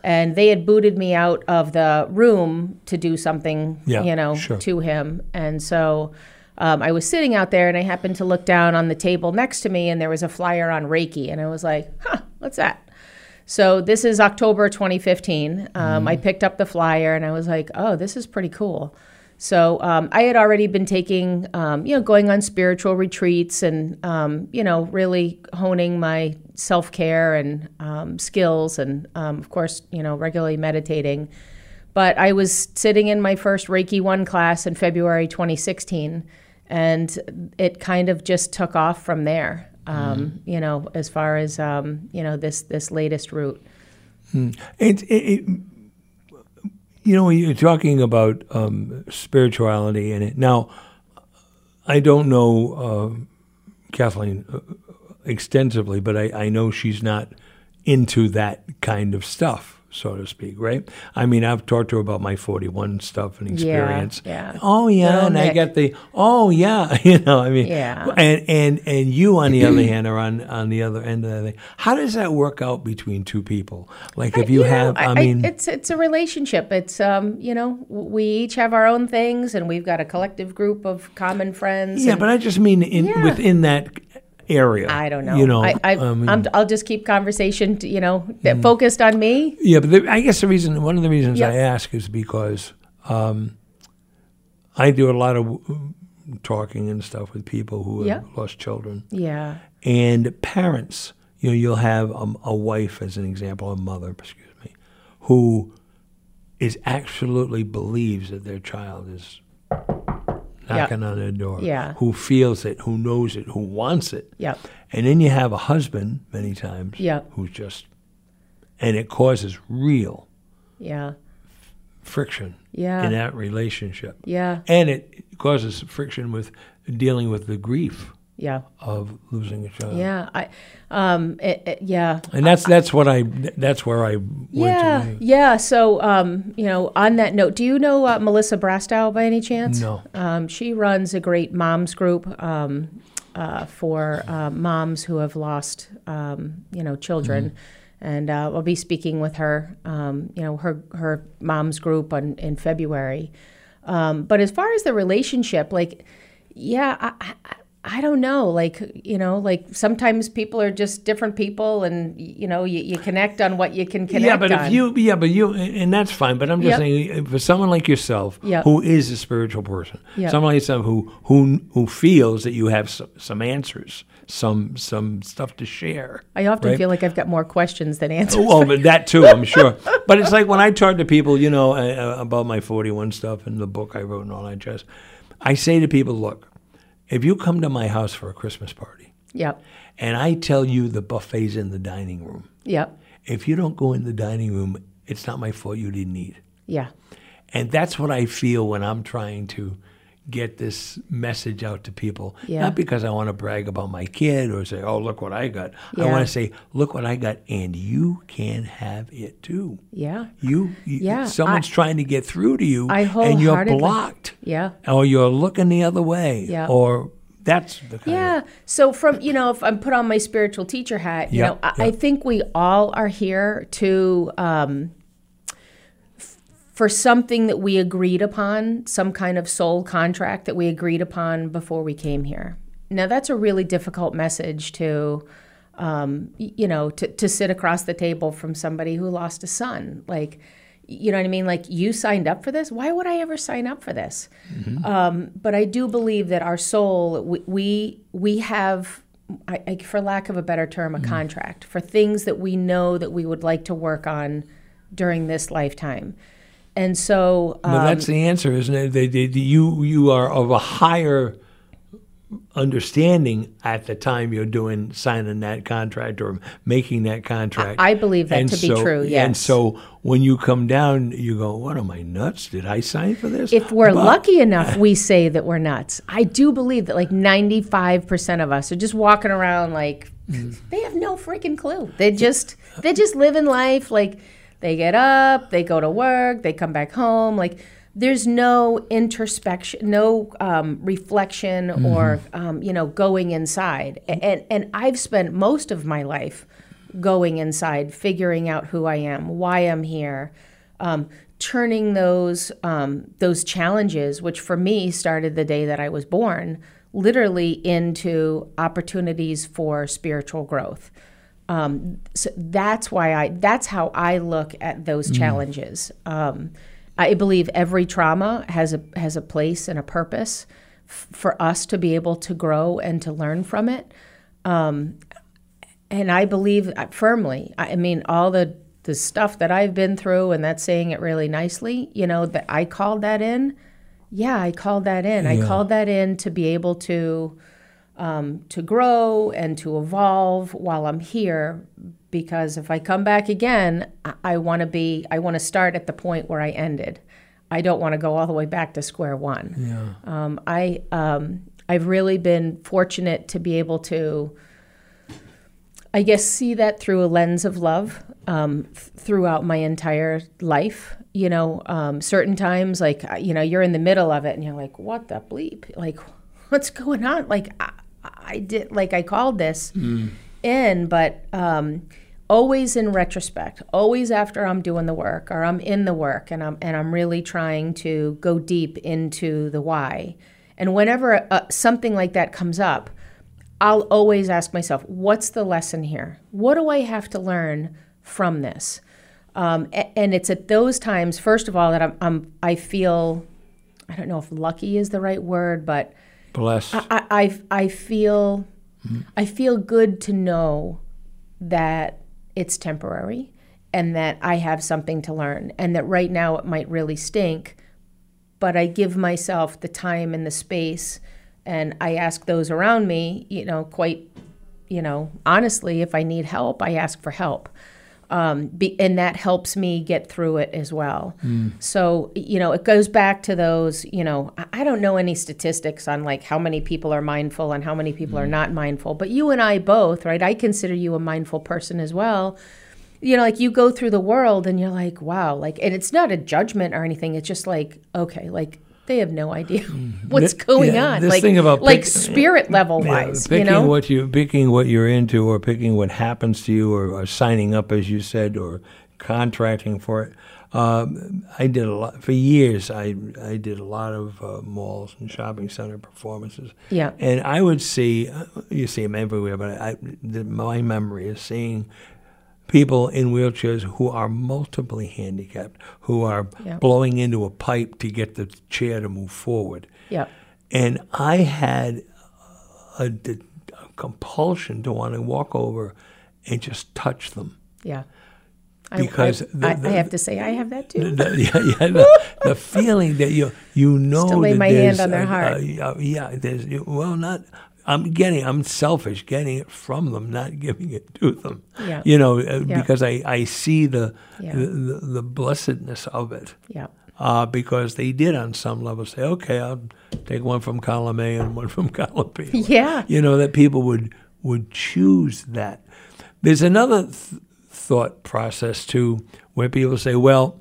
[SPEAKER 7] And they had booted me out of the room to do something,
[SPEAKER 1] Yeah,
[SPEAKER 7] you know,
[SPEAKER 1] sure.
[SPEAKER 7] to him. And so um, I was sitting out there and I happened to look down on the table next to me and there was a flyer on Reiki. And I was like, huh, what's that? So this is October 2015. Um,
[SPEAKER 1] Mm-hmm.
[SPEAKER 7] I picked up the flyer and I was like, oh, this is pretty cool. So um, I had already been taking, um, you know, going on spiritual retreats and, um, you know, really honing my self care and um, skills, and um, of course, you know, regularly meditating. But I was sitting in my first Reiki one class in February 2016, and it kind of just took off from there. Um, You know, as far as um, you know, this this latest route.
[SPEAKER 1] It, it, it, you know, you're talking about um, spirituality and it. Now, I don't know uh, Cathleen extensively, but I, I know she's not into that kind of stuff, so to speak, right? I mean, I've talked to her about my 41 stuff and experience.
[SPEAKER 7] yeah.
[SPEAKER 1] Oh yeah,
[SPEAKER 7] Little
[SPEAKER 1] and I
[SPEAKER 7] Nick.
[SPEAKER 1] get the oh yeah, you know, I mean,
[SPEAKER 7] Yeah.
[SPEAKER 1] and and and you on the other hand are on on the other end of that thing. How does that work out between two people? Like if you
[SPEAKER 7] know,
[SPEAKER 1] have, I, mean,
[SPEAKER 7] it's it's a relationship. It's um, you know, we each have our own things, and we've got a collective group of common friends.
[SPEAKER 1] yeah,
[SPEAKER 7] and
[SPEAKER 1] but I just mean in
[SPEAKER 7] Yeah.
[SPEAKER 1] within that area.
[SPEAKER 7] I don't know.
[SPEAKER 1] You know,
[SPEAKER 7] I, I,
[SPEAKER 1] I mean-
[SPEAKER 7] I'm, I'll just keep conversation, to, you know, that focused on me.
[SPEAKER 1] Yeah, but the, I guess the reason, one of the reasons
[SPEAKER 7] Yeah.
[SPEAKER 1] I ask is because um, I do a lot of talking and stuff with people who
[SPEAKER 7] Yeah.
[SPEAKER 1] have lost children
[SPEAKER 7] Yeah,
[SPEAKER 1] and parents. You know, you'll have a, a wife, as an example, a mother, excuse me, who is absolutely believes that their child is knocking on their door.
[SPEAKER 7] Yeah.
[SPEAKER 1] Who feels it, who knows it, who wants it.
[SPEAKER 7] Yep.
[SPEAKER 1] And then you have a husband many times
[SPEAKER 7] Yep.
[SPEAKER 1] who's just, and it causes real
[SPEAKER 7] yeah,
[SPEAKER 1] friction
[SPEAKER 7] Yeah.
[SPEAKER 1] in that relationship.
[SPEAKER 7] yeah,
[SPEAKER 1] And it causes friction with dealing with the grief
[SPEAKER 7] yeah,
[SPEAKER 1] of losing a child.
[SPEAKER 7] yeah. I, um, it, it- yeah.
[SPEAKER 1] And that's that's what I that's where I went
[SPEAKER 7] Yeah,
[SPEAKER 1] to.
[SPEAKER 7] yeah. So, um, you know, on that note, do you know uh, Melissa Brastow by any chance?
[SPEAKER 1] No.
[SPEAKER 7] Um, she runs a great moms group um, uh, for uh, moms who have lost, um, you know, children. And uh, I'll be speaking with her, um, you know, her her mom's group on, in February. Um, but as far as the relationship, like, yeah, I, I, don't know. Like, you know, like sometimes people are just different people, and you know, you, you connect on what you can connect.
[SPEAKER 1] yeah, but
[SPEAKER 7] on.
[SPEAKER 1] if you yeah, but you and that's fine. But I'm just
[SPEAKER 7] Yep.
[SPEAKER 1] saying for someone like yourself
[SPEAKER 7] Yep.
[SPEAKER 1] who is a spiritual person,
[SPEAKER 7] Yep.
[SPEAKER 1] someone like yourself who who who feels that you have some, some answers, some some stuff to share.
[SPEAKER 7] I often
[SPEAKER 1] right?
[SPEAKER 7] feel like I've got more questions than answers.
[SPEAKER 1] Oh, but that too, I'm sure. But it's like when I talk to people, you know, uh, uh, about my 41 stuff and the book I wrote and all that jazz. I say to people, look, if you come to my house for a Christmas party
[SPEAKER 7] Yep.
[SPEAKER 1] and I tell you the buffet's in the dining room,
[SPEAKER 7] Yep.
[SPEAKER 1] if you don't go in the dining room, it's not my fault you didn't eat.
[SPEAKER 7] Yeah.
[SPEAKER 1] And that's what I feel when I'm trying to get this message out to people.
[SPEAKER 7] Yeah.
[SPEAKER 1] Not because I want to brag about my kid or say, oh, look what I got. I want to say, look what I got, and you can have it too.
[SPEAKER 7] Yeah.
[SPEAKER 1] You, you
[SPEAKER 7] Yeah,
[SPEAKER 1] someone's
[SPEAKER 7] I-
[SPEAKER 1] trying to get through to you,
[SPEAKER 7] I
[SPEAKER 1] and you're blocked,
[SPEAKER 7] Yeah.
[SPEAKER 1] or you're looking the other way,
[SPEAKER 7] Yeah.
[SPEAKER 1] or that's the kind
[SPEAKER 7] Yeah. So from you know, if I'm put on my spiritual teacher hat, you
[SPEAKER 1] Yeah,
[SPEAKER 7] know, I,
[SPEAKER 1] yeah.
[SPEAKER 7] I think we all are here to um, for something that we agreed upon, some kind of soul contract that we agreed upon before we came here. Now that's a really difficult message to. Um, you know, to, to sit across the table from somebody who lost a son. Like, you know what I mean? Like, you signed up for this. Why would I ever sign up for this? Um, but I do believe that our soul, we we, we have, I, I, for lack of a better term, a contract for things that we know that we would like to work on during this lifetime. And so,
[SPEAKER 1] Well,
[SPEAKER 7] um,
[SPEAKER 1] that's the answer, isn't it? They, they, you you are of a higher understanding at the time you're doing signing that contract or making that contract.
[SPEAKER 7] I believe that to be true, Yes.
[SPEAKER 1] And so when you come down, you go, "What am I nuts? Did I sign for this?"
[SPEAKER 7] if we're
[SPEAKER 1] But-
[SPEAKER 7] lucky enough, we say that we're nuts. I do believe that like 95% of us are just walking around like they have no freaking clue. They just they just live in life like they get up, they go to work, they come back home like there's no introspection, no um, reflection, or um, you know, going inside. And and I've spent most of my life going inside, figuring out who I am, why I'm here, um, turning those um, those challenges, which for me started the day that I was born, literally into opportunities for spiritual growth. Um, so that's why I that's how I look at those challenges. Um, I believe every trauma has a has a place and a purpose f- for us to be able to grow and to learn from it. Um, and I believe uh, firmly. I mean, all the the stuff that I've been through, and that's saying it really nicely. You know that I called that in. Yeah, I called that in. I called that in to be able to um, to grow and to evolve while I'm here. Because if I come back again, I, I want to be. I want to start at the point where I ended. I don't want to go all the way back to square one.
[SPEAKER 1] Yeah.
[SPEAKER 7] Um, I um, I've really been fortunate to be able to, I guess, see that through a lens of love um, th- throughout my entire life. You know, um, certain times, like you know, you're in the middle of it, and you're like, "What the bleep? Like, what's going on?" Like, I, I did, like, I called this in, but um, always in retrospect, always after I'm doing the work or I'm in the work, and I'm and I'm really trying to go deep into the why. And whenever uh, something like that comes up, I'll always ask myself, what's the lesson here? What do I have to learn from this? Um, and it's at those times, first of all, that I'm, I'm I feel, I don't know if lucky is the right word, but
[SPEAKER 1] Blessed.
[SPEAKER 7] I, I, I feel, mm-hmm. I feel good to know that it's temporary and that I have something to learn and that right now it might really stink, but I give myself the time and the space and I ask those around me, you know, quite, you know, honestly, if I need help, I ask for help. Um, be, and that helps me get through it as well. So, you know, it goes back to those, you know, I, I don't know any statistics on like how many people are mindful and how many people are not mindful, but you and I both, right? I consider you a mindful person as well you know, like you go through the world and you're like, wow, like, and it's not a judgment or anything. It's just like, okay, like they have no idea what's going
[SPEAKER 1] yeah,
[SPEAKER 7] on.
[SPEAKER 1] this
[SPEAKER 7] like,
[SPEAKER 1] thing about
[SPEAKER 7] like spirit level
[SPEAKER 1] Yeah,
[SPEAKER 7] wise,
[SPEAKER 1] picking
[SPEAKER 7] you know?
[SPEAKER 1] what you picking what you're into, or picking what happens to you, or, or signing up, as you said, or contracting for it. Um, I did a lot for years. I I did a lot of uh, malls and shopping center performances.
[SPEAKER 7] Yeah.
[SPEAKER 1] and I would see uh, you see them everywhere, but I, the, my memory is seeing people in wheelchairs who are multiply handicapped, who are blowing into a pipe to get the chair to move forward.
[SPEAKER 7] yeah.
[SPEAKER 1] And I had a compulsion to want to walk over and just touch them.
[SPEAKER 7] Yeah.
[SPEAKER 1] Because
[SPEAKER 7] I, I,
[SPEAKER 1] the-
[SPEAKER 7] I have to say, I have that too.
[SPEAKER 1] The, yeah, yeah, the, the feeling that you you know
[SPEAKER 7] Still lay
[SPEAKER 1] that
[SPEAKER 7] my hand
[SPEAKER 1] there's
[SPEAKER 7] on their
[SPEAKER 1] a-
[SPEAKER 7] heart.
[SPEAKER 1] a- a- yeah, there's well, not. I'm getting. I'm selfish, getting it from them, not giving it to them.
[SPEAKER 7] Yeah.
[SPEAKER 1] You know, uh,
[SPEAKER 7] Yeah.
[SPEAKER 1] because I I see the
[SPEAKER 7] Yeah.
[SPEAKER 1] the, the, the blessedness of it.
[SPEAKER 7] Yeah.
[SPEAKER 1] Uh, because they did on some level say, okay, I'll take one from column A and one from column B.
[SPEAKER 7] Yeah.
[SPEAKER 1] You know, that people would would choose that. There's another th- thought process too, where people say, well,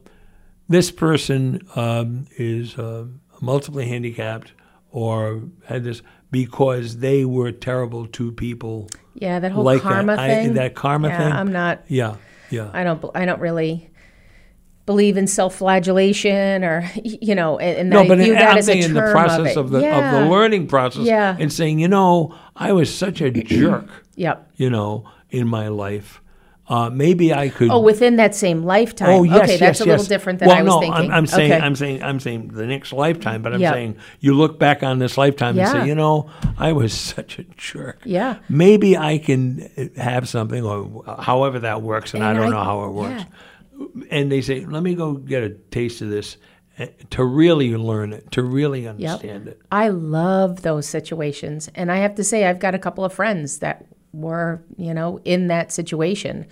[SPEAKER 1] this person um, is uh, multiply handicapped or had this because they were terrible to people.
[SPEAKER 7] Yeah. That whole
[SPEAKER 1] like
[SPEAKER 7] karma
[SPEAKER 1] that. I-
[SPEAKER 7] thing.
[SPEAKER 1] that karma
[SPEAKER 7] yeah,
[SPEAKER 1] thing.
[SPEAKER 7] I'm not,
[SPEAKER 1] Yeah, yeah.
[SPEAKER 7] I don't, I don't really believe in self-flagellation or, you know, and, and
[SPEAKER 1] no,
[SPEAKER 7] I
[SPEAKER 1] but
[SPEAKER 7] view
[SPEAKER 1] in,
[SPEAKER 7] that
[SPEAKER 1] I'm
[SPEAKER 7] as a
[SPEAKER 1] in the process
[SPEAKER 7] it.
[SPEAKER 1] of, the of the learning process,
[SPEAKER 7] Yeah.
[SPEAKER 1] and saying, you know, I was such a jerk,
[SPEAKER 7] Yep.
[SPEAKER 1] you know, in my life. Uh, maybe I could.
[SPEAKER 7] Oh, within that same lifetime.
[SPEAKER 1] Oh yes,
[SPEAKER 7] okay,
[SPEAKER 1] yes,
[SPEAKER 7] that's a little
[SPEAKER 1] yes.
[SPEAKER 7] different than
[SPEAKER 1] well,
[SPEAKER 7] I was
[SPEAKER 1] no,
[SPEAKER 7] thinking.
[SPEAKER 1] I'm, I'm saying,
[SPEAKER 7] okay.
[SPEAKER 1] I'm saying, I'm saying the next lifetime. But I'm
[SPEAKER 7] Yeah.
[SPEAKER 1] saying you look back on this lifetime and say, you know, I was such a jerk.
[SPEAKER 7] Yeah.
[SPEAKER 1] Maybe I can uh, have something, or however that works, and, I don't
[SPEAKER 7] I-
[SPEAKER 1] know how it works. Yeah. And they say, let me go get a taste of this uh, to really learn it, to really understand it.
[SPEAKER 7] I love those situations. And I have to say, I've got a couple of friends that were, you know, in that situation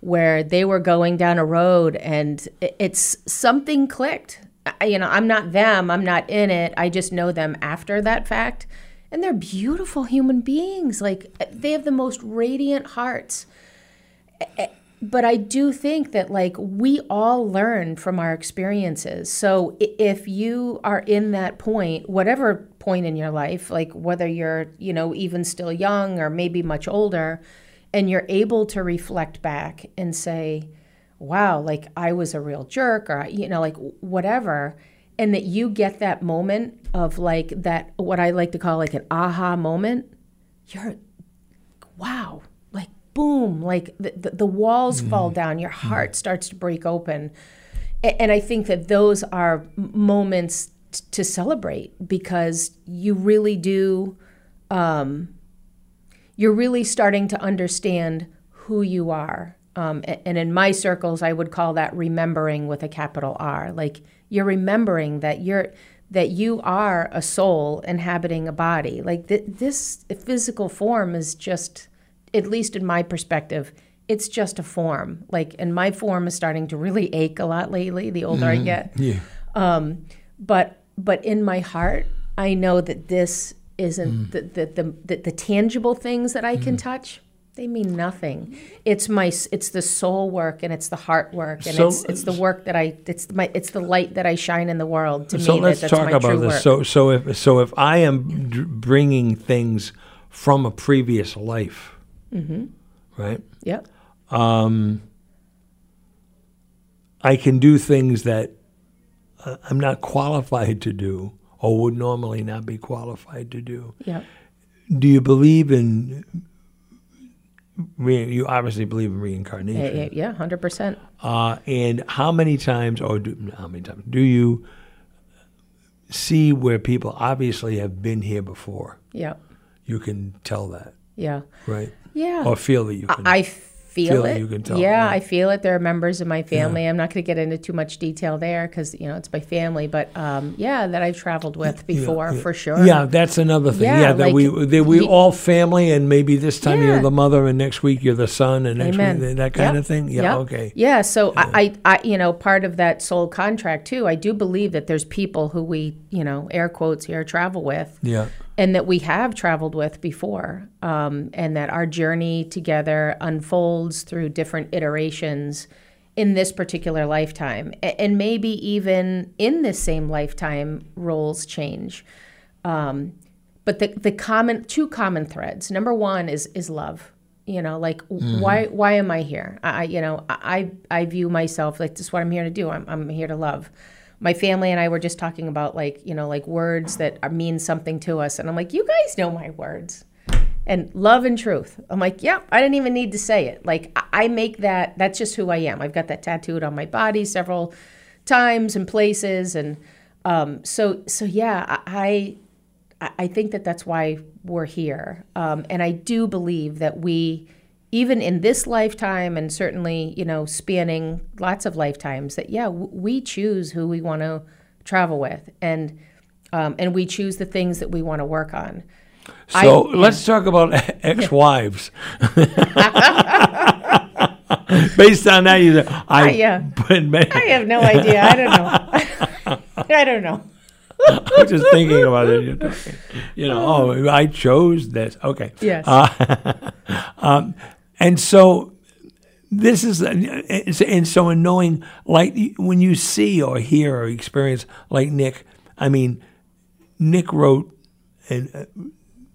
[SPEAKER 7] where they were going down a road and it's something clicked. I, you know, I'm not them, I'm not in it. I just know them after that fact. And they're beautiful human beings. Like, they have the most radiant hearts but I do think that like we all learn from our experiences. So if you are in that point, whatever point in your life, like whether you're, you know, even still young or maybe much older, and you're able to reflect back and say, wow, like I was a real jerk or, you know, like whatever. And that you get that moment of like that, what I like to call like an aha moment, you're, wow, like boom, like the, the, the walls mm-hmm. fall down, your heart mm-hmm. starts to break open. And I think that those are moments t- to celebrate because you really do, um, you're really starting to understand who you are. Um, and in my circles, I would call that remembering with a capital R. Like you're remembering that you're that you are a soul inhabiting a body. Like th- this physical form is just, at least in my perspective, it's just a form. Like, and my form is starting to really ache a lot lately. The older I get,
[SPEAKER 1] Yeah.
[SPEAKER 7] but but in my heart, I know that this isn't mm. the, the, the, the the tangible things that I can mm. touch. They mean nothing. It's my it's the soul work and it's the heart work and
[SPEAKER 1] So-
[SPEAKER 7] it's it's the work that I it's my it's the light that I shine in the world. To
[SPEAKER 1] So
[SPEAKER 7] me,
[SPEAKER 1] let's
[SPEAKER 7] that, that's
[SPEAKER 1] talk about this.
[SPEAKER 7] work.
[SPEAKER 1] So so if so if I am d- bringing things from a previous life,
[SPEAKER 7] Mm-hmm.
[SPEAKER 1] right?
[SPEAKER 7] yep.
[SPEAKER 1] Um, I can do things that I'm not qualified to do or would normally not be qualified to do.
[SPEAKER 7] Yep.
[SPEAKER 1] Do you believe in? Re- you obviously believe in reincarnation.
[SPEAKER 7] yeah, yeah, hundred percent.
[SPEAKER 1] Uh, and how many times, or do, how many times, do you see where people obviously have been here before?
[SPEAKER 7] Yep.
[SPEAKER 1] You can tell that,
[SPEAKER 7] Yeah.
[SPEAKER 1] right?
[SPEAKER 7] Yeah.
[SPEAKER 1] Or feel that you can.
[SPEAKER 7] I feel,
[SPEAKER 1] feel
[SPEAKER 7] it.
[SPEAKER 1] you can tell,
[SPEAKER 7] yeah,
[SPEAKER 1] yeah.
[SPEAKER 7] I feel it. There are members of my family. I'm not going to get into too much detail there because you know it's my family, but um, yeah, that I've traveled with before
[SPEAKER 1] yeah.
[SPEAKER 7] for sure.
[SPEAKER 1] Yeah, that's another thing.
[SPEAKER 7] Yeah,
[SPEAKER 1] Yeah, that
[SPEAKER 7] like,
[SPEAKER 1] we that we all family, and maybe this time
[SPEAKER 7] Yeah.
[SPEAKER 1] you're the mother, and next week you're the son, and next
[SPEAKER 7] Amen.
[SPEAKER 1] week that kind
[SPEAKER 7] Yep.
[SPEAKER 1] of thing. Yeah,
[SPEAKER 7] Yep.
[SPEAKER 1] okay.
[SPEAKER 7] Yeah. So I, I, I, you know, part of that soul contract too. I do believe that there's people who we, you know, air quotes here, travel with,
[SPEAKER 1] Yeah,
[SPEAKER 7] and that we have traveled with before, um, and that our journey together unfolds through different iterations in this particular lifetime, and maybe even in this same lifetime, roles change. Um, but the the common two common threads. Number one is is love. You know, like why why am I here? I I- you know I I view myself like this is what I'm here to do. I'm I'm here to love. My family and I were just talking about like you know like words that are, mean something to us, and I'm like, you guys know my words and love and truth. I'm like, yep, I didn't even need to say it. Like I- make that. That's just who I am. I've got that tattooed on my body several times and places, and um, so so yeah, I I I think that that's why we're here, um, and I do believe that we. Even in this lifetime, and certainly, you know, spanning lots of lifetimes, that yeah, w- we choose who we want to travel with, and um, and we choose the things that we want to work on.
[SPEAKER 1] So
[SPEAKER 7] I-
[SPEAKER 1] let's talk about ex-wives. Based on that, you say, I,
[SPEAKER 7] yeah.
[SPEAKER 1] but man,
[SPEAKER 7] I have no idea. I don't know. I don't know.
[SPEAKER 1] I'm just thinking about it. You know, oh, I chose this. Okay.
[SPEAKER 7] Yes.
[SPEAKER 1] Uh, um, and so this is, and so in knowing, like, when you see or hear or experience, like Nick, I mean, Nick wrote and uh,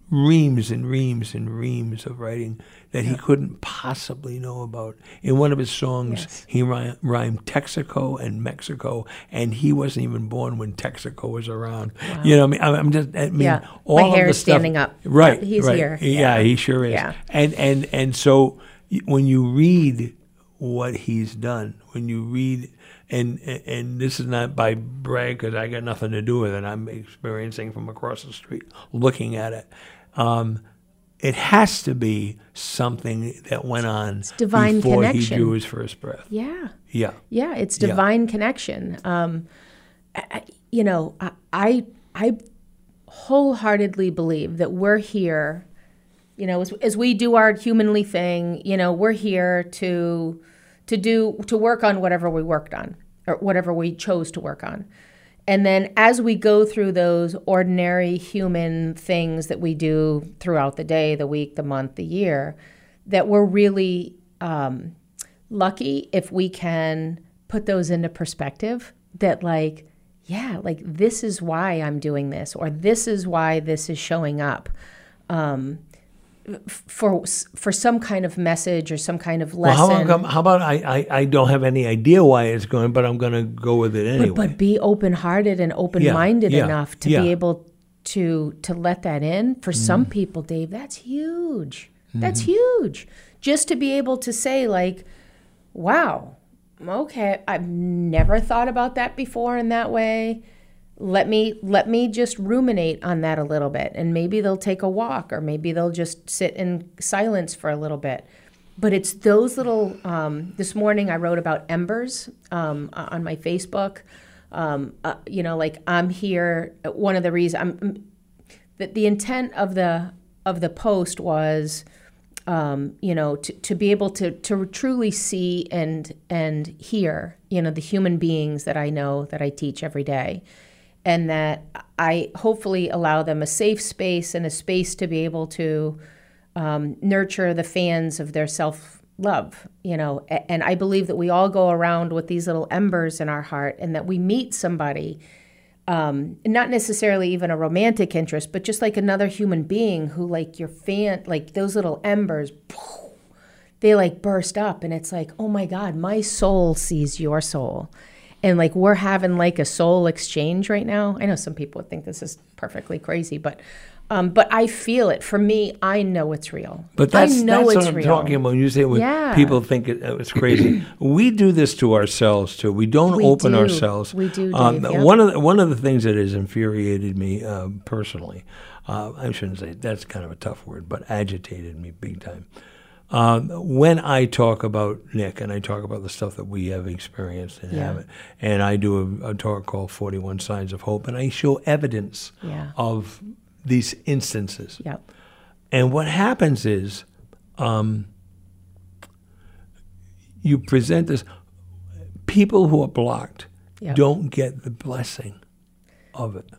[SPEAKER 1] reams and reams and reams of writing that he couldn't possibly know about. In one of his songs,
[SPEAKER 7] Yes.
[SPEAKER 1] he rhymed, rhymed Texaco and Mexico, and he wasn't even born when Texaco was around. You know, what I mean, I'm just, I mean,
[SPEAKER 7] Yeah.
[SPEAKER 1] all
[SPEAKER 7] My
[SPEAKER 1] of
[SPEAKER 7] hair
[SPEAKER 1] the
[SPEAKER 7] is
[SPEAKER 1] stuff,
[SPEAKER 7] standing up.
[SPEAKER 1] Right,
[SPEAKER 7] He's
[SPEAKER 1] right.
[SPEAKER 7] here.
[SPEAKER 1] Yeah,
[SPEAKER 7] Yeah.
[SPEAKER 1] he sure is.
[SPEAKER 7] Yeah.
[SPEAKER 1] And and and so when you read what he's done, when you read, and and this is not by brag because I got nothing to do with it. I'm experiencing from across the street, looking at it. Um, it has to be something that went on
[SPEAKER 7] divine
[SPEAKER 1] before he
[SPEAKER 7] connection.
[SPEAKER 1] drew his first breath.
[SPEAKER 7] Yeah.
[SPEAKER 1] Yeah.
[SPEAKER 7] Yeah, it's
[SPEAKER 1] Yeah.
[SPEAKER 7] divine connection. Um, I, you know, I, I I wholeheartedly believe that we're here. You know, as, as we do our humanly thing, you know, we're here to to do to work on whatever we worked on or whatever we chose to work on. And then as we go through those ordinary human things that we do throughout the day, the week, the month, the year, that we're really um, lucky if we can put those into perspective that like yeah like this is why i'm doing this or this is why this is showing up. Um, for for some kind of message or some kind of
[SPEAKER 1] Well,
[SPEAKER 7] lesson
[SPEAKER 1] how, come, how about I, I, I don't have any idea why it's going, but I'm going to go with it anyway.
[SPEAKER 7] but, but be open-hearted and open-minded
[SPEAKER 1] yeah,
[SPEAKER 7] enough to
[SPEAKER 1] yeah.
[SPEAKER 7] be able to to let that in for some
[SPEAKER 1] Mm.
[SPEAKER 7] people dave that's huge
[SPEAKER 1] Mm-hmm.
[SPEAKER 7] that's huge just to be able to say like wow okay, I've never thought about that before in that way. Let me let me just ruminate on that a little bit, and maybe they'll take a walk, or maybe they'll just sit in silence for a little bit. But it's those little. Um, this morning I wrote about embers um, on my Facebook. Um, uh, you know, like I'm here. One of the reasons I'm that the intent of the of the post was um, you know, to, to be able to to truly see and and hear, you know, the human beings that I know that I teach every day, and that I hopefully allow them a safe space and a space to be able to um, nurture the fans of their self love, you know. And I believe that we all go around with these little embers in our heart, and that we meet somebody um, not necessarily even a romantic interest, but just like another human being who, like your fan, like those little embers, they like burst up, and it's like, oh my God, my soul sees your soul. And like we're having like a soul exchange right now. I know some people would think this is perfectly crazy, but um, but I feel it. For me, I know it's real.
[SPEAKER 1] But that's,
[SPEAKER 7] I know
[SPEAKER 1] that's
[SPEAKER 7] it's
[SPEAKER 1] what I'm
[SPEAKER 7] real.
[SPEAKER 1] talking about. When you say when
[SPEAKER 7] Yeah.
[SPEAKER 1] people think it, uh, it's crazy, we do this to ourselves too. We don't
[SPEAKER 7] We
[SPEAKER 1] open
[SPEAKER 7] do.
[SPEAKER 1] ourselves.
[SPEAKER 7] We do,
[SPEAKER 1] Um,
[SPEAKER 7] yep.
[SPEAKER 1] One of the, one of the things that has infuriated me uh, personally, uh, I shouldn't say that's kind of a tough word, but agitated me big time. Um, when I talk about Nick and I talk about the stuff that we have experienced and
[SPEAKER 7] Yeah.
[SPEAKER 1] have and I do a, a talk called 41 Signs of Hope, and I show evidence
[SPEAKER 7] Yeah.
[SPEAKER 1] of these instances.
[SPEAKER 7] Yep.
[SPEAKER 1] And what happens is, um, you present this. People who are blocked
[SPEAKER 7] Yep.
[SPEAKER 1] don't get the blessing of it.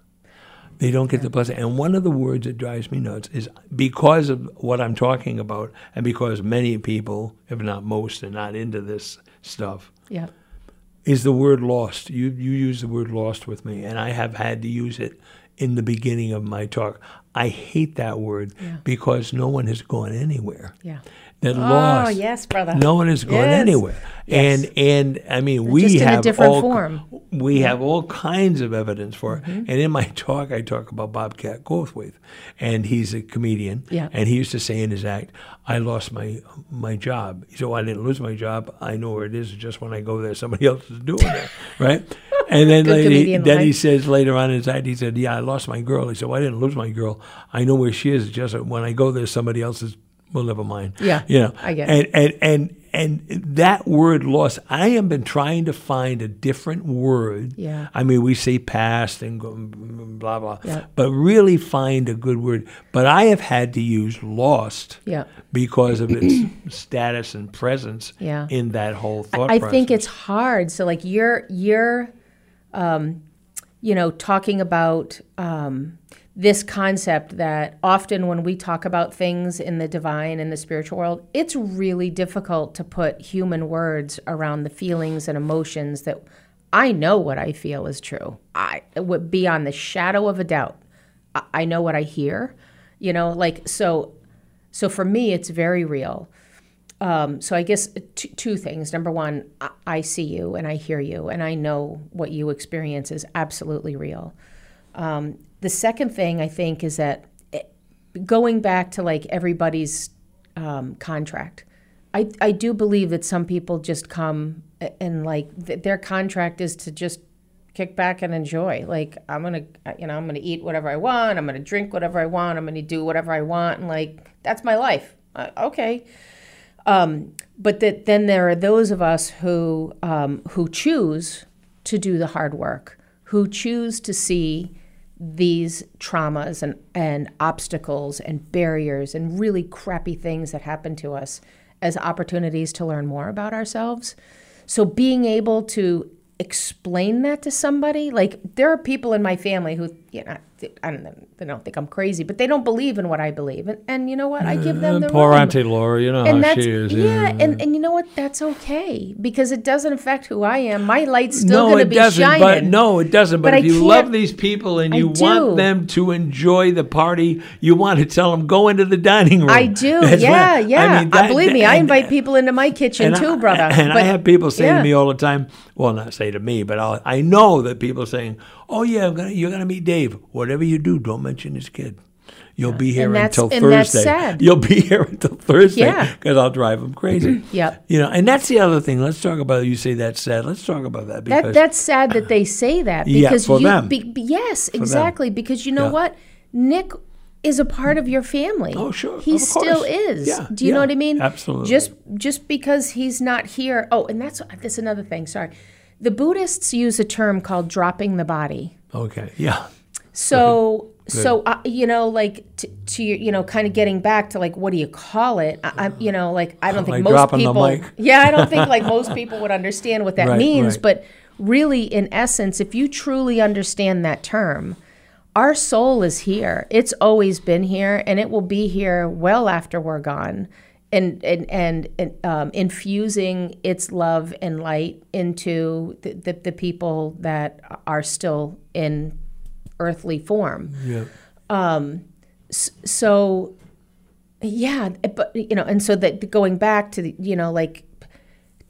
[SPEAKER 1] They don't get the blessing. And one of the words that drives me nuts is because of what I'm talking about, and because many people, if not most, are not into this stuff,
[SPEAKER 7] Yep.
[SPEAKER 1] is the word lost. You you use the word lost with me, and I have had to use it in the beginning of my talk. I hate that word
[SPEAKER 7] Yeah.
[SPEAKER 1] because no one has gone anywhere.
[SPEAKER 7] Yeah.
[SPEAKER 1] That
[SPEAKER 7] Oh,
[SPEAKER 1] lost.
[SPEAKER 7] yes, brother.
[SPEAKER 1] No one has gone
[SPEAKER 7] Yes.
[SPEAKER 1] anywhere.
[SPEAKER 7] Yes.
[SPEAKER 1] And and I mean we
[SPEAKER 7] just in a
[SPEAKER 1] have
[SPEAKER 7] different
[SPEAKER 1] all,
[SPEAKER 7] form.
[SPEAKER 1] We have all kinds of evidence for it.
[SPEAKER 7] Mm-hmm.
[SPEAKER 1] And in my talk I talk about Bobcat Goldthwait. And he's a comedian.
[SPEAKER 7] Yeah.
[SPEAKER 1] And he used to say in his act, I lost my my job. He said, well, I didn't lose my job. I know where it is. Just when I go there, somebody else is doing it. Right? And then, later, he, then he says later on in his act, he said, "Yeah, I lost my girl." He said, "Well, I didn't lose my girl. I know where she is. Just when I go there, somebody else is. Well, never mind.
[SPEAKER 7] Yeah,
[SPEAKER 1] you know.
[SPEAKER 7] I get
[SPEAKER 1] and, and and and that word lost. I have been trying to find a different word.
[SPEAKER 7] Yeah.
[SPEAKER 1] I mean, we say past and go, blah blah,
[SPEAKER 7] Yeah.
[SPEAKER 1] but really find a good word. But I have had to use lost
[SPEAKER 7] Yeah.
[SPEAKER 1] because of its status and presence
[SPEAKER 7] Yeah.
[SPEAKER 1] in that whole thought process.
[SPEAKER 7] I
[SPEAKER 1] process.
[SPEAKER 7] think it's hard. So like you're you're, um, you know, talking about um, this concept that often when we talk about things in the divine and the spiritual world, it's really difficult to put human words around the feelings and emotions that I know what I feel is true. I would be on the shadow of a doubt. I, I know what I hear. You know, like so. So for me, it's very real. Um, so I guess two, two things. Number one, I, I see you and I hear you, and I know what you experience is absolutely real. Um, the second thing I think is that it, going back to like everybody's um, contract, I, I do believe that some people just come and like th- their contract is to just kick back and enjoy. Like I'm gonna, you know, I'm gonna eat whatever I want. I'm gonna drink whatever I want. I'm gonna do whatever I want, and like that's my life. Uh, okay. Um, but that then there are those of us who um, who choose to do the hard work, who choose to see these traumas and, and obstacles and barriers and really crappy things that happen to us as opportunities to learn more about ourselves. So being able to explain that to somebody, like there are people in my family who, you know, I don't they don't think I'm crazy, but they don't believe in what I believe. And, and you know what? I give them the
[SPEAKER 1] Poor
[SPEAKER 7] room
[SPEAKER 1] Auntie Laura, you know
[SPEAKER 7] and
[SPEAKER 1] how she is.
[SPEAKER 7] yeah, and, and you know what? That's okay because it doesn't affect who I am. My light's still
[SPEAKER 1] no,
[SPEAKER 7] going to be
[SPEAKER 1] doesn't.
[SPEAKER 7] shining.
[SPEAKER 1] But no, it doesn't. But,
[SPEAKER 7] But
[SPEAKER 1] if
[SPEAKER 7] I
[SPEAKER 1] you love these people and you want them to enjoy the party, you want to tell them go into the dining room.
[SPEAKER 7] I do.
[SPEAKER 1] That's
[SPEAKER 7] yeah,
[SPEAKER 1] what-
[SPEAKER 7] yeah.
[SPEAKER 1] I mean,
[SPEAKER 7] Uh, believe me, I
[SPEAKER 1] and-
[SPEAKER 7] invite people into my kitchen too,
[SPEAKER 1] I,
[SPEAKER 7] brother.
[SPEAKER 1] And I have people say
[SPEAKER 7] yeah.
[SPEAKER 1] to me all the time, well, not say to me, but I'll, I know that people are saying, "Oh yeah, I'm gonna, you're going to meet Dave. Whatever you do, don't mention his kid." You'll be here until Thursday.
[SPEAKER 7] sad.
[SPEAKER 1] You'll be here until Thursday
[SPEAKER 7] Yeah.
[SPEAKER 1] because I'll drive him crazy.
[SPEAKER 7] Yep.
[SPEAKER 1] You know, and that's the other thing. Let's talk about. You say that's sad. Let's talk about that because
[SPEAKER 7] That that's sad that they say that
[SPEAKER 1] Yeah,
[SPEAKER 7] because
[SPEAKER 1] for
[SPEAKER 7] you
[SPEAKER 1] them.
[SPEAKER 7] be- yes, exactly because you know
[SPEAKER 1] Yeah.
[SPEAKER 7] what? Nick is a part of your family.
[SPEAKER 1] Oh, sure,
[SPEAKER 7] He still is.
[SPEAKER 1] Yeah,
[SPEAKER 7] Do you know what I mean?
[SPEAKER 1] absolutely.
[SPEAKER 7] Just just because he's not here. Oh, and that's that's another thing. Sorry. The Buddhists use a term called dropping the body.
[SPEAKER 1] okay, yeah,
[SPEAKER 7] So so uh, you know like to, to your- you know kind of getting back to like what do you call it? I, I you know like I don't think
[SPEAKER 1] Like
[SPEAKER 7] most
[SPEAKER 1] dropping the
[SPEAKER 7] people. Yeah, I don't think like most people would understand what that
[SPEAKER 1] Right,
[SPEAKER 7] means,
[SPEAKER 1] right.
[SPEAKER 7] but really in essence if you truly understand that term our soul is here. It's always been here and it will be here well after we're gone. And, and, and, and um, infusing its love and light into the, the, the people that are still in earthly form.
[SPEAKER 1] yeah.
[SPEAKER 7] Um, So, yeah, but you know, and so that going back to the, you know, like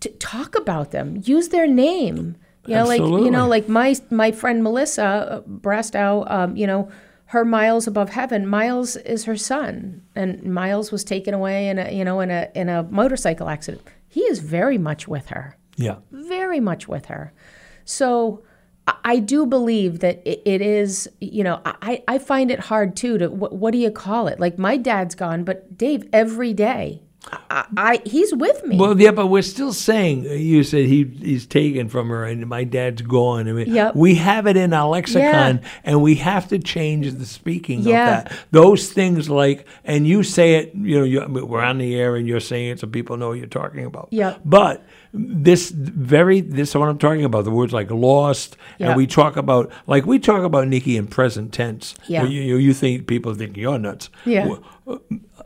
[SPEAKER 7] to talk about them, use their name. You know, like you know, like my my friend Melissa uh, Brastow, um, you know, her miles above heaven. Miles is her son, and Miles was taken away in a you know in a in a motorcycle accident. He is very much with her
[SPEAKER 1] yeah.
[SPEAKER 7] very much with her. So I- do believe that it, it is, you know, I, I find it hard too to, what, what do you call it? Like my dad's gone, but Dave, every day, I, I he's with me.
[SPEAKER 1] Well, yeah, but we're still saying uh, you said he he's taken from her, and my dad's gone. I mean,
[SPEAKER 7] Yep.
[SPEAKER 1] we have it in our lexicon,
[SPEAKER 7] Yeah.
[SPEAKER 1] and we have to change the speaking
[SPEAKER 7] Yeah.
[SPEAKER 1] of that. Those things like, and you say it, you know, we're on the air, and you're saying it so people know what you're talking about.
[SPEAKER 7] Yep.
[SPEAKER 1] But this very this is what I'm talking about. The words like lost,
[SPEAKER 7] Yep.
[SPEAKER 1] and we talk about like we talk about Nikki in present tense.
[SPEAKER 7] Yeah.
[SPEAKER 1] You, you, you think people think you're nuts.
[SPEAKER 7] Yeah.
[SPEAKER 1] Uh,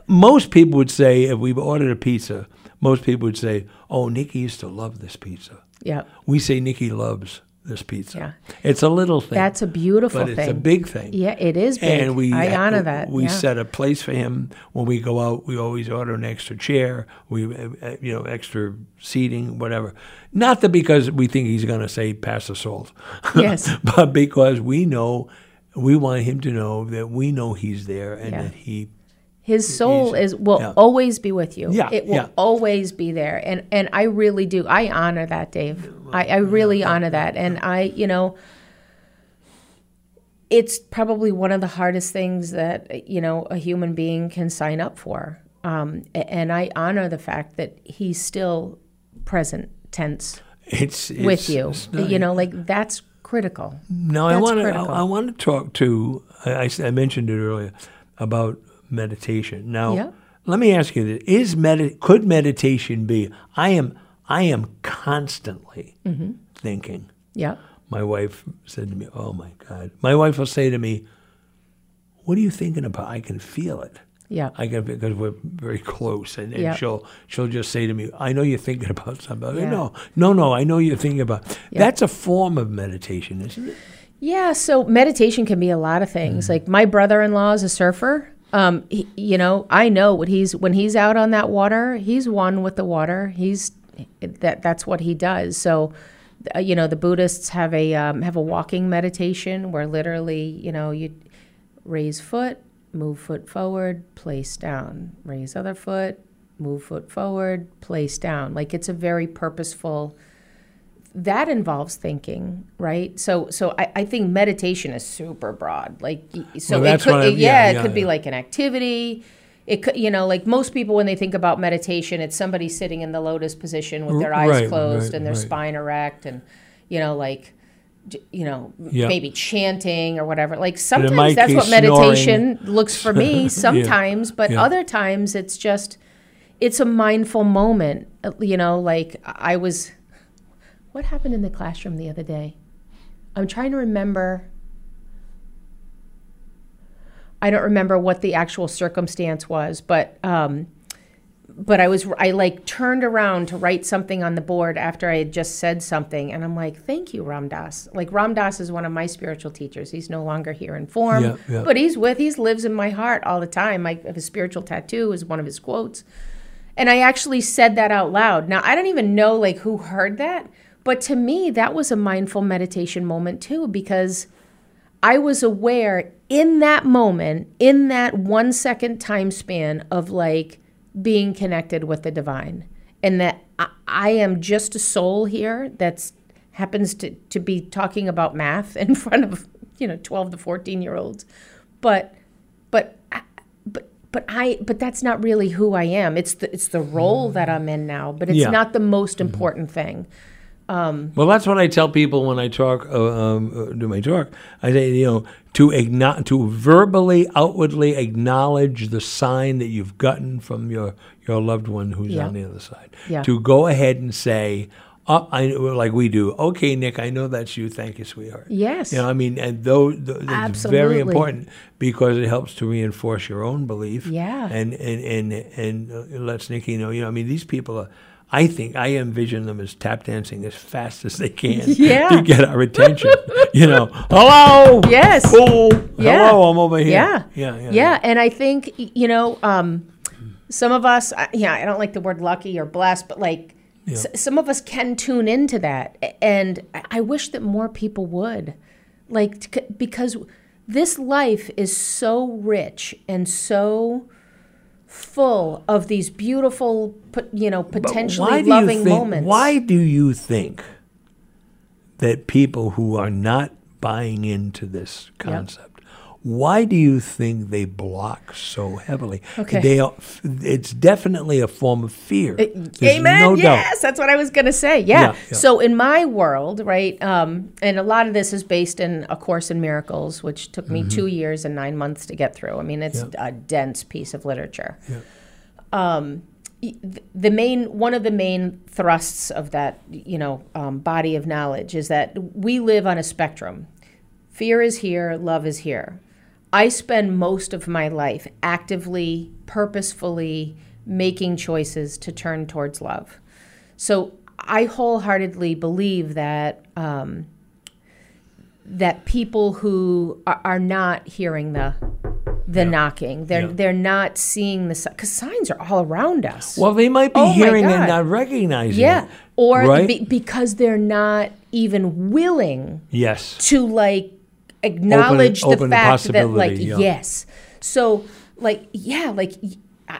[SPEAKER 1] Most people would say if we ordered a pizza, most people would say, "Oh, Nikki used to love this pizza."
[SPEAKER 7] yeah,
[SPEAKER 1] We say Nikki loves this pizza.
[SPEAKER 7] Yeah.
[SPEAKER 1] It's a little thing.
[SPEAKER 7] that's a beautiful
[SPEAKER 1] but it's
[SPEAKER 7] thing.
[SPEAKER 1] a big thing.
[SPEAKER 7] Yeah, it is big.
[SPEAKER 1] And we
[SPEAKER 7] I honor that.
[SPEAKER 1] We
[SPEAKER 7] yeah.
[SPEAKER 1] set a place for him when we go out. We always order an extra chair. We, uh, uh, you know, extra seating, whatever. Not that because we think he's going to say pass the salt.
[SPEAKER 7] Yes.
[SPEAKER 1] but because we know, we want him to know that we know he's there and
[SPEAKER 7] Yeah.
[SPEAKER 1] that he.
[SPEAKER 7] His soul is will
[SPEAKER 1] yeah.
[SPEAKER 7] always be with you.
[SPEAKER 1] Yeah,
[SPEAKER 7] it will
[SPEAKER 1] yeah.
[SPEAKER 7] always be there, and and I really do. I honor that, Dave. I, I really honor that, and I, you know, it's probably one of the hardest things that you know a human being can sign up for. Um, and I honor the fact that he's still present tense
[SPEAKER 1] It's, it's
[SPEAKER 7] with you.
[SPEAKER 1] it's not-
[SPEAKER 7] You know, like that's critical.
[SPEAKER 1] No, I want to. I. I want to talk to. I, I mentioned it earlier about meditation. Now,
[SPEAKER 7] Yeah.
[SPEAKER 1] let me ask you this: Is med- could meditation be? I am. I am constantly
[SPEAKER 7] Mm-hmm.
[SPEAKER 1] thinking.
[SPEAKER 7] Yeah.
[SPEAKER 1] My wife said to me, "Oh my God!" My wife will say to me, "What are you thinking about?" I can feel it.
[SPEAKER 7] Yeah.
[SPEAKER 1] I can because we're very close, and, and
[SPEAKER 7] Yeah.
[SPEAKER 1] she'll she'll just say to me, "I know you're thinking about something."
[SPEAKER 7] Yeah.
[SPEAKER 1] No, no, no. I know you're thinking about. That's a form of meditation, isn't it?
[SPEAKER 7] Yeah, so meditation can be a lot of things. Like my brother-in-law is a surfer. Um, he, you know, I know what he's when he's out on that water, he's one with the water. He's that that's what he does. So, uh, you know, the Buddhists have a um, have a walking meditation where literally, you know, you raise foot, move foot forward, place down, raise other foot, move foot forward, place down. Like it's a very purposeful that involves thinking, right? So, so I, I think meditation is super broad. Like, so
[SPEAKER 1] Well,
[SPEAKER 7] it could,
[SPEAKER 1] I-
[SPEAKER 7] it-
[SPEAKER 1] yeah,
[SPEAKER 7] yeah, it
[SPEAKER 1] yeah,
[SPEAKER 7] could be like an activity. It could, you know, like most people when they think about meditation, it's somebody sitting in the lotus position with their eyes
[SPEAKER 1] Right,
[SPEAKER 7] closed
[SPEAKER 1] right,
[SPEAKER 7] and their
[SPEAKER 1] right.
[SPEAKER 7] spine erect, and you know, like, you know,
[SPEAKER 1] Yeah.
[SPEAKER 7] maybe chanting or whatever. Like sometimes that's what meditation looks for me. Sometimes, but
[SPEAKER 1] yeah.
[SPEAKER 7] other times it's just, it's a mindful moment. Uh, You know, like I was what happened in the classroom the other day? I'm trying to remember. I don't remember what the actual circumstance was, but um, but I was I like turned around to write something on the board after I had just said something, and I'm like, "Thank you, Ram Dass." Like Ram Dass is one of my spiritual teachers. He's no longer here in form,
[SPEAKER 1] Yeah, yeah.
[SPEAKER 7] but he's with. He lives in my heart all the time. I have a spiritual tattoo is one of his quotes, and I actually said that out loud. Now I don't even know like who heard that, but to me that was a mindful meditation moment too because I was aware in that moment, in that one second time span of like being connected with the divine, and that I, I am just a soul here that's happens to, to be talking about math in front of you know 12 to 14 year olds. But but I- but but I but that's not really who I am. It's the it's the role that I'm in now but it's
[SPEAKER 1] Yeah.
[SPEAKER 7] not the most mm-hmm. important thing
[SPEAKER 1] Well, that's what I tell people when I talk, uh, um, uh, do my talk. I say, you know, to igno- to verbally, outwardly acknowledge the sign that you've gotten from your your loved one who's
[SPEAKER 7] Yeah.
[SPEAKER 1] on the other side.
[SPEAKER 7] Yeah.
[SPEAKER 1] To go ahead and say, oh, I like we do. Okay, Nick, I know that's you. Thank you, sweetheart.
[SPEAKER 7] Yes.
[SPEAKER 1] You know, I mean, and though th- it's very important because it helps to reinforce your own belief.
[SPEAKER 7] Yeah.
[SPEAKER 1] And and and and uh, lets Nikki know. You know, I mean, these people are. I think I envision them as tap dancing as fast as they can
[SPEAKER 7] Yeah.
[SPEAKER 1] to get our attention. you know, hello.
[SPEAKER 7] Yes.
[SPEAKER 1] Cool.
[SPEAKER 7] Yeah.
[SPEAKER 1] Hello, I'm over here.
[SPEAKER 7] Yeah.
[SPEAKER 1] Yeah. Yeah.
[SPEAKER 7] Yeah. And I think, you know, um, some of us, I- yeah, I don't like the word lucky or blessed, but like s- some of us can tune into that. And I- wish that more people would. Like, because this life is so rich and so full of these beautiful, you know, potentially loving
[SPEAKER 1] think,
[SPEAKER 7] moments.
[SPEAKER 1] Why do you think that people who are not buying into this concept, why do you think they block so heavily?
[SPEAKER 7] Okay.
[SPEAKER 1] They are, it's definitely a form of fear. There's
[SPEAKER 7] Amen.
[SPEAKER 1] no doubt.
[SPEAKER 7] yes, that's what I was going to say. Yeah.
[SPEAKER 1] Yeah, yeah.
[SPEAKER 7] So in my world, right, um, and a lot of this is based in A Course in Miracles, which took me
[SPEAKER 1] Mm-hmm.
[SPEAKER 7] two years and nine months to get through. I mean, it's a dense piece of literature. Um, the main one of the main thrusts of that, you know, um, body of knowledge is that we live on a spectrum. Fear is here, love is here. I spend most of my life actively, purposefully making choices to turn towards love. So I wholeheartedly believe that um, that people who are, are not hearing the the knocking, they're
[SPEAKER 1] Yeah.
[SPEAKER 7] they're not seeing the because signs are all around us.
[SPEAKER 1] Well, they might be
[SPEAKER 7] Oh
[SPEAKER 1] hearing and not recognizing
[SPEAKER 7] yeah,
[SPEAKER 1] it.
[SPEAKER 7] or
[SPEAKER 1] right?
[SPEAKER 7] be, because they're not even willing
[SPEAKER 1] yes.
[SPEAKER 7] to like acknowledge
[SPEAKER 1] open the
[SPEAKER 7] the fact that like
[SPEAKER 1] yeah.
[SPEAKER 7] yes so like yeah like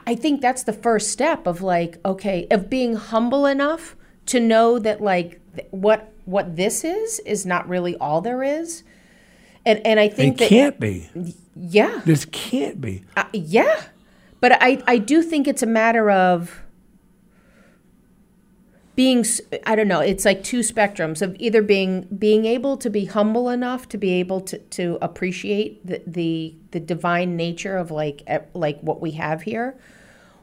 [SPEAKER 7] i think that's the first step of like okay of being humble enough to know that like what what this is is not really all there is and and i
[SPEAKER 1] It
[SPEAKER 7] think that
[SPEAKER 1] can't be.
[SPEAKER 7] yeah
[SPEAKER 1] This can't be.
[SPEAKER 7] uh, yeah but i i do think it's a matter of being i don't know it's like two spectrums of either being being able to be humble enough to be able to to appreciate the the, the divine nature of like like what we have here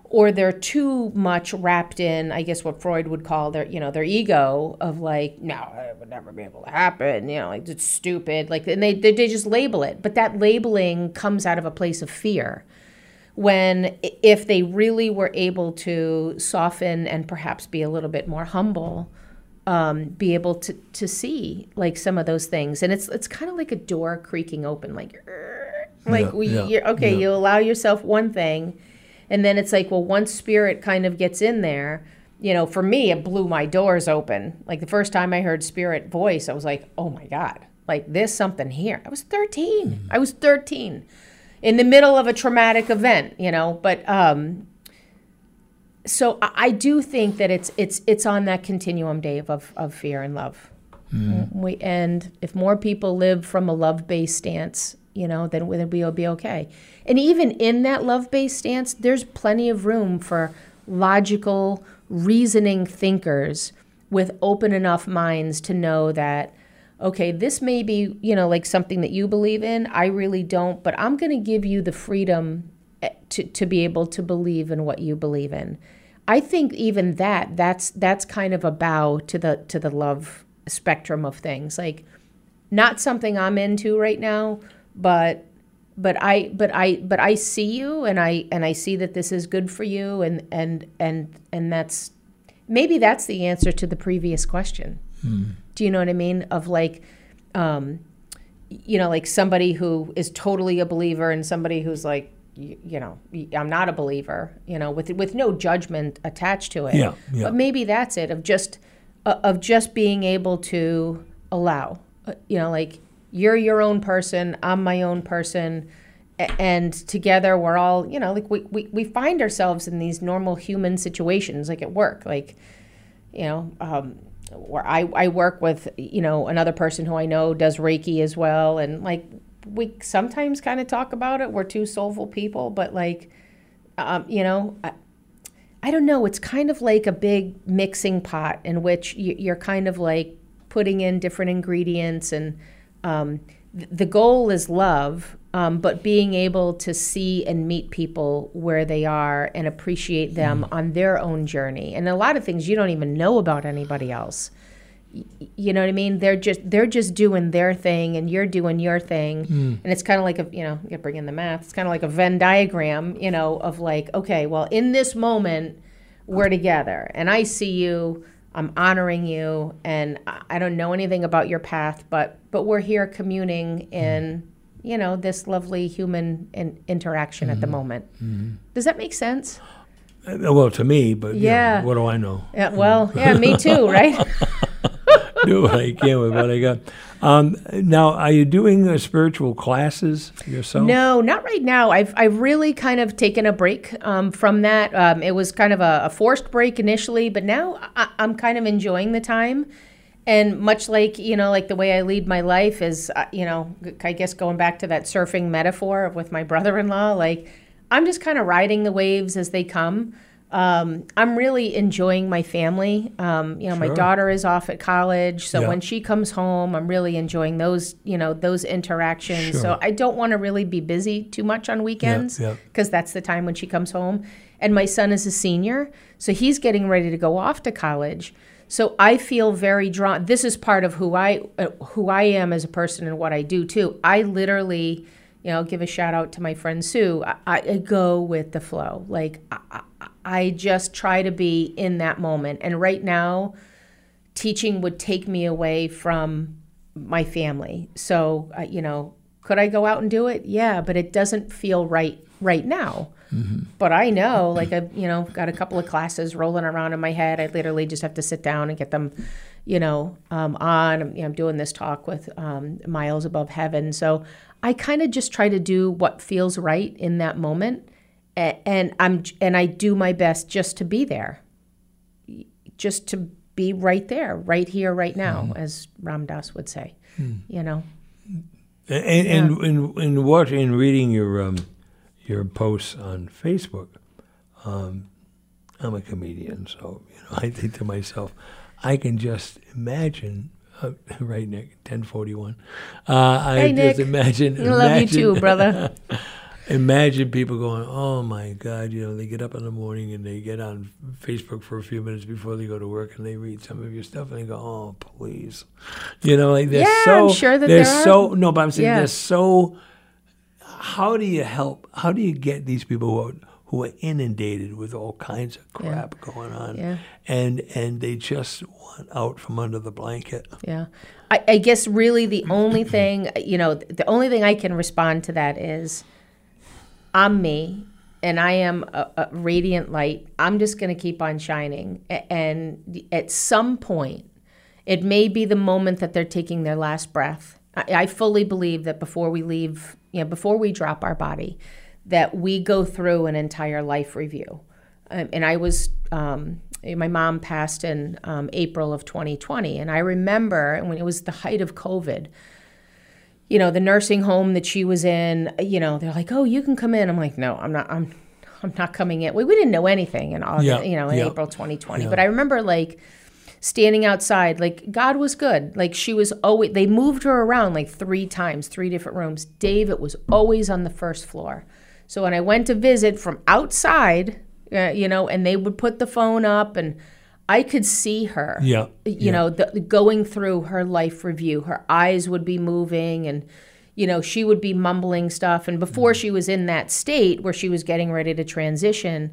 [SPEAKER 7] or they're too much wrapped in i guess what freud would call their you know their ego of like no it would never be able to happen you know like it's stupid like and they, they, they just label it but that labeling comes out of a place of fear when if they really were able to soften and perhaps be a little bit more humble um, be able to to see like some of those things. And it's it's kind of like a door creaking open like like
[SPEAKER 1] Yeah,
[SPEAKER 7] we
[SPEAKER 1] yeah,
[SPEAKER 7] you're, okay
[SPEAKER 1] yeah.
[SPEAKER 7] you allow yourself one thing and then it's like well once spirit kind of gets in there you know for me it blew my doors open. Like the first time i heard spirit voice i was like oh my god like there's something here. I was 13
[SPEAKER 1] Mm-hmm.
[SPEAKER 7] i was 13 in the middle of a traumatic event you know but um so I, I do think that it's it's it's on that continuum dave of, of fear and love. We and if more people live from a love-based stance you know then we- then we'll be okay. And even in that love-based stance there's plenty of room for logical reasoning thinkers with open enough minds to know that okay this may be you know like something that you believe in. I really don't but i'm going to give you the freedom eh, to, to be able to believe in what you believe in. I think even that that's that's kind of a bow to the to the love spectrum of things. Like not something i'm into right now but but i but i but i see you and i and i see that this is good for you and and and and that's maybe that's the answer to the previous question do you know what i mean of like um you know like somebody who is totally a believer and somebody who's like you, you know i'm not a believer you know with with no judgment attached to it
[SPEAKER 1] Yeah, yeah.
[SPEAKER 7] but maybe that's it of just uh, of just being able to allow uh, you know like you're your own person, I'm my own person. And together we're all, you know, like we, we, we find ourselves in these normal human situations, like at work. Like, you know, um, where I, I work with, you know, another person who I know does Reiki as well. And like, we sometimes kind of talk about it. We're two soulful people, but like, um, you know, I, I don't know. It's kind of like a big mixing pot in which you, you're kind of like putting in different ingredients, and um, th- the goal is love, um, but being able to see and meet people where they are and appreciate them hmm. on their own journey. And a lot of things you don't even know about anybody else. Y- You know what I mean? They're just they're just doing their thing, and you're doing your thing, hmm. and it's kind of like a you know you bring in the math. It's kind of like a Venn diagram, you know, of like okay, well in this moment we're together, and I see you. I'm honoring you, and I I don't know anything about your path, but but we're here communing hmm. in you know this lovely human in, interaction at the moment. Does that make sense?
[SPEAKER 1] Uh, Well, to me, but yeah.
[SPEAKER 7] Yeah.
[SPEAKER 1] what do I know?
[SPEAKER 7] Yeah, well, yeah, me too, right?
[SPEAKER 1] do what I can with what I got. Um, now, are you doing uh, spiritual classes yourself?
[SPEAKER 7] No, not right now. I've I've really kind of taken a break um, from that. Um, it was kind of a, a forced break initially, but now I, I'm kind of enjoying the time. And much like you know, like the way I lead my life is, uh, you know, I guess going back to that surfing metaphor with my brother-in-law, like I'm just kind of riding the waves as they come. Um, I'm really enjoying my family. Um, you know, my daughter is off at college, so
[SPEAKER 1] Yeah.
[SPEAKER 7] when she comes home, I'm really enjoying those, you know, those interactions. So I don't want to really be busy too much on weekends
[SPEAKER 1] yeah.
[SPEAKER 7] because that's the time when she comes home. And my son is a senior, so he's getting ready to go off to college. So I feel very drawn. This is part of who I uh, who I am as a person and what I do too. I literally, you know, give a shout out to my friend Sue. I, I go with the flow. Like I, I, just try to be in that moment. And right now, teaching would take me away from my family. So, uh, you know, could I go out and do it? Yeah, but it doesn't feel right right now. But I know, like I've, you know, got a couple of classes rolling around in my head. I literally just have to sit down and get them, you know, um, on. You know, I'm doing this talk with um, Miles Above Heaven. So I kind of just try to do what feels right in that moment, A- and I'm and I do my best just to be there just to be right there, right here, right now, as Ram Dass would say. You know,
[SPEAKER 1] And and in in what in reading your um, your posts on Facebook, um, I'm a comedian, so you know I think to myself, I can just imagine. Uh, right, Nick, ten forty one. Uh, I
[SPEAKER 7] Hey,
[SPEAKER 1] just
[SPEAKER 7] Nick.
[SPEAKER 1] imagine.
[SPEAKER 7] I love you too, brother.
[SPEAKER 1] imagine people going, "Oh my God!" You know, they get up in the morning and they get on Facebook for a few minutes before they go to work and they read some of your stuff and they go, "Oh, please," you know, like they're
[SPEAKER 7] Yeah,
[SPEAKER 1] so.
[SPEAKER 7] I'm sure that
[SPEAKER 1] they're
[SPEAKER 7] there are.
[SPEAKER 1] so. No, but I'm saying
[SPEAKER 7] Yeah.
[SPEAKER 1] they're so. How do you help? How do you get these people who are, who are inundated with all kinds of crap going on,
[SPEAKER 7] Yeah.
[SPEAKER 1] and and they just want out from under the blanket?
[SPEAKER 7] yeah. I, I guess really the only thing, you know, the only thing I can respond to that is I'm me and I am a, a radiant light. I'm just going to keep on shining. And at some point, it may be the moment that they're taking their last breath. I, I fully believe that before we leave, you know, before we drop our body, that we go through an entire life review. Um, and I was, um, my mom passed in um, April of 2020, and I remember when it was the height of COVID. You know, the nursing home that she was in. You know, they're like, "Oh, you can come in." I'm like, "No, I'm not. I'm, I'm not coming in." We, we didn't know anything in August.
[SPEAKER 1] Yeah,
[SPEAKER 7] You know, in
[SPEAKER 1] yeah.
[SPEAKER 7] April 2020.
[SPEAKER 1] Yeah.
[SPEAKER 7] But I remember like standing outside. Like god was good. Like she was always they moved her around like three times three different rooms. David was always on the first floor. So when i went to visit from outside uh, you know and they would put the phone up and i could see her
[SPEAKER 1] Yeah,
[SPEAKER 7] you
[SPEAKER 1] yeah.
[SPEAKER 7] know the, going through her life review. Her eyes would be moving and you know she would be mumbling stuff. And before she was in that state where she was getting ready to transition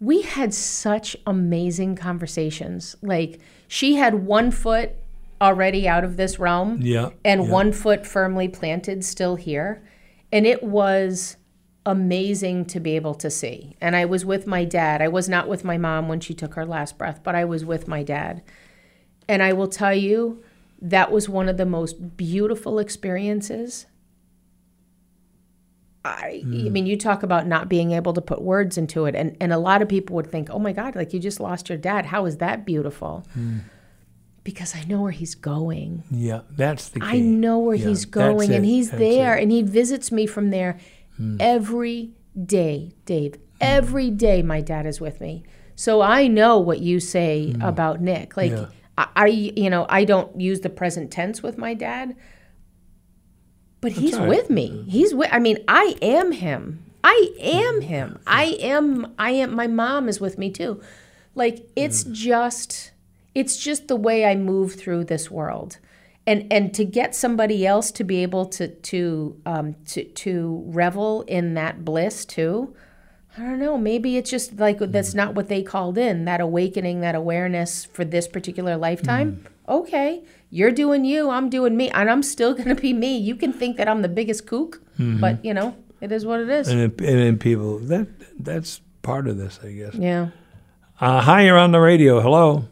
[SPEAKER 7] we had such amazing conversations. Like she had one foot already out of this realm
[SPEAKER 1] Yeah,
[SPEAKER 7] and
[SPEAKER 1] yeah.
[SPEAKER 7] one foot firmly planted still here. And it was amazing to be able to see. And I was with my dad. I was not with my mom when she took her last breath, but I was with my dad. And I will tell you, that was one of the most beautiful experiences. I, I mean, you talk about not being able to put words into it, and, and a lot of people would think, oh my God, like you just lost your dad. How is that beautiful? Because I know where he's going.
[SPEAKER 1] Yeah, that's the key.
[SPEAKER 7] I know where
[SPEAKER 1] Yeah,
[SPEAKER 7] he's going, and he's
[SPEAKER 1] that's
[SPEAKER 7] there,
[SPEAKER 1] it. Hmm.
[SPEAKER 7] and he visits me from there every day, Dave. Every day, my dad is with me, so I know what you say about Nick. Like,
[SPEAKER 1] Hmm. Yeah.
[SPEAKER 7] I, you know, I don't use the present tense with my dad, but he's
[SPEAKER 1] right.
[SPEAKER 7] with me. He's with. I mean, I am him. I am him. I am. I am. My mom is with me too. Like it's mm. just, it's just the way I move through this world, and and to get somebody else to be able to to um to to revel in that bliss too. I don't know. Maybe it's just like mm. that's not what they called in that awakening, that awareness for this particular lifetime. Mm. Okay, you're doing you, I'm doing me, and I'm still going to be me. You can think that I'm the biggest kook, mm-hmm. but you know, it is what it is.
[SPEAKER 1] And then, and then people that that's part of this, I guess.
[SPEAKER 7] yeah.
[SPEAKER 1] Uh, hi, you're on the radio. Hello.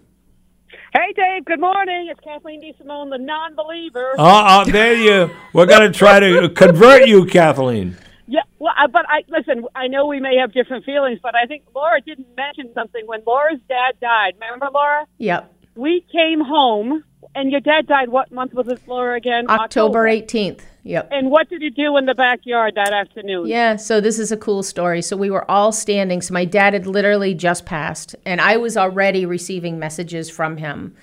[SPEAKER 8] Hey, Dave. Good morning. It's Cathleen DeSimone, the non-believer.
[SPEAKER 1] Oh, oh, there you. We're gonna try to convert you, Cathleen.
[SPEAKER 8] Yeah. Well, I, but I listen. I know we may have different feelings, but I think Laura didn't mention something when Laura's dad died. Remember, Laura?
[SPEAKER 7] Yep.
[SPEAKER 8] We came home, and your dad died. What month was it, Laura? Again?
[SPEAKER 7] October 18th. Yep.
[SPEAKER 8] And what did you do in the backyard that afternoon?
[SPEAKER 7] Yeah, so this is a cool story. So we were all standing. So my dad had literally just passed, and I was already receiving messages from him.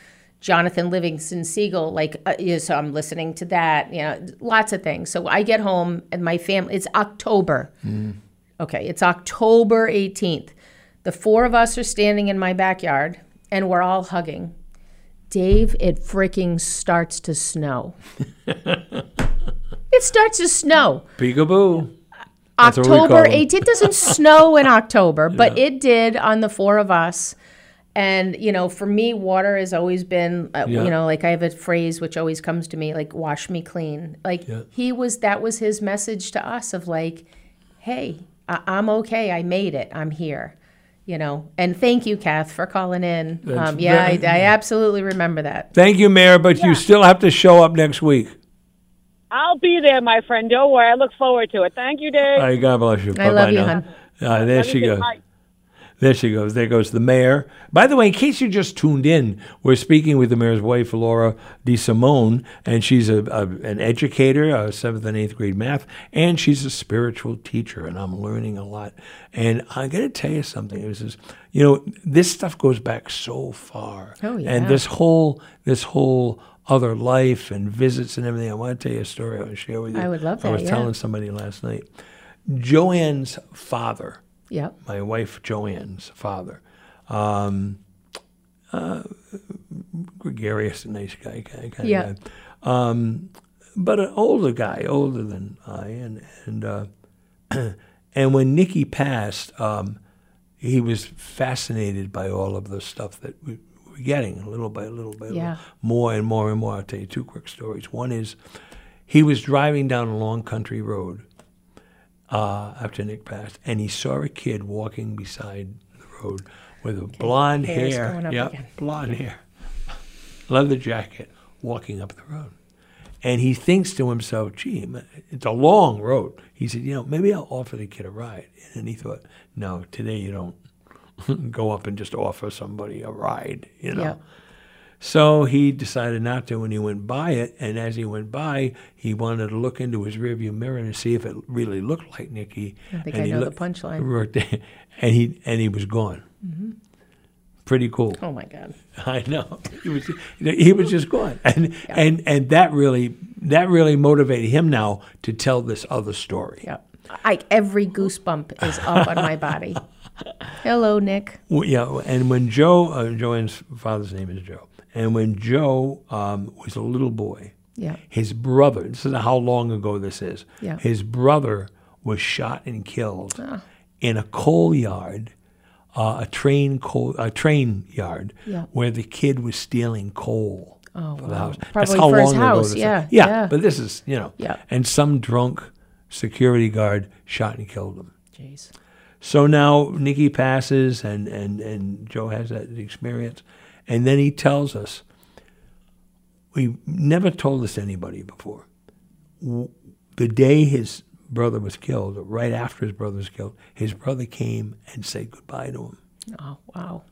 [SPEAKER 7] Jonathan Livingston Seagull, like, uh, yeah, so I'm listening to that, you know, lots of things. So I get home, and my family, it's October. Okay, it's October 18th. The four of us are standing in my backyard, and we're all hugging. Dave, it freaking starts to snow. it starts to snow.
[SPEAKER 1] Peekaboo.
[SPEAKER 7] October 18th. It doesn't snow in October, but it did on the four of us. And, you know, for me, water has always been, uh,
[SPEAKER 1] Yeah.
[SPEAKER 7] you know, like I have a phrase which always comes to me, like, wash me clean. Like,
[SPEAKER 1] Yeah.
[SPEAKER 7] he was, that was his message to us of like, hey, I- I'm okay. I made it. I'm here. You know, and thank you, Kath, for calling in. Um, yeah, I,
[SPEAKER 1] very-
[SPEAKER 7] I absolutely remember that.
[SPEAKER 1] Thank you, Mayor, but you still have to show up next week.
[SPEAKER 8] I'll be there, my friend. Don't worry. I look forward to it. Thank you, Dave.
[SPEAKER 1] All right, God bless you.
[SPEAKER 7] I love
[SPEAKER 1] Bye-bye
[SPEAKER 7] you,
[SPEAKER 1] now.
[SPEAKER 7] hon.
[SPEAKER 1] Uh, there
[SPEAKER 8] Let
[SPEAKER 1] she goes.
[SPEAKER 8] hi.
[SPEAKER 1] There she goes. There goes the mayor. By the way, in case you just tuned in, we're speaking with the mayor's wife, Laura DeSimone, and she's a, a an educator, a seventh and eighth grade math, and she's a spiritual teacher, and I'm learning a lot. And I got to tell you something. This is, you know, this stuff goes back so far.
[SPEAKER 7] Oh, yeah.
[SPEAKER 1] And this whole this whole other life and visits and everything. I want to tell you a story. I want to share with you.
[SPEAKER 7] I would love that.
[SPEAKER 1] I was
[SPEAKER 7] yeah.
[SPEAKER 1] telling somebody last night. Joanne's father
[SPEAKER 7] Yep.
[SPEAKER 1] my wife Joanne's father. Um, uh, gregarious, nice guy, kind of
[SPEAKER 7] Yeah.
[SPEAKER 1] guy. Um, but an older guy, older than I, and and uh, and when Nikki passed, um, he was fascinated by all of the stuff that we were getting, little by little by
[SPEAKER 7] Yeah.
[SPEAKER 1] little, more and more and more. I'll tell you two quick stories. One is he was driving down a long country road uh, after Nick passed, and he saw a kid walking beside the road with a blonde
[SPEAKER 7] hair's
[SPEAKER 1] hair,
[SPEAKER 7] going
[SPEAKER 1] yeah,
[SPEAKER 7] again.
[SPEAKER 1] blonde hair, leather jacket, walking up the road. And he thinks to himself, gee, it's a long road. He said, you know, maybe I'll offer the kid a ride. And he thought, no, today you don't go up and just offer somebody a ride, you know.
[SPEAKER 7] Yep.
[SPEAKER 1] So he decided not to when he went by it. And as he went by, he wanted to look into his rearview mirror and see if it really looked like Nicky.
[SPEAKER 7] I think
[SPEAKER 1] and
[SPEAKER 7] I
[SPEAKER 1] he
[SPEAKER 7] know the punchline. Mm-hmm.
[SPEAKER 1] And he and he was gone. Pretty cool.
[SPEAKER 7] Oh, my God.
[SPEAKER 1] I know. He was he was just gone, and and and that really that really motivated him now to tell this other story.
[SPEAKER 7] Yep. I, every goosebump is up on my body. Hello, Nick.
[SPEAKER 1] Well, yeah, and when Joe, uh, Joanne's father's name is Joe, and when Joe um, was a little boy,
[SPEAKER 7] Yeah.
[SPEAKER 1] his brother. This is how long ago this is.
[SPEAKER 7] Yeah.
[SPEAKER 1] His brother was shot and killed
[SPEAKER 7] Ah.
[SPEAKER 1] in a coal yard, uh, a train coal, a train yard,
[SPEAKER 7] Yeah.
[SPEAKER 1] where the kid was stealing coal
[SPEAKER 7] Oh,
[SPEAKER 1] for the house. That's
[SPEAKER 7] Probably
[SPEAKER 1] how
[SPEAKER 7] for his
[SPEAKER 1] long ago
[SPEAKER 7] house, yeah,
[SPEAKER 1] yeah,
[SPEAKER 7] yeah.
[SPEAKER 1] But this is you know.
[SPEAKER 7] Yeah.
[SPEAKER 1] And some drunk security guard shot and killed him.
[SPEAKER 7] Jeez.
[SPEAKER 1] So now Nikki passes, and, and, and Joe has that experience. And then he tells us we never told this to anybody before. The day his brother was killed, right after his brother was killed, his brother came and said goodbye to him.
[SPEAKER 7] Oh, wow.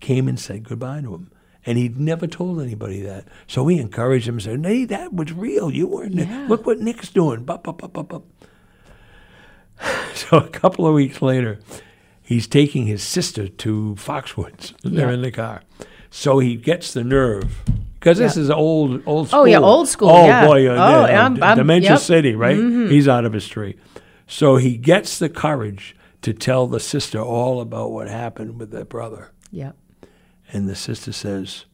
[SPEAKER 1] Came and said goodbye to him. And he'd never told anybody that. So we encouraged him and said, Hey, that was real. You weren't
[SPEAKER 7] Yeah.
[SPEAKER 1] Look what Nick's doing. Bup, bup, bup, bup, bup. So a couple of weeks later, he's taking his sister to Foxwoods. They're
[SPEAKER 7] Yeah.
[SPEAKER 1] in the car. So he gets the nerve. Because this
[SPEAKER 7] Yeah.
[SPEAKER 1] is old, old school.
[SPEAKER 7] Oh, yeah, old school,
[SPEAKER 1] Oh
[SPEAKER 7] yeah.
[SPEAKER 1] boy, uh,
[SPEAKER 7] Oh,
[SPEAKER 1] yeah,
[SPEAKER 7] I'm- I'm-
[SPEAKER 1] Dementia
[SPEAKER 7] yep. Mm-hmm.
[SPEAKER 1] City, right? He's out of his tree. So he gets the courage to tell the sister all about what happened with their brother.
[SPEAKER 7] Yep.
[SPEAKER 1] And the sister says,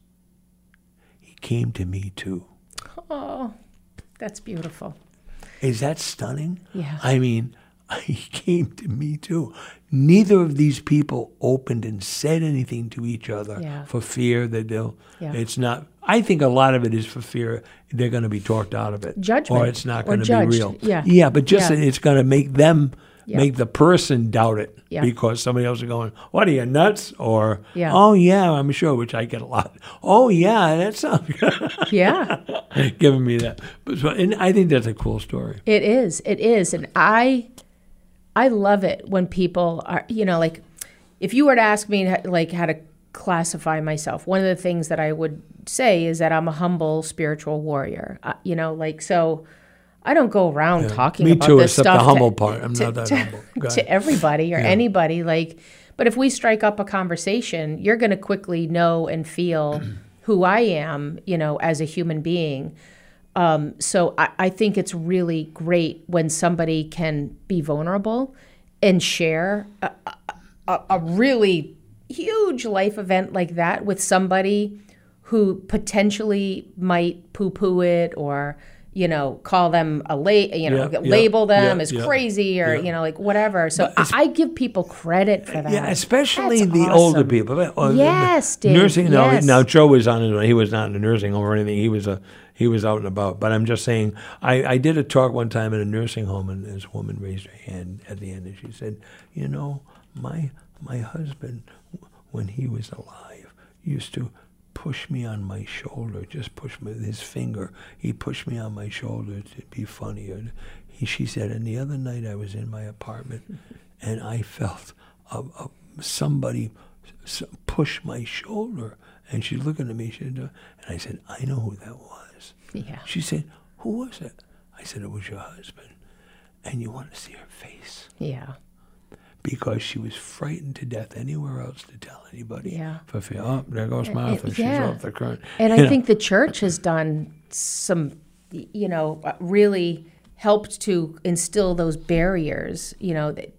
[SPEAKER 1] He came to me too.
[SPEAKER 7] Oh, that's beautiful.
[SPEAKER 1] Is that stunning?
[SPEAKER 7] Yeah.
[SPEAKER 1] I mean, he came to me too. Neither of these people opened and said anything to each other
[SPEAKER 7] Yeah.
[SPEAKER 1] for fear that they'll.
[SPEAKER 7] Yeah.
[SPEAKER 1] It's not. I think a lot of it is for fear they're going to be talked out of it,
[SPEAKER 7] Judgment,
[SPEAKER 1] or it's not going to be real.
[SPEAKER 7] Yeah.
[SPEAKER 1] yeah, but just
[SPEAKER 7] Yeah.
[SPEAKER 1] it's going to make them. Make the person doubt it
[SPEAKER 7] Yeah.
[SPEAKER 1] because somebody else is going, "What are you nuts?" Or,
[SPEAKER 7] Yeah.
[SPEAKER 1] "Oh yeah, I'm sure," which I get a lot. Oh yeah, that sounds
[SPEAKER 7] Yeah.
[SPEAKER 1] giving me that. But so, and I think that's a cool story.
[SPEAKER 7] It is. It is. And I I love it when people are, you know, like if you were to ask me like how to classify myself, one of the things that I would say is that I'm a humble spiritual warrior. Uh, you know, like so I don't go around talking
[SPEAKER 1] me
[SPEAKER 7] about
[SPEAKER 1] too,
[SPEAKER 7] this
[SPEAKER 1] except the
[SPEAKER 7] stuff
[SPEAKER 1] humble
[SPEAKER 7] to,
[SPEAKER 1] part. I'm
[SPEAKER 7] to-
[SPEAKER 1] not that
[SPEAKER 7] to-
[SPEAKER 1] humble.
[SPEAKER 7] To everybody or anybody like but if we strike up a conversation, you're going to quickly know and feel who I am, you know, as a human being. Um, so I, I think it's really great when somebody can be vulnerable and share a, a, a really huge life event like that with somebody who potentially might poo-poo it or you know call them a la- you know
[SPEAKER 1] Yeah, yeah,
[SPEAKER 7] label them
[SPEAKER 1] yeah,
[SPEAKER 7] as
[SPEAKER 1] yeah,
[SPEAKER 7] crazy or
[SPEAKER 1] yeah.
[SPEAKER 7] you know like whatever. So I, I give people credit for that.
[SPEAKER 1] Yeah, especially
[SPEAKER 7] That's
[SPEAKER 1] the older
[SPEAKER 7] awesome.
[SPEAKER 1] people. Uh,
[SPEAKER 7] Yes, Dave,
[SPEAKER 1] nursing. No,
[SPEAKER 7] yes.
[SPEAKER 1] now Joe was on. his- He was not in a nursing home or anything. He was a he was out and about. But I'm just saying. I, I did a talk one time in a nursing home, and this woman raised her hand at the end, and she said, "You know, my my husband, when he was alive, used to." Push me on my shoulder, just push me with his finger. He pushed me on my shoulder to be funny. Or he, she said, and the other night I was in my apartment, and I felt a, a, somebody push my shoulder. And she's looking at me. She said, and I said, I know who that was.
[SPEAKER 7] Yeah.
[SPEAKER 1] She said, Who was it? I said, It was your husband. And you want to see her face
[SPEAKER 7] Yeah.
[SPEAKER 1] because she was frightened to death anywhere else to tell anybody.
[SPEAKER 7] Yeah.
[SPEAKER 1] For fear, oh, there goes Martha. She's
[SPEAKER 7] yeah.
[SPEAKER 1] off the current.
[SPEAKER 7] And
[SPEAKER 1] You
[SPEAKER 7] I
[SPEAKER 1] know.
[SPEAKER 7] think the church has done some, you know, uh, really helped to instill those barriers. You know that,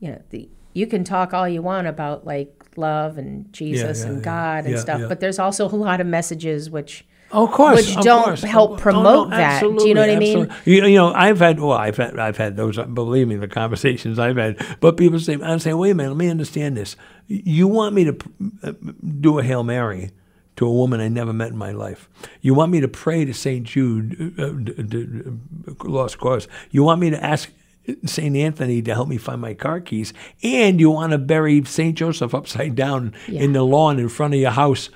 [SPEAKER 7] you know, the you can talk all you want about like love and Jesus
[SPEAKER 1] yeah,
[SPEAKER 7] and
[SPEAKER 1] yeah.
[SPEAKER 7] God and
[SPEAKER 1] Yeah,
[SPEAKER 7] stuff,
[SPEAKER 1] yeah.
[SPEAKER 7] but there's also a lot of messages which
[SPEAKER 1] Of course,
[SPEAKER 7] which
[SPEAKER 1] of
[SPEAKER 7] don't
[SPEAKER 1] course.
[SPEAKER 7] help
[SPEAKER 1] Oh,
[SPEAKER 7] promote
[SPEAKER 1] no,
[SPEAKER 7] that. Do you know what I mean?
[SPEAKER 1] You, you know, I've had well, I've had I've had those. Believe me, the conversations I've had. But people say, I'm saying, wait a minute, let me understand this. You want me to uh, do a hail mary to a woman I never met in my life? You want me to pray to Saint Jude, uh, d- d- d- lost cause? You want me to ask? St. Anthony to help me find my car keys, and you want to bury St. Joseph upside down in the lawn in front of your house,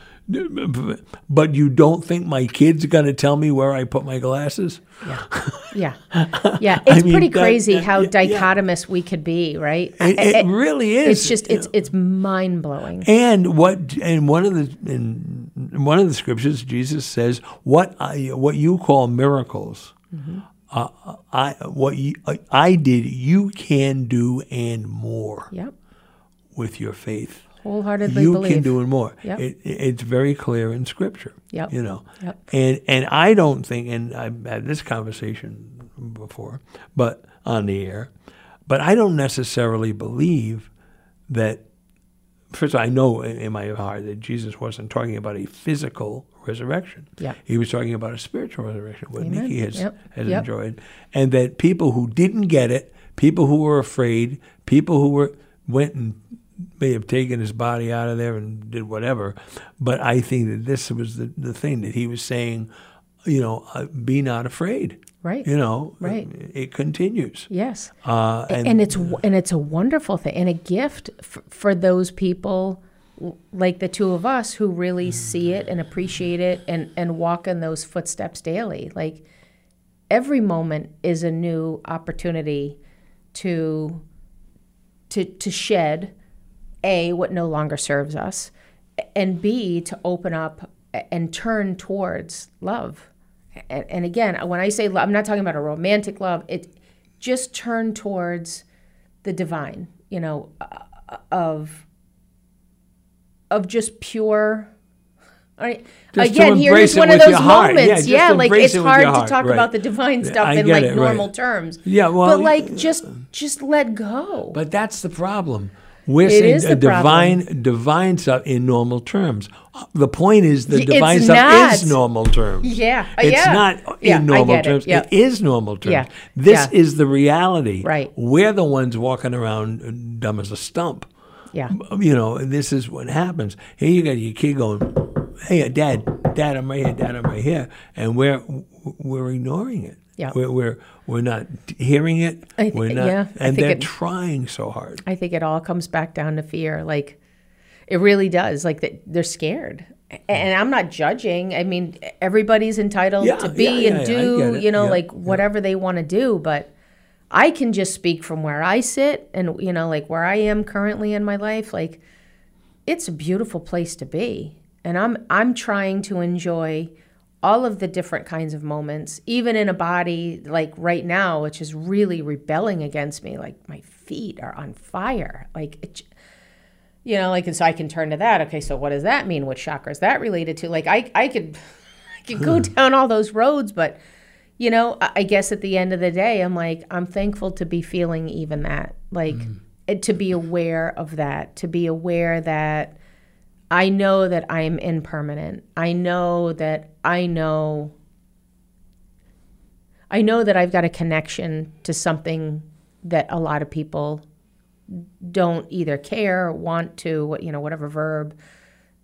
[SPEAKER 1] but you don't think my kid's going to tell me where I put my glasses?
[SPEAKER 7] Yeah, yeah. Yeah. It's
[SPEAKER 1] mean,
[SPEAKER 7] pretty
[SPEAKER 1] that-
[SPEAKER 7] crazy
[SPEAKER 1] that-
[SPEAKER 7] how
[SPEAKER 1] yeah, yeah.
[SPEAKER 7] dichotomous we could be, right?
[SPEAKER 1] It, it really is.
[SPEAKER 7] It's just it's it's mind blowing.
[SPEAKER 1] And what and one of the in one of the scriptures, Jesus says, "What I what you call miracles,
[SPEAKER 7] Mm-hmm.
[SPEAKER 1] uh, I what you, I did, you can do and more
[SPEAKER 7] Yep,
[SPEAKER 1] with your faith.
[SPEAKER 7] Wholeheartedly
[SPEAKER 1] You
[SPEAKER 7] believe.
[SPEAKER 1] can do and more.
[SPEAKER 7] Yep.
[SPEAKER 1] It, it's very clear in Scripture.
[SPEAKER 7] Yep.
[SPEAKER 1] You know.
[SPEAKER 7] Yep.
[SPEAKER 1] And and I don't think, and I've had this conversation before, but on the air, but I don't necessarily believe that. First, of all, I know in, in my heart that Jesus wasn't talking about a physical resurrection.
[SPEAKER 7] Yep.
[SPEAKER 1] He was talking about a spiritual resurrection, what
[SPEAKER 7] Amen.
[SPEAKER 1] Nikki has,
[SPEAKER 7] Yep.
[SPEAKER 1] has
[SPEAKER 7] Yep.
[SPEAKER 1] enjoyed. And that people who didn't get it, people who were afraid, people who were went and may have taken his body out of there and did whatever. But I think that this was the, the thing that he was saying, you know, uh, be not afraid.
[SPEAKER 7] Right.
[SPEAKER 1] You know,
[SPEAKER 7] Right.
[SPEAKER 1] It continues.
[SPEAKER 7] Yes.
[SPEAKER 1] Uh,
[SPEAKER 7] and, and it's and it's a wonderful thing and a gift f- for those people like the two of us who really see it and appreciate it and and walk in those footsteps daily. Like every moment is a new opportunity to to to shed a what no longer serves us and b to open up and turn towards love and, and again when i say love i'm not talking about a romantic love it just turn towards the divine you know uh, of of just pure
[SPEAKER 1] Just
[SPEAKER 7] again, here is one of those
[SPEAKER 1] heart. Yeah,
[SPEAKER 7] moments. Yeah, like it's
[SPEAKER 1] it
[SPEAKER 7] hard to talk
[SPEAKER 1] right.
[SPEAKER 7] about the divine stuff
[SPEAKER 1] I
[SPEAKER 7] in like
[SPEAKER 1] it, right.
[SPEAKER 7] normal terms.
[SPEAKER 1] Yeah, well,
[SPEAKER 7] but like just just let go.
[SPEAKER 1] But that's the problem. We're
[SPEAKER 7] It
[SPEAKER 1] saying
[SPEAKER 7] is
[SPEAKER 1] a
[SPEAKER 7] the
[SPEAKER 1] divine divine stuff in normal terms. The point is the
[SPEAKER 7] Y- it's
[SPEAKER 1] divine stuff
[SPEAKER 7] not.
[SPEAKER 1] is normal terms.
[SPEAKER 7] Yeah, uh,
[SPEAKER 1] It's
[SPEAKER 7] yeah.
[SPEAKER 1] not
[SPEAKER 7] Yeah,
[SPEAKER 1] in normal
[SPEAKER 7] get it.
[SPEAKER 1] terms.
[SPEAKER 7] Yeah.
[SPEAKER 1] It is normal terms.
[SPEAKER 7] Yeah,
[SPEAKER 1] This
[SPEAKER 7] yeah.
[SPEAKER 1] is the reality.
[SPEAKER 7] Right.
[SPEAKER 1] We're the ones walking around dumb as a stump.
[SPEAKER 7] yeah,
[SPEAKER 1] You know, this is what happens. Here you got your kid going, "Hey, Dad, Dad, I'm right here, Dad, I'm right here," and we're we're ignoring it.
[SPEAKER 7] Yeah.
[SPEAKER 1] we're we're, we're not hearing it.
[SPEAKER 7] I thi-
[SPEAKER 1] we're not,
[SPEAKER 7] yeah,
[SPEAKER 1] and they're
[SPEAKER 7] it-
[SPEAKER 1] trying so hard.
[SPEAKER 7] I think it all comes back down to fear. Like it really does. Like that they're scared. And I'm not judging. I mean, everybody's entitled
[SPEAKER 1] Yeah,
[SPEAKER 7] to be
[SPEAKER 1] yeah,
[SPEAKER 7] and do, you know, like whatever they want to do. But I can just speak from where I sit and, you know, like where I am currently in my life. Like it's a beautiful place to be. And I'm I'm trying to enjoy all of the different kinds of moments, even in a body like right now, which is really rebelling against me. Like my feet are on fire. Like it, you know, like and so I can turn to that. Okay, so what does that mean? What chakra is that related to? Like I I could I could go hmm. down all those roads, but you know, I, I guess at the end of the day, I'm like I'm thankful to be feeling even that. Like it, to be aware of that, to be aware that I know that I'm impermanent. I know that I know I know that I've got a connection to something that a lot of people don't either care, want to, you know, whatever verb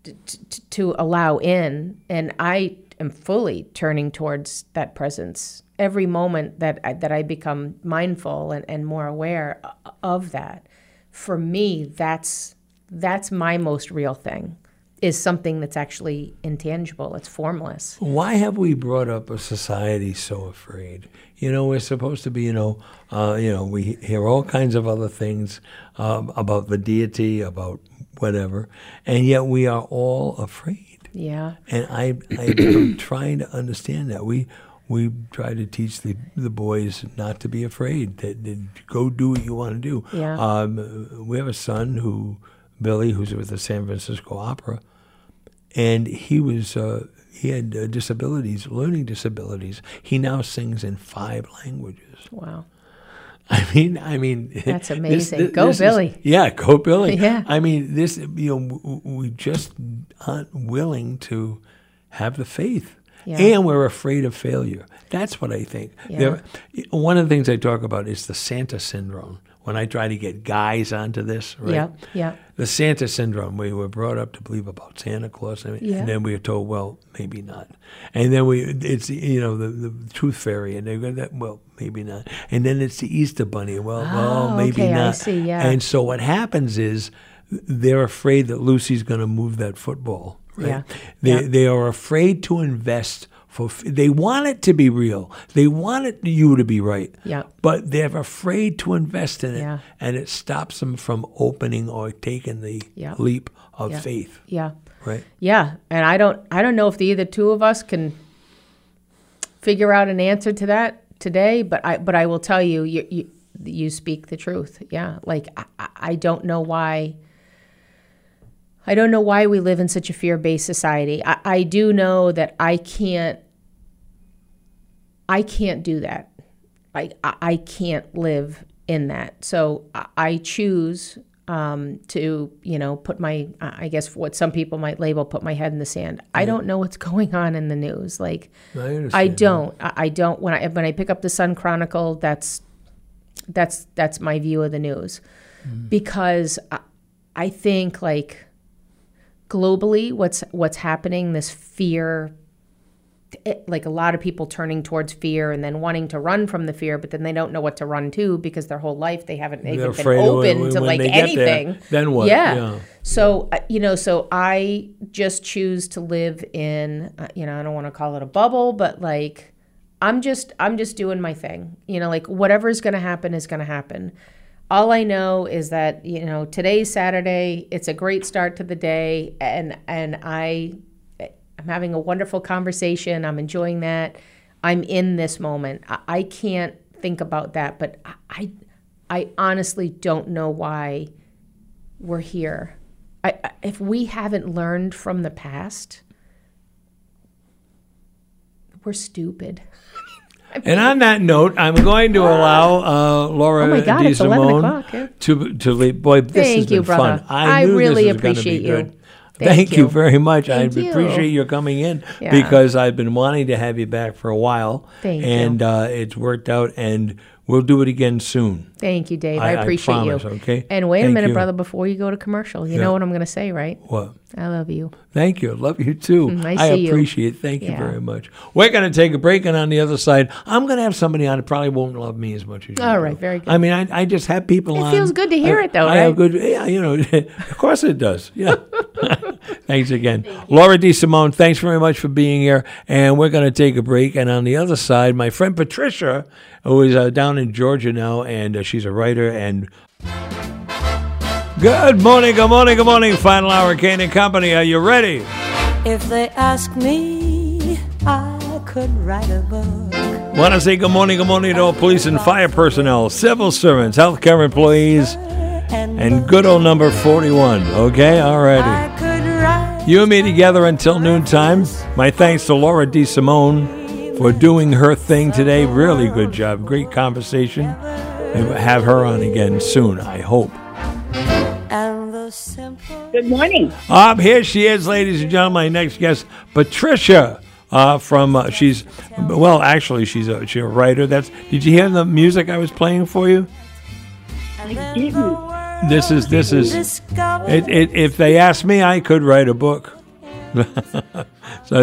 [SPEAKER 7] to, to, to allow in, and I am fully turning towards that presence every moment that I, that I become mindful and, and more aware of that. For me, that's that's my most real thing. Is something that's actually intangible. It's formless.
[SPEAKER 1] Why have we brought up a society so afraid? You know, we're supposed to be, you know, uh, you know, we hear all kinds of other things um, about the deity, about whatever, and yet we are all afraid.
[SPEAKER 7] Yeah.
[SPEAKER 1] And I, I'm trying to understand that. We we try to teach the, the boys not to be afraid. That, that go do what you want to do.
[SPEAKER 7] Yeah.
[SPEAKER 1] Um, we have a son who Billy, who's with the San Francisco Opera, and he was uh, he had uh, disabilities, learning disabilities. He now sings in five languages.
[SPEAKER 7] Wow.
[SPEAKER 1] I mean, I mean,
[SPEAKER 7] That's amazing.
[SPEAKER 1] this-
[SPEAKER 7] Go
[SPEAKER 1] this is-
[SPEAKER 7] Billy.
[SPEAKER 1] yeah, go Billy.
[SPEAKER 7] Yeah.
[SPEAKER 1] I mean, this you know we just aren't willing to have the faith,
[SPEAKER 7] Yeah.
[SPEAKER 1] and we're afraid of failure. That's what I think.
[SPEAKER 7] Yeah.
[SPEAKER 1] There- one of the things I talk about is the Santa syndrome. When I try to get guys onto this, right?
[SPEAKER 7] Yeah. Yeah.
[SPEAKER 1] The Santa syndrome. We were brought up to believe about Santa Claus, and,
[SPEAKER 7] Yeah.
[SPEAKER 1] and then we were told, well, maybe not. And then we, it's you know the, the Tooth Fairy, and they go that, well, maybe not. And then it's the Easter Bunny. Well, well,
[SPEAKER 7] Oh,
[SPEAKER 1] maybe
[SPEAKER 7] okay, I
[SPEAKER 1] not.
[SPEAKER 7] see, yeah.
[SPEAKER 1] And so what happens is they're afraid that Lucy's going to move that football. Right?
[SPEAKER 7] Yeah.
[SPEAKER 1] They
[SPEAKER 7] Yeah.
[SPEAKER 1] they are afraid to invest. For, they want it to be real. They want it, you to be right.
[SPEAKER 7] Yeah.
[SPEAKER 1] But they're afraid to invest in it,
[SPEAKER 7] Yeah.
[SPEAKER 1] and it stops them from opening or taking the
[SPEAKER 7] Yeah.
[SPEAKER 1] leap of
[SPEAKER 7] Yeah.
[SPEAKER 1] faith.
[SPEAKER 7] Yeah.
[SPEAKER 1] Right.
[SPEAKER 7] Yeah, and I don't I don't know if the either two of us can figure out an answer to that today, but I but I will tell you you you, you speak the truth. Yeah, like I, I- I don't know why I don't know why we live in such a fear-based society. I, I do know that I can't I can't do that. I I, can't live in that. So I, choose um, to you know put my I guess what some people might label put my head in the sand. I don't know what's going on in the news. Like
[SPEAKER 1] I.
[SPEAKER 7] I don't. I, I don't. When I when I pick up the Sun Chronicle, that's that's that's my view of the news, because I, I think like globally, what's what's happening, this fear it- like a lot of people turning towards fear and then wanting to run from the fear, but then they don't know what to run to because their whole life they haven't even been open
[SPEAKER 1] when-
[SPEAKER 7] to
[SPEAKER 1] when
[SPEAKER 7] like
[SPEAKER 1] get there,
[SPEAKER 7] anything.
[SPEAKER 1] then what?
[SPEAKER 7] Yeah.
[SPEAKER 1] Yeah.
[SPEAKER 7] So uh, you know, so I just choose to live in, uh, you know, I don't want to call it a bubble, but like I'm just I'm just doing my thing. You know, like whatever's going to happen is going to happen. All I know is that you know today's Saturday. It's a great start to the day, and and I I'm having a wonderful conversation. I'm enjoying that. I'm in this moment. I, I can't think about that, but I, I honestly don't know why we're here. I, I- if we haven't learned from the past, we're stupid.
[SPEAKER 1] And on that note, I'm going to allow uh, Laura
[SPEAKER 7] Oh my God, it's 11
[SPEAKER 1] DeSimone
[SPEAKER 7] o'clock, yeah.
[SPEAKER 1] to to leave. Boy, this
[SPEAKER 7] Thank
[SPEAKER 1] has
[SPEAKER 7] you,
[SPEAKER 1] been
[SPEAKER 7] brother.
[SPEAKER 1] fun. I,
[SPEAKER 7] I really appreciate you.
[SPEAKER 1] good.
[SPEAKER 7] Thank
[SPEAKER 1] Thank, you.
[SPEAKER 7] you.
[SPEAKER 1] very much. I
[SPEAKER 7] Thank you.
[SPEAKER 1] appreciate your coming in
[SPEAKER 7] Yeah.
[SPEAKER 1] because I've been wanting to have you back for a while,
[SPEAKER 7] Thank you.
[SPEAKER 1] and uh, it's worked out. And we'll do it again soon.
[SPEAKER 7] Thank you, Dave.
[SPEAKER 1] I-
[SPEAKER 7] I,
[SPEAKER 1] I
[SPEAKER 7] appreciate
[SPEAKER 1] promise,
[SPEAKER 7] you.
[SPEAKER 1] okay?
[SPEAKER 7] And wait a minute,
[SPEAKER 1] you.
[SPEAKER 7] brother, before you go to commercial. You
[SPEAKER 1] Yeah.
[SPEAKER 7] know what I'm going to say, right?
[SPEAKER 1] What?
[SPEAKER 7] I love you.
[SPEAKER 1] Thank you. Love you too.
[SPEAKER 7] Mm, I
[SPEAKER 1] appreciate it. Thank you very much. We're going to take a break, and on the other side, I'm going to have somebody on that probably won't love me as much as you.
[SPEAKER 7] All right, do. very good.
[SPEAKER 1] I mean, I, I just have people
[SPEAKER 7] It
[SPEAKER 1] on.
[SPEAKER 7] It feels good to hear
[SPEAKER 1] I-
[SPEAKER 7] it, though,
[SPEAKER 1] I have good, yeah, you know, of course it does. Yeah. thanks again. Laura DeSimone, thanks very much for being here. And we're going to take a break. And on the other side, my friend Patricia, who is uh, down in Georgia now, and uh, she's a writer and Good morning, good morning, good morning. Final hour, Kane and Company. Are you ready?
[SPEAKER 9] If they ask me, I could write a book.
[SPEAKER 1] Want to say good morning, good morning to all police and fire personnel, civil servants, healthcare employees, and good old number 41. Okay,
[SPEAKER 9] could write
[SPEAKER 1] You and me together until noontime. My thanks to Laura DeSimone for doing her thing today. Really good job. Great conversation. And we'll have her on again soon, I hope.
[SPEAKER 9] Simple.
[SPEAKER 8] Good morning.
[SPEAKER 1] Um, here she is, ladies and gentlemen. My next guest, Patricia. Uh, from uh, she's well, actually, she's a she's a writer. That's did you hear the music I was playing for you?
[SPEAKER 9] I didn't.
[SPEAKER 1] This is this is it, it, if they asked me, I could write a book. so I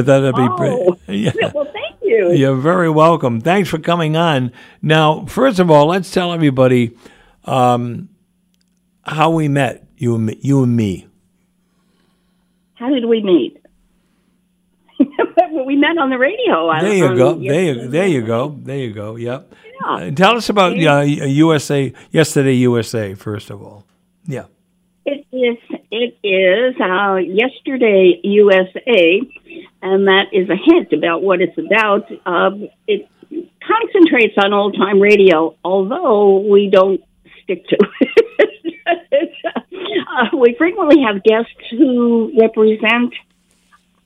[SPEAKER 1] thought that'd be
[SPEAKER 8] Oh.
[SPEAKER 1] pretty. Yeah.
[SPEAKER 8] Well, thank you.
[SPEAKER 1] You're very welcome. Thanks for coming on. Now, first of all, let's tell everybody um, how we met. You and me. You and me.
[SPEAKER 8] How did we meet? we met on the radio. I-
[SPEAKER 1] There you
[SPEAKER 8] on-
[SPEAKER 1] go. There you, there you go. There you go. Yep.
[SPEAKER 8] Yeah.
[SPEAKER 1] Uh, tell us about uh, USA yesterday. USA first of all. Yeah.
[SPEAKER 8] It is. It is uh, yesterday USA, and that is a hint about what it's about. Uh, it concentrates on old time radio, although we don't stick to it. Uh, we frequently have guests who represent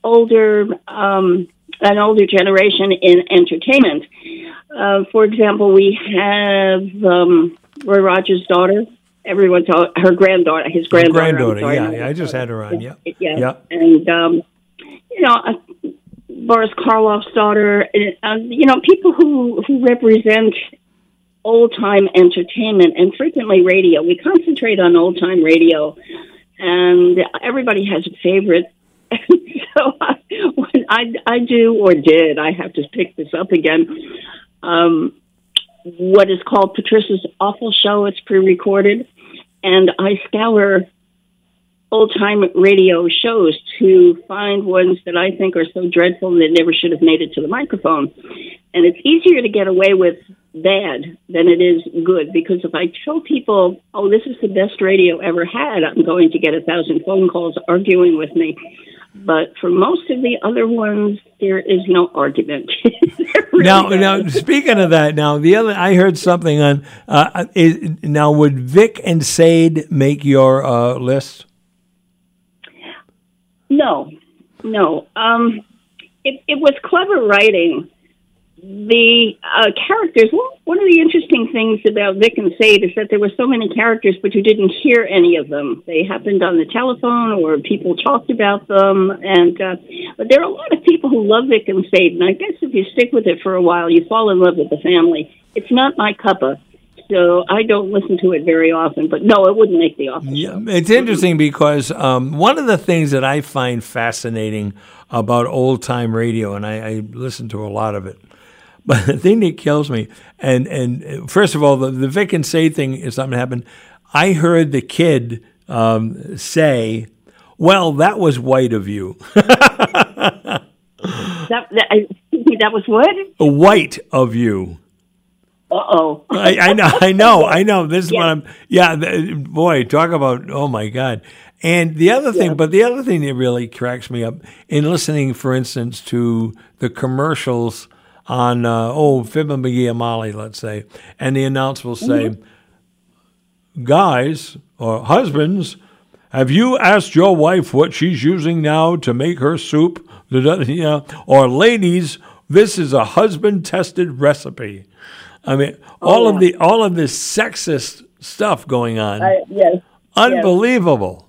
[SPEAKER 8] older um, an older generation in entertainment. Uh, for example, we have um, Roy Rogers' daughter. Everyone's her granddaughter, his granddaughter.
[SPEAKER 1] Granddaughter.
[SPEAKER 8] sorry.
[SPEAKER 1] Yeah, yeah. I just had her on. Yeah.
[SPEAKER 8] Yeah.
[SPEAKER 1] Yeah.
[SPEAKER 8] And, um, you know, uh, Boris Karloff's daughter, uh, you know, people who, who represent old time entertainment and frequently radio. We concentrate on old time radio, and everybody has a favorite. so I, when I, I do or did, I have to pick this up again. Um, what is called Patricia's Awful Show. It's pre recorded. And I scour old time radio shows to find ones that I think are so dreadful that never should have made it to the microphone. And it's easier to get away with bad than it is good because if I tell people, oh, this is the best radio ever had, I'm going to get a thousand phone calls arguing with me. But for most of the other ones, there is no argument. Really
[SPEAKER 1] Now,
[SPEAKER 8] bad.
[SPEAKER 1] now speaking of that, now the other I heard something on. Uh, is, now, would Vic and Sade make your uh, list?
[SPEAKER 8] No, no. Um, it, it was clever writing. The uh, characters. Well, one of the interesting things about Vic and Sade is that there were so many characters, but you didn't hear any of them. They happened on the telephone, or people talked about them. And uh, but there are a lot of people who love Vic and Sade, and I guess if you stick with it for a while, you fall in love with the family. It's not my cuppa, so I don't listen to it very often. But no, it wouldn't make the office.
[SPEAKER 1] Yeah, it's interesting because um, one of the things that I find fascinating about old time radio, and I, I listen to a lot of it. But the thing that kills me, and and first of all, the, the Vic and Sade thing is something that happened. I heard the kid um, say, "Well, that was white of you."
[SPEAKER 8] That, that, I, that was what?
[SPEAKER 1] white of you.
[SPEAKER 8] Uh oh.
[SPEAKER 1] I, I know, I know, I know. This is
[SPEAKER 8] Yeah.
[SPEAKER 1] what I'm. Yeah, th- boy, talk about. Oh my God. And the other thing, but the other thing that really cracks me up in listening, for instance, to the commercials on uh, oh Fibber McGee and Molly, let's say, and the announcer will say, "Guys or husbands, have you asked your wife what she's using now to make her soup?" Know, or ladies, this is a husband-tested recipe. I mean, all of the all of this sexist stuff going on,
[SPEAKER 8] I, yes.
[SPEAKER 1] unbelievable.
[SPEAKER 8] Yes,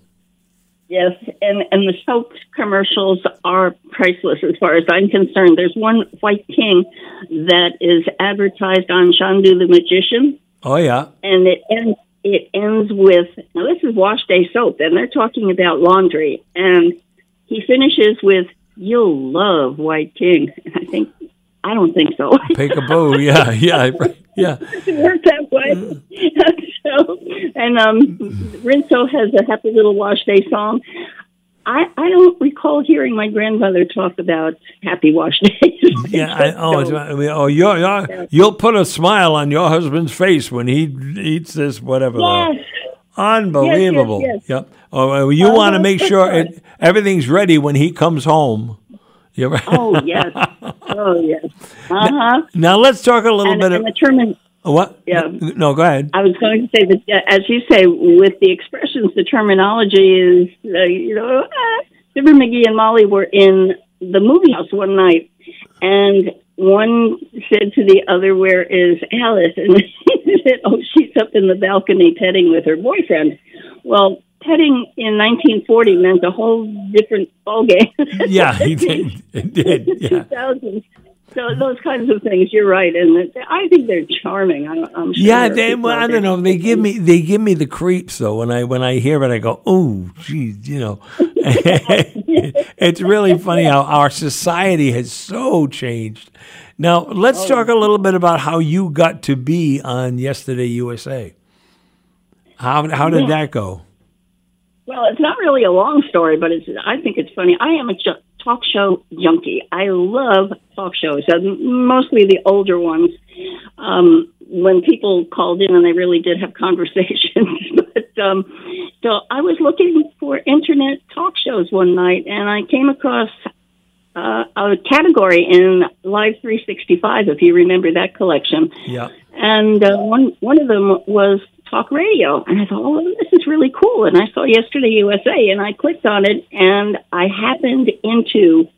[SPEAKER 8] and and the soap commercials are priceless as far as I'm concerned. There's one White King that is advertised on Chandu the Magician,
[SPEAKER 1] Oh yeah,
[SPEAKER 8] and it ends it ends with now this is wash day soap, and they're talking about laundry, and he finishes with "You'll love White King." And I think I don't think so.
[SPEAKER 1] peekaboo. yeah, yeah, yeah.
[SPEAKER 8] it worked that way. so, and um, Rinso has a happy little wash day song. I, I don't recall hearing my grandmother talk about happy wash days.
[SPEAKER 1] Yeah, I, oh, it's, I mean, oh, you're, you're, you'll put a smile on your husband's face when he eats this, whatever. though.
[SPEAKER 8] yes,
[SPEAKER 1] Unbelievable.
[SPEAKER 8] yes, yes.
[SPEAKER 1] Yep. Oh, uh, you want to make sure it, everything's ready when he comes home. You're right.
[SPEAKER 8] oh yes, oh yes. Uh huh.
[SPEAKER 1] Now let's talk a little
[SPEAKER 8] And,
[SPEAKER 1] bit
[SPEAKER 8] and the
[SPEAKER 1] of
[SPEAKER 8] termin-
[SPEAKER 1] what?
[SPEAKER 8] Yeah.
[SPEAKER 1] No, go ahead.
[SPEAKER 8] I was going to say that, as you say, with the expressions, the terminology is, uh, you know, uh, Fibber McGee and Molly were in the movie house one night, and one said to the other, "Where is Alice?" And he said, "Oh, she's up in the balcony petting with her boyfriend." Well, petting in 1940 meant a whole different ballgame.
[SPEAKER 1] Yeah, he did. It did. Yeah.
[SPEAKER 8] 2000s. So those kinds of things, you're right, and I think they're charming. I, I'm sure
[SPEAKER 1] Yeah, they, well, I don't know. They give me they give me the creeps though. When I when I hear it, I go, oh, geez, you know. it's really funny how our society has so changed. Now let's
[SPEAKER 8] Oh.
[SPEAKER 1] talk a little bit about how you got to be on Yesterday USA. How how did that go?
[SPEAKER 8] Well, it's not really a long story, but it's. I think it's funny. I am a ju- talk show junkie. I love talk shows, and mostly the older ones. Um, when people called in and they really did have conversations, but um, so I was looking for internet talk shows one night, and I came across uh, a category in Live 365. If you remember that collection,
[SPEAKER 1] Yeah.
[SPEAKER 8] and uh, one one of them was talk radio, and I thought, oh, this is really cool. And I saw Yesterday USA, and I clicked on it, and I happened into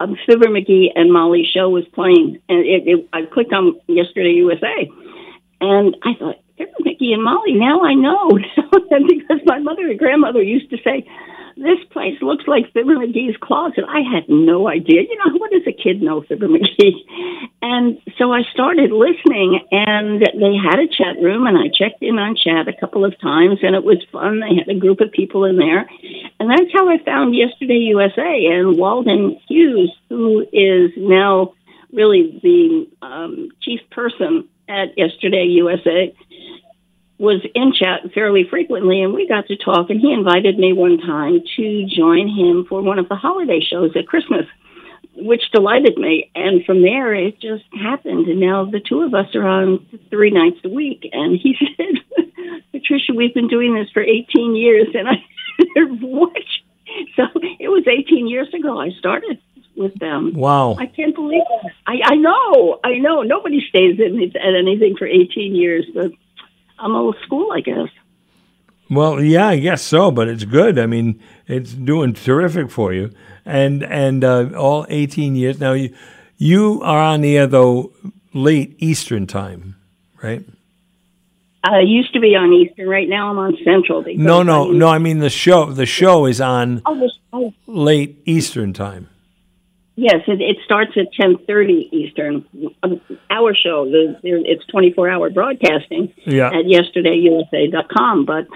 [SPEAKER 8] um, Fibber McGee and Molly show was playing, and it, it, I clicked on Yesterday USA, and I thought. Fibber McGee and Molly. Now I know, because my mother and grandmother used to say, "This place looks like Fibber McGee's closet." I had no idea. You know, what does a kid know, Fibber McGee? And so I started listening, and they had a chat room, and I checked in on chat a couple of times, and it was fun. They had a group of people in there, and that's how I found Yesterday USA and Walden Hughes, who is now really the um, chief person at Yesterday USA was in chat fairly frequently, and we got to talk. And he invited me one time to join him for one of the holiday shows at Christmas, which delighted me. And from there, it just happened. And now the two of us are on three nights a week. And he said, Patricia, we've been doing this for 18 years. And I said, What? So it was 18 years ago I started with them.
[SPEAKER 1] Wow.
[SPEAKER 8] I can't believe it. I, I know, I know. Nobody stays in at anything for 18 years, but I'm old school, I guess.
[SPEAKER 1] Well, yeah, I guess so, but it's good. I mean, it's doing terrific for you, and and uh, all eighteen years now. You you are on the air though late Eastern time, right?
[SPEAKER 8] I used to be on Eastern. Right now, I'm on Central.
[SPEAKER 1] No, no,
[SPEAKER 8] I'm-
[SPEAKER 1] no. I mean the show. The show is on
[SPEAKER 8] oh,
[SPEAKER 1] late Eastern time.
[SPEAKER 8] Yes, it, it starts at 10:30 Eastern. Um, Our show, the, it's 24-hour broadcasting
[SPEAKER 1] Yeah.
[SPEAKER 8] at yesterdayusa.com. But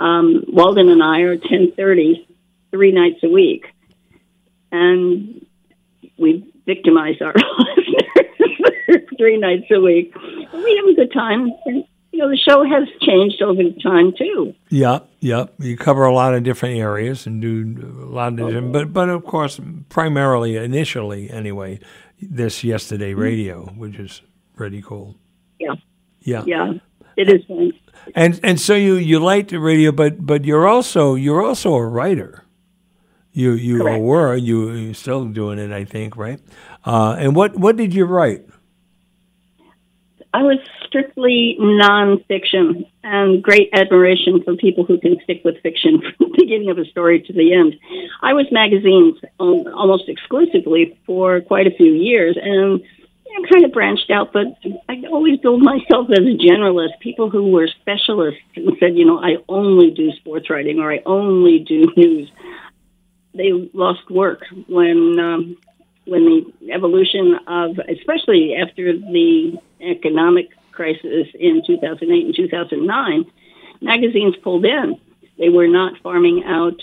[SPEAKER 8] um, Walden and I are ten thirty three nights a week. and we victimize our listeners three nights a week. We have a good time. You know, the show has changed over time too.
[SPEAKER 1] Yeah, yeah. You cover a lot of different areas and do a lot of different, but but of course, primarily initially anyway, this yesterday radio, which is pretty cool.
[SPEAKER 8] Yeah,
[SPEAKER 1] Yeah,
[SPEAKER 8] yeah, it is fun.
[SPEAKER 1] And and so you you like the radio, but but you're also you're also a writer. You you
[SPEAKER 8] Correct.
[SPEAKER 1] were you you're still doing it, I think, right? Uh, and what what did you write?
[SPEAKER 8] I was strictly nonfiction and great admiration for people who can stick with fiction from the beginning of a story to the end. I was magazines um, almost exclusively for quite a few years and you know, kind of branched out, but I always billed myself as a generalist. People who were specialists and said, you know, I only do sports writing or I only do news. They lost work when um, when the evolution of, especially after the economic crisis in 2008 and 2009, magazines pulled in. They were not farming out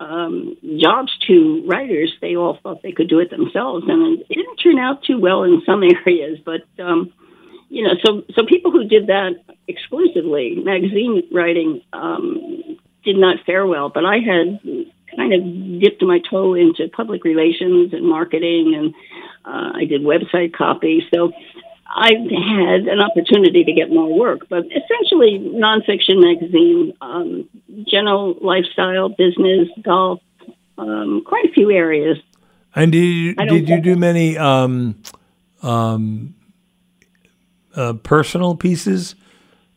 [SPEAKER 8] um, jobs to writers. They all thought they could do it themselves, and it didn't turn out too well in some areas. But um, you know, so so people who did that exclusively, magazine writing, um, did not fare well. But I had kind of dipped my toe into public relations and marketing, and uh, I did website copy. So I had an opportunity to get more work, but essentially nonfiction magazine, um, general lifestyle, business, golf, um, quite a few areas.
[SPEAKER 1] And did you, did you do many um, um, uh, personal pieces,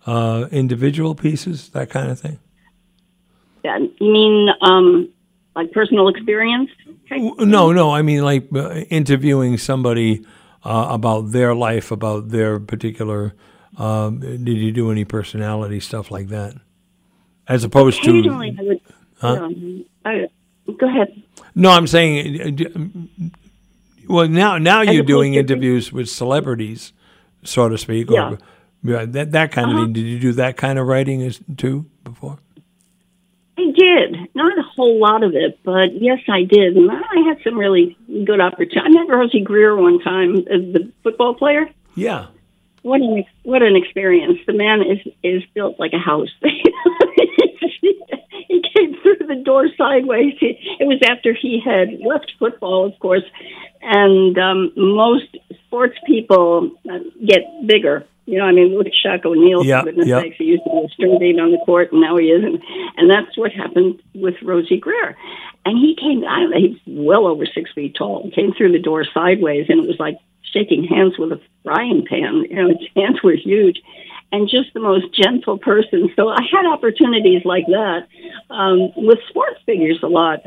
[SPEAKER 1] uh, individual pieces, that kind of thing?
[SPEAKER 8] Yeah, you mean um, like personal experience?
[SPEAKER 1] No, no. I mean, like uh, interviewing somebody uh, about their life, about their particular. Um, did you do any personality stuff like that, as opposed to?
[SPEAKER 8] I would.
[SPEAKER 1] Huh?
[SPEAKER 8] Um, I, go ahead.
[SPEAKER 1] No, I'm saying. uh, Well, now now
[SPEAKER 8] As
[SPEAKER 1] you're doing
[SPEAKER 8] to-
[SPEAKER 1] interviews with celebrities, so to speak.
[SPEAKER 8] Yeah.
[SPEAKER 1] Or, yeah, that that kind of
[SPEAKER 8] Uh-huh.
[SPEAKER 1] thing. Did you do that kind of writing as, too before?
[SPEAKER 8] I did. Not a whole lot of it, but yes, I did. And I had some really good opportunities. I met Rosey Grier one time, the football player.
[SPEAKER 1] Yeah.
[SPEAKER 8] What an what an experience! The man is is built like a house. he came through the door sideways. He, it was after he had left football, of course, and um, most sports people uh, get bigger. You know, I mean, look at Shaq O'Neal.
[SPEAKER 1] Yeah,
[SPEAKER 8] for goodness
[SPEAKER 1] yeah.
[SPEAKER 8] sakes, he used to be a string beat on the court, and now he isn't. And that's what happened with Rosey Grier. And he came. I don't know, he's well over six feet tall. Came through the door sideways, and it was like shaking hands with a frying pan. You know, his hands were huge, and just the most gentle person. So I had opportunities like that um, with sports figures a lot,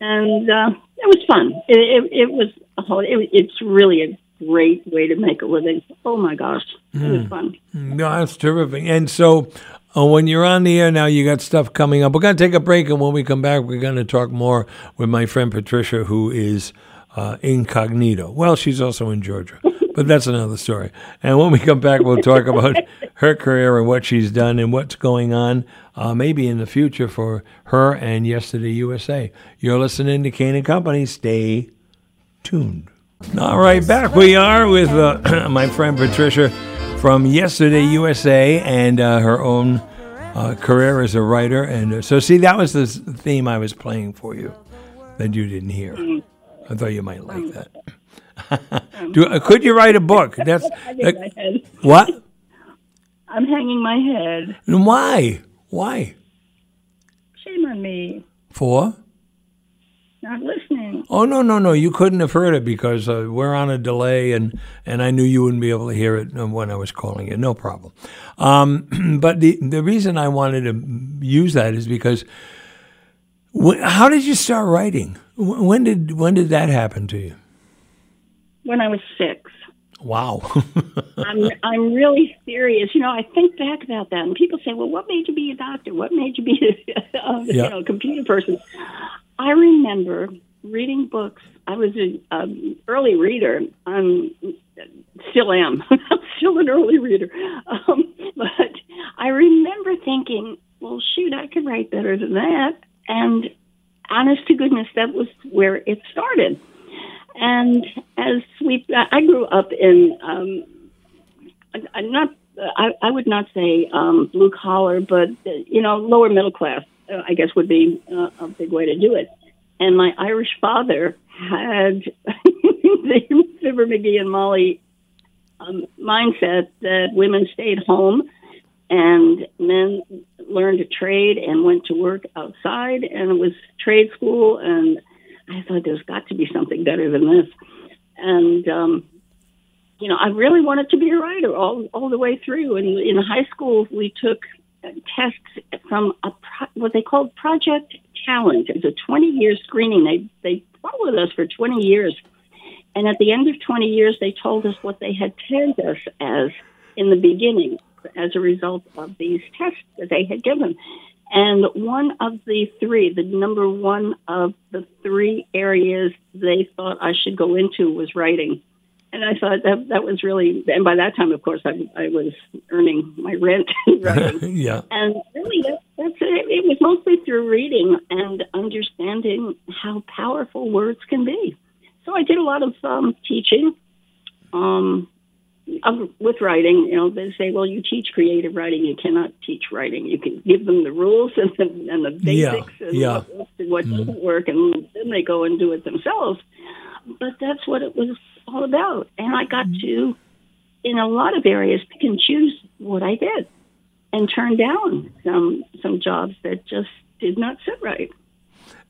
[SPEAKER 8] and uh, it was fun. It, it, it was a whole. It, it's really a great way to make a living. Oh my gosh, it was fun.
[SPEAKER 1] No, that's terrific. And so, uh, when you're on the air now, you got stuff coming up. We're going to take a break, and when we come back, we're going to talk more with my friend Patricia, who is uh, incognito. Well, she's also in Georgia, but that's another story. And when we come back, we'll talk about her career and what she's done and what's going on, uh, maybe in the future for her and Yesterday USA. You're listening to Kane and Company. Stay tuned. All right, back we are with uh, my friend Patricia from Yesterday USA and uh, her own uh, career as a writer. And uh, so, see, that was the theme I was playing for you that you didn't hear. I thought you might like that. Do, uh, could you write a book? That's
[SPEAKER 8] Hanging
[SPEAKER 1] that- what?
[SPEAKER 8] I'm hanging my head.
[SPEAKER 1] And why? Why?
[SPEAKER 8] Shame on me.
[SPEAKER 1] For?
[SPEAKER 8] Not listening.
[SPEAKER 1] Oh no no no! You couldn't have heard it because uh, we're on a delay, and and I knew you wouldn't be able to hear it when I was calling you. No problem. Um, but the the reason I wanted to use that is because wh- how did you start writing? Wh- When did when did that happen to you?
[SPEAKER 8] When I was six.
[SPEAKER 1] Wow.
[SPEAKER 8] I'm I'm really serious. You know, I think back about that, and people say, "Well, what made you be a doctor? What made you be a, a
[SPEAKER 1] Yeah.
[SPEAKER 8] you know computer person?" I remember reading books. I was an um, early reader. I'm still am. I'm still an early reader. Um, but I remember thinking, "Well, shoot, I could write better than that." And honest to goodness, that was where it started. And as we, I grew up in, um, I, am not, I, I would not say um, blue collar, but you know, lower middle class. Uh, I guess would be uh, a big way to do it. And my Irish father had the Fibber McGee and Molly um, mindset that women stayed home and men learned a trade and went to work outside, and it was trade school. And I thought there's got to be something better than this. And um, you know, I really wanted to be a writer all all the way through. And in high school, we took tests from a pro- what they called Project Talent. It was a 20 year screening. They they followed us for 20 years, and at the end of 20 years, they told us what they had tagged us as in the beginning as a result of these tests that they had given. And one of the three, the number one of the three areas they thought I should go into was writing. And I thought that that was really, and by that time, of course, I, I was earning my rent.
[SPEAKER 1] yeah.
[SPEAKER 8] And really, that, that's it. It was mostly through reading and understanding how powerful words can be. So I did a lot of um, teaching. Um, with writing, you know, they say, well, you teach creative writing, you cannot teach writing. You can give them the rules and the, and the basics
[SPEAKER 1] yeah,
[SPEAKER 8] and
[SPEAKER 1] yeah.
[SPEAKER 8] what, what
[SPEAKER 1] Mm-hmm.
[SPEAKER 8] doesn't work, and then they go and do it themselves. But that's what it was all about. And I got
[SPEAKER 1] Mm-hmm.
[SPEAKER 8] to, in a lot of areas, pick and choose what I did and turn down some some jobs that just did not sit right.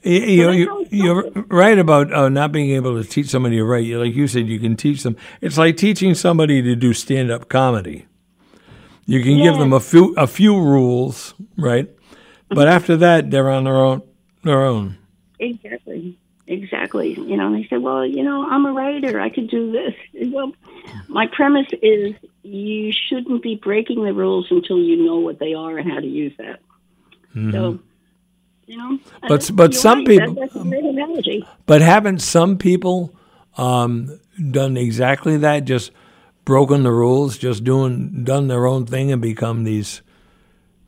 [SPEAKER 1] You, you,
[SPEAKER 8] Well,
[SPEAKER 1] you,
[SPEAKER 8] that's
[SPEAKER 1] you're right about uh, not being able to teach somebody to write. Like you said, you can teach them. It's like teaching somebody to do stand up comedy. You can give them a few a few rules, right? But after that, they're on their own. Their own.
[SPEAKER 8] Exactly. Exactly. You know, they said, well, you know, I'm a writer. I could do this. Well, my premise is you shouldn't be breaking the rules until you know what they are and how to use that. So, you know.
[SPEAKER 1] Mm-hmm. But- but some
[SPEAKER 8] right.
[SPEAKER 1] people-
[SPEAKER 8] That, that's a great analogy.
[SPEAKER 1] But haven't some people um, done exactly that? Just broken the rules, just doing done their own thing, and become these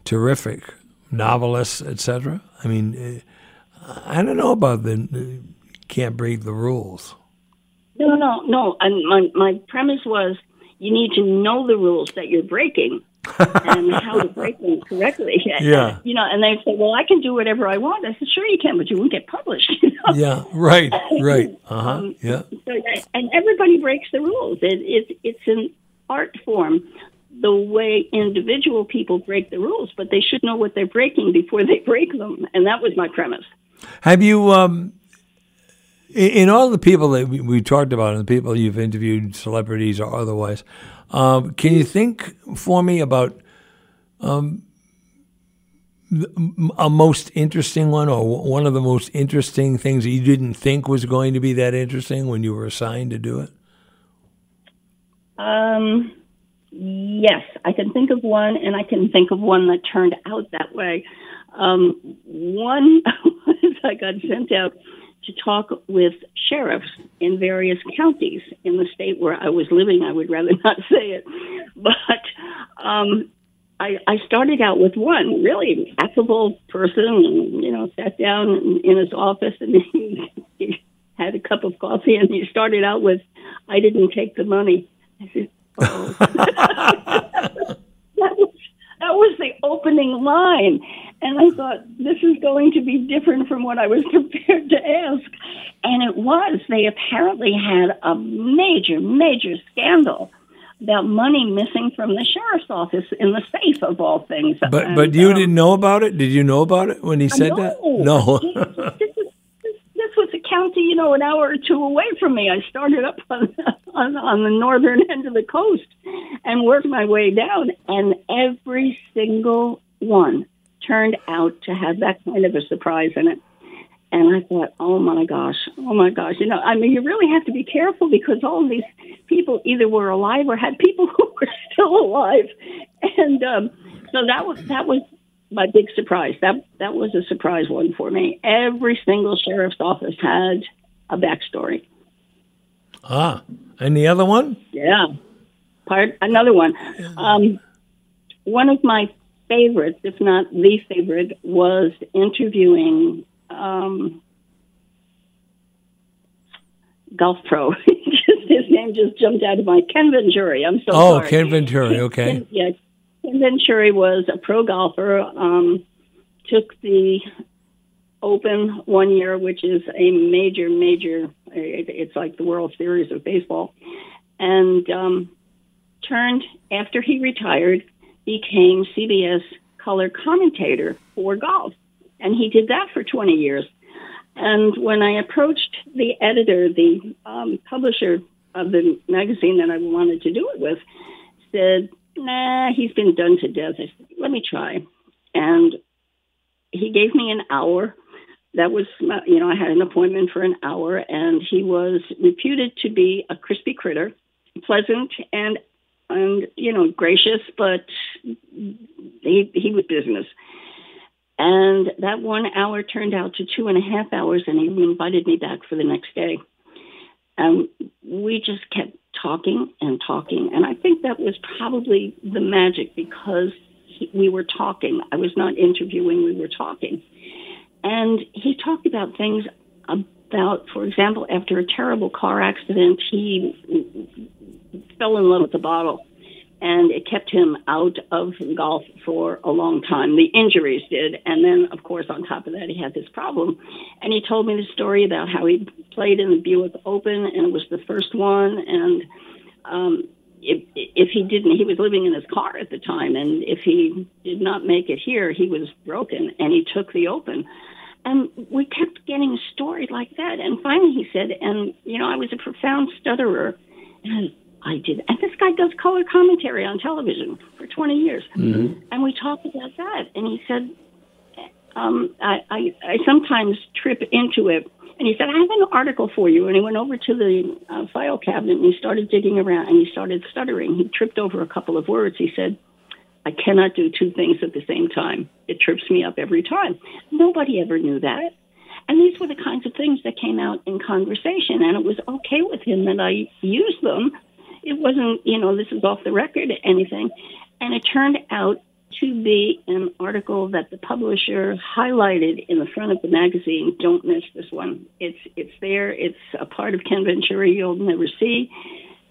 [SPEAKER 1] terrific novelists, etc. I mean, eh, I don't know about the can't break the rules.
[SPEAKER 8] No, no, no. And my, my premise was you need to know the rules that you're breaking and how to break them correctly.
[SPEAKER 1] Yeah.
[SPEAKER 8] You know, and they say, well, I can do whatever I want. I said, sure you can, but you won't get published. You know?
[SPEAKER 1] Yeah, right, right. Uh huh.
[SPEAKER 8] Um,
[SPEAKER 1] Yeah.
[SPEAKER 8] So, and everybody breaks the rules. It, it, it's an art form, the way individual people break the rules, but they should know what they're breaking before they break them. And that was my premise.
[SPEAKER 1] Have you, um, in, all the people that we, talked about, and the people you've interviewed, celebrities or otherwise, um, can you think for me about um, a most interesting one, or one of the most interesting things that you didn't think was going to be that interesting when you were assigned to do it?
[SPEAKER 8] Um, yes, I can think of one, and I can think of one that turned out that way. Um, one was I got sent out to talk with sheriffs in various counties in the state where I was living. I would rather not say it, but um, I, I started out with one really affable person, and you know, sat down in, in his office and he, he had a cup of coffee, and he started out with, "I didn't take the money." I said, "Oh." that was that was the opening line, and I thought this is going to be different from what I was prepared to ask, and it was. They apparently had a major, major scandal about money missing from the sheriff's office in the safe of all things.
[SPEAKER 1] But
[SPEAKER 8] And,
[SPEAKER 1] but you
[SPEAKER 8] um,
[SPEAKER 1] didn't know about it. Did you know about it when he said that? No.
[SPEAKER 8] this, was, this, this was a county, you know, an hour or two away from me. I started up on, on on the northern end of the coast and worked my way down, and every single one turned out to have that kind of a surprise in it. And I thought, oh my gosh, oh my gosh, you know, I mean, you really have to be careful because all these people either were alive or had people who were still alive, and um, so that was that was my big surprise. That that was a surprise one for me. Every single sheriff's office had a backstory.
[SPEAKER 1] ah, and the other one?
[SPEAKER 8] Yeah. Part another one. Um, one of my favorites, if not the favorite, was interviewing um, golf pro. his name just jumped out of my Ken Venturi. I'm so sorry.
[SPEAKER 1] Oh,
[SPEAKER 8] sorry.
[SPEAKER 1] Ken Venturi. Okay.
[SPEAKER 8] Ken, yeah, Ken Venturi was a pro golfer. Um, took the Open one year, which is a major, major. It, it's like the World Series of baseball, and um, turned after he retired, became CBS color commentator for golf, and he did that for 20 years. And when I approached the editor, the um, publisher of the magazine that I wanted to do it with, said, "Nah, he's been done to death." Said, "Let me try," and he gave me an hour. That was, you know, I had an appointment for an hour, and he was reputed to be a crispy critter, pleasant and and you know gracious, but he he was business. And that one hour turned out to two and a half hours, and he invited me back for the next day. And we just kept talking and talking, and I think that was probably the magic because he, we were talking. I was not interviewing; we were talking, and he talked about things about, for example, after a terrible car accident, he fell in love with the bottle and it kept him out of golf for a long time. The injuries did, and then of course on top of that he had this problem. And he told me the story about how he played in the Buick Open, and it was the first one. And um, if, if he didn't, he was living in his car at the time, and if he did not make it here, he was broken, and he took the Open. And we kept getting story like that. And finally he said, and you know, I was a profound stutterer. And I did. And this guy does color commentary on television for 20 years. And we talked about that. And he said, um, I, I, I sometimes trip into it. And he said, I have an article for you. And he went over to the uh, file cabinet and he started digging around and he started stuttering. He tripped over a couple of words. He said, I cannot do two things at the same time. It trips me up every time. Nobody ever knew that. And these were the kinds of things that came out in conversation. And it was okay with him that I used them it wasn't, you know, this is off the record anything. And it turned out to be an article that the publisher highlighted in the front of the magazine. Don't miss this one. It's it's there. It's a part of Ken Venturi you'll never see.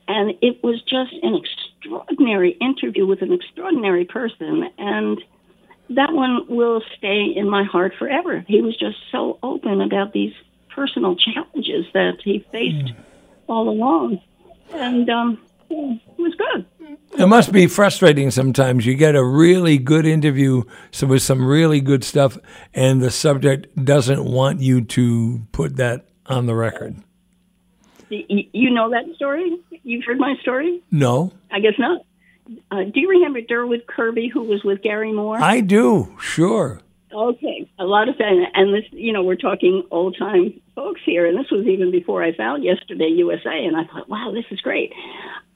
[SPEAKER 8] And it was just an extraordinary interview with an extraordinary person. And that one will stay in my heart forever. He was just so open about these personal challenges that he faced hmm. all along. And um, it was good.
[SPEAKER 1] It must be frustrating sometimes. You get a really good interview so with some really good stuff, and the subject doesn't want you to put that on the record.
[SPEAKER 8] You know that story? You've heard my story?
[SPEAKER 1] No,
[SPEAKER 8] I guess not. Uh, do you remember Durward Kirby, who was with Garry Moore?
[SPEAKER 1] I do. Sure.
[SPEAKER 8] Okay, a lot of fun, and this, you know, we're talking old time folks here, and this was even before I found Yesterday USA, and I thought, wow, this is great.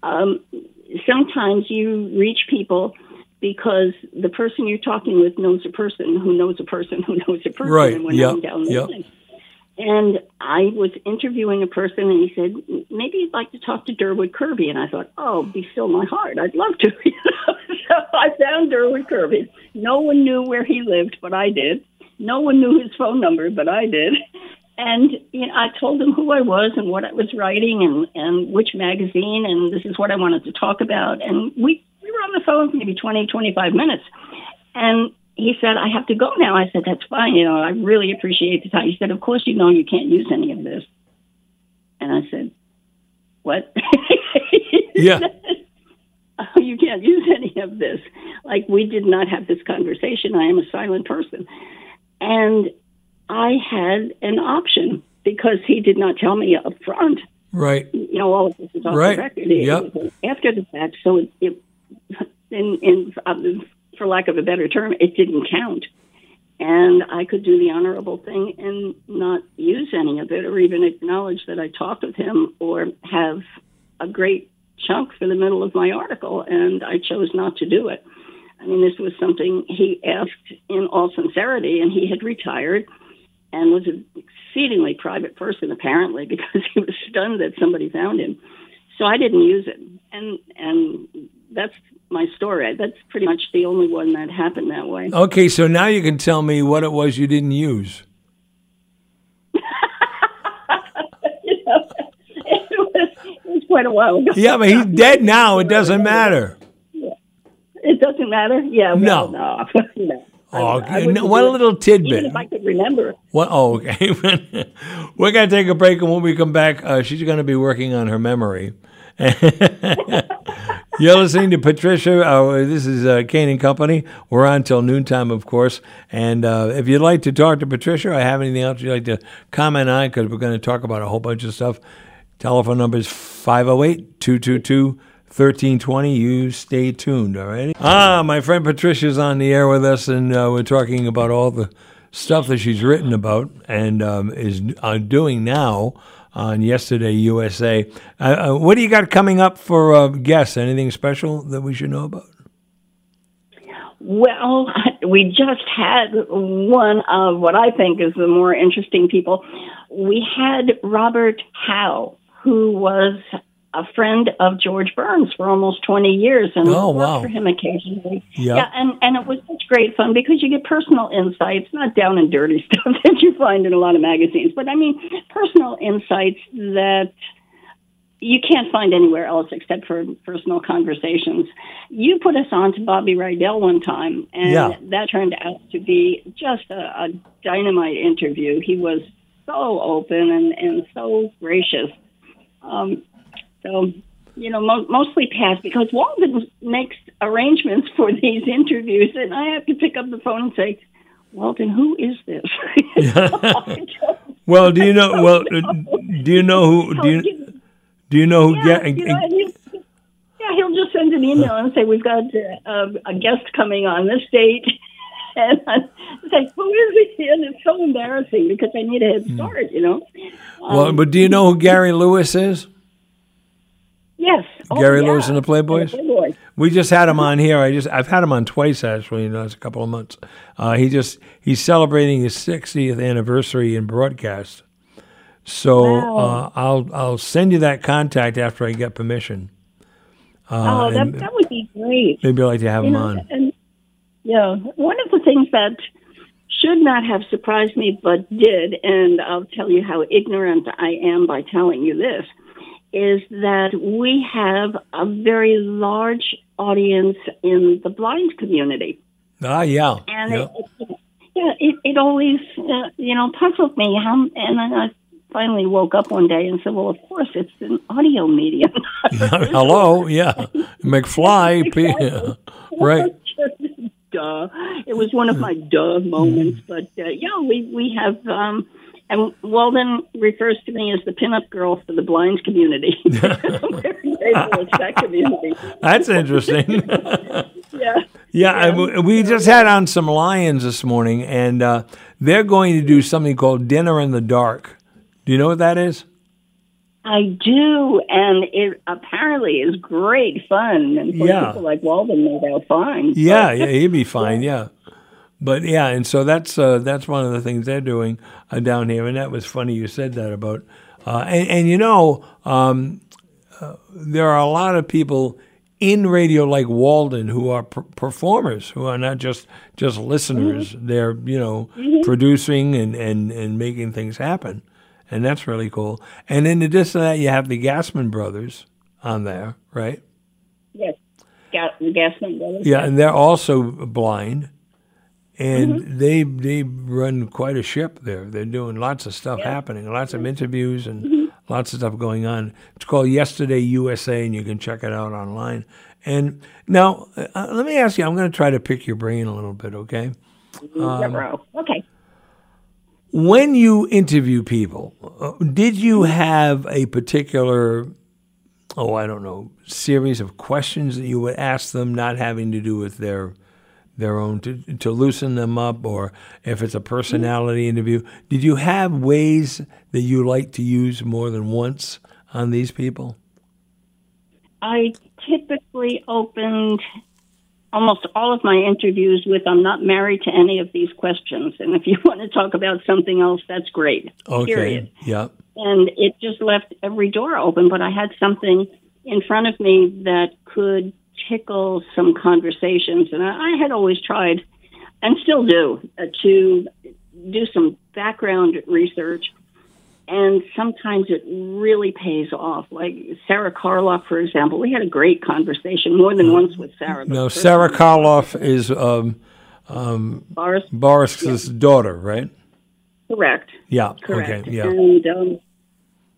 [SPEAKER 8] Um, sometimes you reach people because the person you're talking with knows a person who knows a person who knows a person,
[SPEAKER 1] Right,
[SPEAKER 8] and we're
[SPEAKER 1] yep,
[SPEAKER 8] down the
[SPEAKER 1] yep.
[SPEAKER 8] line. And I was interviewing a person, and he said, maybe you'd like to talk to Durward Kirby. And I thought, oh, be still my heart. I'd love to. So I found Durward Kirby. No one knew where he lived, but I did. No one knew his phone number, but I did. And you know, I told him who I was and what I was writing and, and which magazine, and this is what I wanted to talk about. And we, we were on the phone for maybe 20, 25 minutes. And he said, I have to go now. I said, that's fine. You know, I really appreciate the time. He said, of course, you know, you can't use any of this. And I said, what?
[SPEAKER 1] Yeah.
[SPEAKER 8] you can't use any of this. Like, we did not have this conversation. I am a silent person. And I had an option because he did not tell me up front.
[SPEAKER 1] Right.
[SPEAKER 8] You know, all of this is off
[SPEAKER 1] Right.
[SPEAKER 8] the record. It
[SPEAKER 1] Yep.
[SPEAKER 8] after the fact. So it, it in, in um, for lack of a better term, it didn't count. And I could do the honorable thing and not use any of it or even acknowledge that I talked with him or have a great chunk for the middle of my article. And I chose not to do it. I mean, this was something he asked in all sincerity, and he had retired and was an exceedingly private person, apparently, because he was stunned that somebody found him. So I didn't use it. And, and that's my story. That's pretty much the only one that happened that way.
[SPEAKER 1] Okay, so now you can tell me what it was you didn't use.
[SPEAKER 8] you know, quite a while ago.
[SPEAKER 1] Yeah, but he's dead now. It doesn't matter.
[SPEAKER 8] It doesn't matter. Yeah.
[SPEAKER 1] No.
[SPEAKER 8] Well, no. no.
[SPEAKER 1] Oh,
[SPEAKER 8] I
[SPEAKER 1] okay. No, one
[SPEAKER 8] it,
[SPEAKER 1] little
[SPEAKER 8] Even
[SPEAKER 1] tidbit.
[SPEAKER 8] if I could remember.
[SPEAKER 1] What? Oh, okay. We're going to take a break, and when we come back, uh, she's going to be working on her memory. You're listening to Patricia. Uh, this is uh, Kane and Company. We're on till noontime, of course. And uh, if you'd like to talk to Patricia or have anything else you'd like to comment on, because we're going to talk about a whole bunch of stuff, telephone number is 508 222 1320. You stay tuned, all right? Ah, my friend Patricia's on the air with us, and uh, we're talking about all the stuff that she's written about and um, is uh, doing now on Yesterday USA. Uh, uh, what do you got coming up for uh, guests? Anything special that we should know about?
[SPEAKER 8] Well, we just had one of what I think is the more interesting people. We had Robert Howe, who was a friend of George Burns for almost 20 years and
[SPEAKER 1] Oh,
[SPEAKER 8] worked
[SPEAKER 1] wow.
[SPEAKER 8] for him occasionally.
[SPEAKER 1] Yeah.
[SPEAKER 8] Yeah, and, and it was such great fun because you get personal insights, not down and dirty stuff that you find in a lot of magazines, but I mean personal insights that you can't find anywhere else except for personal conversations. You put us on to Bobby Rydell one time, and
[SPEAKER 1] Yeah.
[SPEAKER 8] that turned out to be just a, a dynamite interview. He was so open and, and so gracious. Um, so, you know, mo- mostly past because Walden makes arrangements for these interviews, and I have to pick up the phone and say, Walden, who is this?
[SPEAKER 1] Well, do you know? Well, do you know who? Do you do you know who?
[SPEAKER 8] Yeah,
[SPEAKER 1] get,
[SPEAKER 8] you know, he'll, yeah, he'll just send an email and say, "We've got uh, a guest coming on this date," and I say, "Who is he?" And it's so embarrassing because I need a head start, you know. Um,
[SPEAKER 1] well, but do you know who Gary Lewis is?
[SPEAKER 8] Yes, Oh,
[SPEAKER 1] Gary
[SPEAKER 8] yeah.
[SPEAKER 1] Lewis and the Playboys?
[SPEAKER 8] And the Playboys.
[SPEAKER 1] We just had him on here. I just I've had him on twice actually in the last couple of months. Uh, he just he's celebrating his 60th anniversary in broadcast. So
[SPEAKER 8] Wow.
[SPEAKER 1] uh, I'll I'll send you that contact after I get permission. Uh,
[SPEAKER 8] oh, that that would be great.
[SPEAKER 1] maybe I'd like to have
[SPEAKER 8] You
[SPEAKER 1] him
[SPEAKER 8] know,
[SPEAKER 1] on.
[SPEAKER 8] and yeah, one of the things that should not have surprised me but did, and I'll tell you how ignorant I am by telling you this, is that we have a very large audience in the blind community.
[SPEAKER 1] Ah, yeah.
[SPEAKER 8] And
[SPEAKER 1] yeah.
[SPEAKER 8] it, yeah, it, it always, uh, you know, puzzled me. How, and then I finally woke up one day and said, well, of course, it's an audio medium.
[SPEAKER 1] Hello, yeah, McFly, P- right?
[SPEAKER 8] duh. It was one of my duh moments. But uh, yeah, we, we have, um, and Walden refers to me as the pinup girl for the blind community. I'm very grateful it's that community.
[SPEAKER 1] That's interesting.
[SPEAKER 8] Yeah.
[SPEAKER 1] Yeah, I w we just had on some lions this morning, and uh, they're going to do something called Dinner in the Dark. Do you know what that is?
[SPEAKER 8] I do, and it apparently is great fun. And for
[SPEAKER 1] Yeah.
[SPEAKER 8] people like Walden, doubt fine.
[SPEAKER 1] Yeah, yeah, he'd be fine. Yeah, but yeah, and so that's uh, that's one of the things they're doing uh, down here, and that was funny you said that about. Uh, and, and you know, um, uh, there are a lot of people in radio like Walden who are per- performers, who are not just just listeners. They're you know producing and, and, and making things happen, and that's really cool. And in addition to that, you have the Gassman brothers on there, right?
[SPEAKER 8] Yes. Ga- the Gassman brothers.
[SPEAKER 1] Yeah, and they're also blind, and they they run quite a ship there. They're doing lots of stuff happening, lots of interviews, and lots of stuff going on. It's called Yesterday USA, and you can check it out online. And now, uh, let me ask you. I'm going to try to pick your brain a little bit, okay? Um,
[SPEAKER 8] Okay.
[SPEAKER 1] When you interview people, uh, did you have a particular, oh, I don't know, series of questions that you would ask them, not having to do with their their own to to loosen them up, or if it's a personality interview, did you have ways that you like to use more than once on these people?
[SPEAKER 8] I typically opened almost all of my interviews with I'm not married to any of these questions. And if you want to talk about something else, that's great.
[SPEAKER 1] Okay,
[SPEAKER 8] Period.
[SPEAKER 1] yeah,
[SPEAKER 8] And it just left every door open, but I had something in front of me that could tickle some conversations. And I, I had always tried, and still do, uh, to do some background research and sometimes it really pays off. Like Sarah Karloff, for example, we had a great conversation more than once with Sarah.
[SPEAKER 1] No, Sarah Karloff is um,
[SPEAKER 8] Boris,
[SPEAKER 1] Boris's daughter, right?
[SPEAKER 8] correct.
[SPEAKER 1] Yeah.
[SPEAKER 8] Correct.
[SPEAKER 1] Okay. Yeah.
[SPEAKER 8] And um,